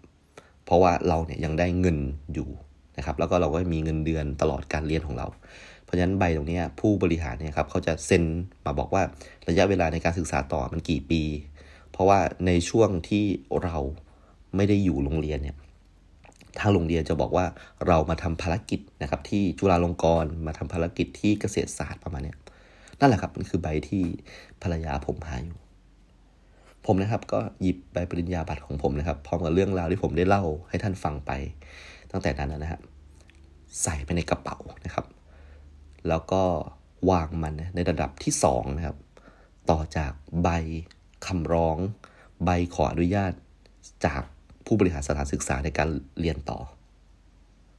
เพราะว่าเราเนี่ยยังได้เงินอยู่นะครับ แล้วก็เราก็มีเงินเดือนตลอดการเรียนของเรา เพราะฉะนั้นใบตรงนี้ผู้บริหารเนี่ยครับเขาจะเซ็นมาบอกว่าระยะเวลาในการศึกษาต่อมันกี่ปี เพราะว่าในช่วงที่เราไม่ได้อยู่โรงเรียนเนี่ย ทางโรงเรียนจะบอกว่าเรามาทำภารกิจนะครับที่จุฬาลงกรณ์มาทำภารกิจที่เกษตรศาสตร์ประมาณนี้นั่นแหละครับมันคือใบที่ภรรยาผมหาอยู่ ผมนะครับก็หยิบใบปริญญาบัตรของผมนะครับ พร้อมกับเรื่องราวที่ผมได้เล่าให้ท่านฟังไป ตั้งแต่นั้นนะฮะใส่ไปในกระเป๋านะครับ แล้วก็วางมันในระดับที่สองนะครับ ต่อจากใบคำร้อง ใบขออนุญาตจาก ผู้บริหารสถานศึกษาในการเรียนต่อ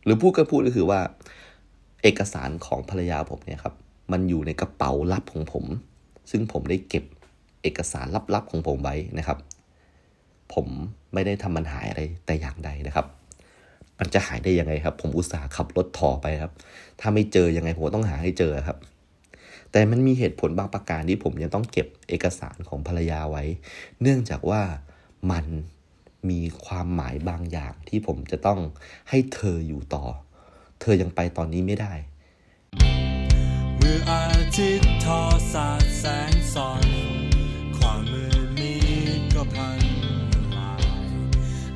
หรือพูดก็พูดก็คือว่า เอกสารของภรรยาผมเนี่ยครับ มันอยู่ในกระเป๋าลับของผม ซึ่งผมได้เก็บเอกสารลับๆของผมไว้นะครับ ผมไม่ได้ทำมันหายอะไรแต่อย่างใดนะครับ มันจะหายได้ยังไงครับ ผมอุตส่าห์ขับรถถอไปครับ ถ้าไม่เจอยังไงผมต้องหาให้เจอครับ แต่มันมีเหตุผลบางประการที่ผมยังต้องเก็บเอกสารของภรรยาไว้ เนื่องจากว่ามัน มีความหมายบางอย่างที่ผมจะต้องให้เธออยู่ต่อ เธอยังไปตอนนี้ไม่ได้เมื่ออาทิตย์ทอสาดแสงส่องความมืดนี้ก็พันลาย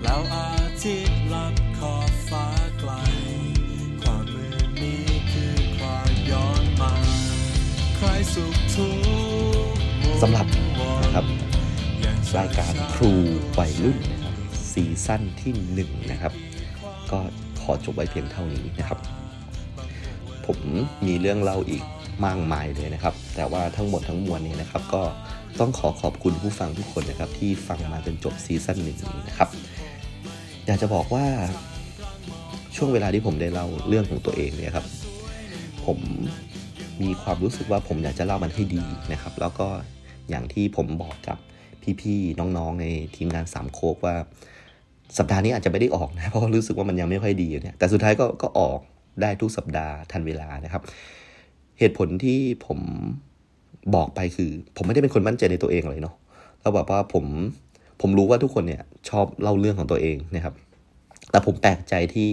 แล้วอาทิตย์ลับขอบฟ้าไกล ความมืดนี้คือความย้อนมา ใครสุขทุกข์สำหรับนะครับรายการครูวัยรุ่น ซีซั่นที่หนึ่งนะครับ ก็ขอจบไว้เพียงเท่านี้นะครับ ผมมีเรื่องเล่าอีกมากมายเลยนะครับ แต่ว่าทั้งหมดทั้งมวลนี้นะครับ ก็ต้องขอขอบคุณผู้ฟังทุกคนนะครับ ที่ฟังมาจนจบซีซั่นหนึ่งนี้นะครับ อยากจะบอกว่าช่วงเวลาที่ผมได้เล่าเรื่องของตัวเองเนี่ยครับ ผมมีความรู้สึกว่าผมอยากจะเล่ามันให้ดีนะครับ แล้วก็อย่างที่ผมบอกกับพี่ๆน้องๆในทีมงานสามโคกว่า สัปดาห์นี้อาจจะไม่ได้ออกนะเพราะรู้สึกว่ามันยังไม่ค่อยดีอยู่เนี่ยแต่สุดท้ายก็ก็ออกได้ทุกสัปดาห์ทันเวลานะครับ เหตุผลที่ผมบอกไปคือ ผมไม่ได้เป็นคนมั่นใจในตัวเองเลยเนาะแล้วแบบว่าผมผมรู้ว่าทุกคนเนี่ยชอบเล่าเรื่องของตัวเองนะครับ แต่ผมแปลกใจที่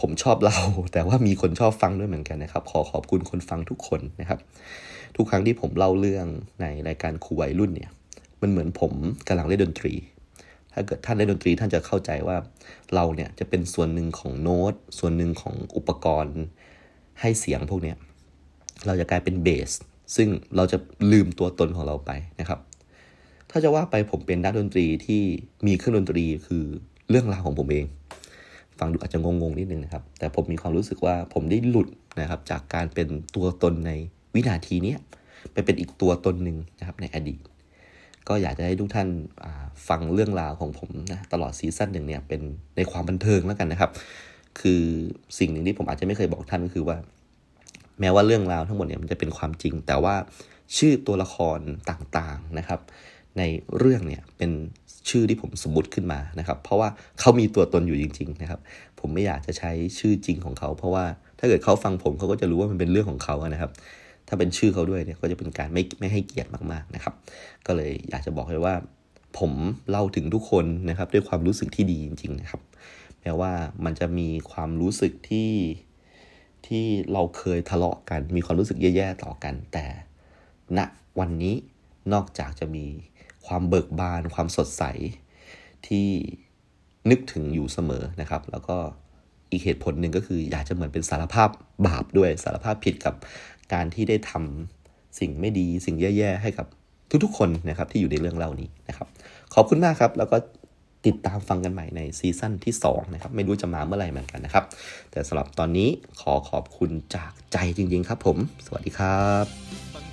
ผมชอบเล่าแต่ว่ามีคนชอบฟังด้วยเหมือนกันนะครับ ขอขอบคุณคนฟังทุกคนนะครับ ทุกครั้งที่ผมเล่าเรื่องในรายการครูวัยรุ่นเนี่ย มันเหมือนผมกำลังเล่นดนตรี ถ้าเกิดท่านเล่นดนตรีท่านจะเข้าใจว่าเราเนี่ยจะเป็นส่วนหนึ่งของโน้ต ส่วนหนึ่งของอุปกรณ์ให้เสียงพวกเนี้ยเราจะกลายเป็นเบสซึ่งเราจะลืมตัวตนของเราไปนะครับ ถ้าจะว่าไปผมเป็นนักดนตรีที่มีเครื่องดนตรีคือเรื่องราวของผมเอง ฟังดูอาจจะงงๆนิดนึงนะครับ แต่ผมมีความรู้สึกว่าผมได้หลุดนะครับจากการเป็นตัวตนในวินาทีนี้ไปเป็นอีกตัวตนหนึ่งนะครับในอดีต ก็อยากจะให้ทุกท่านฟังเรื่องราวของผมนะตลอดซีซั่นหนึ่งเนี่ยเป็นในความบันเทิงแล้วกันนะครับ คือสิ่งหนึ่งที่ผมอาจจะไม่เคยบอกท่านก็คือว่า แม้ว่าเรื่องราวทั้งหมดเนี่ยมันจะเป็นความจริง แต่ว่าชื่อตัวละครต่างๆนะครับ ในเรื่องเนี่ยเป็นชื่อที่ผมสมมติขึ้นมานะครับ เพราะว่าเขามีตัวตนอยู่จริง ๆ นะครับ ผมไม่อยากจะใช้ชื่อจริงของเขา เพราะว่าถ้าเกิดเขาฟังผมเขาก็จะรู้ว่ามันเป็นเรื่องของเขานะครับ ถ้าเป็นชื่อเขาด้วยเนี่ยก็จะเป็นการไม่ไม่ให้เกียรติมากๆนะครับ ก็เลยอยากจะบอกเลยว่า ผมเล่าถึงทุกคนนะครับ ด้วยความรู้สึกที่ดีจริง ๆ นะครับแม้ว่ามันจะมีความรู้สึกที่ที่เราเคยทะเลาะกัน มีความรู้สึกแย่ๆต่อกัน แต่ณวันนี้นอกจากจะมีความเบิกบาน ความสดใสที่นึกถึงอยู่เสมอนะครับ แล้วก็อีกเหตุผลหนึ่งก็คืออยากจะเหมือนเป็นสารภาพบาปด้วยสารภาพผิดกับ การที่ได้ทำสิ่งไม่ดีสิ่งแย่ๆให้กับทุกๆคนนะครับที่อยู่ในเรื่องเล่านี้นะครับ ขอบคุณมากครับ แล้วก็ติดตามฟังกันใหม่ในซีซั่นที่2นะครับไม่รู้จะมาเมื่อไหร่เหมือนกันนะครับ แต่สำหรับตอนนี้ขอขอบคุณจากใจจริงๆครับผม สวัสดีครับ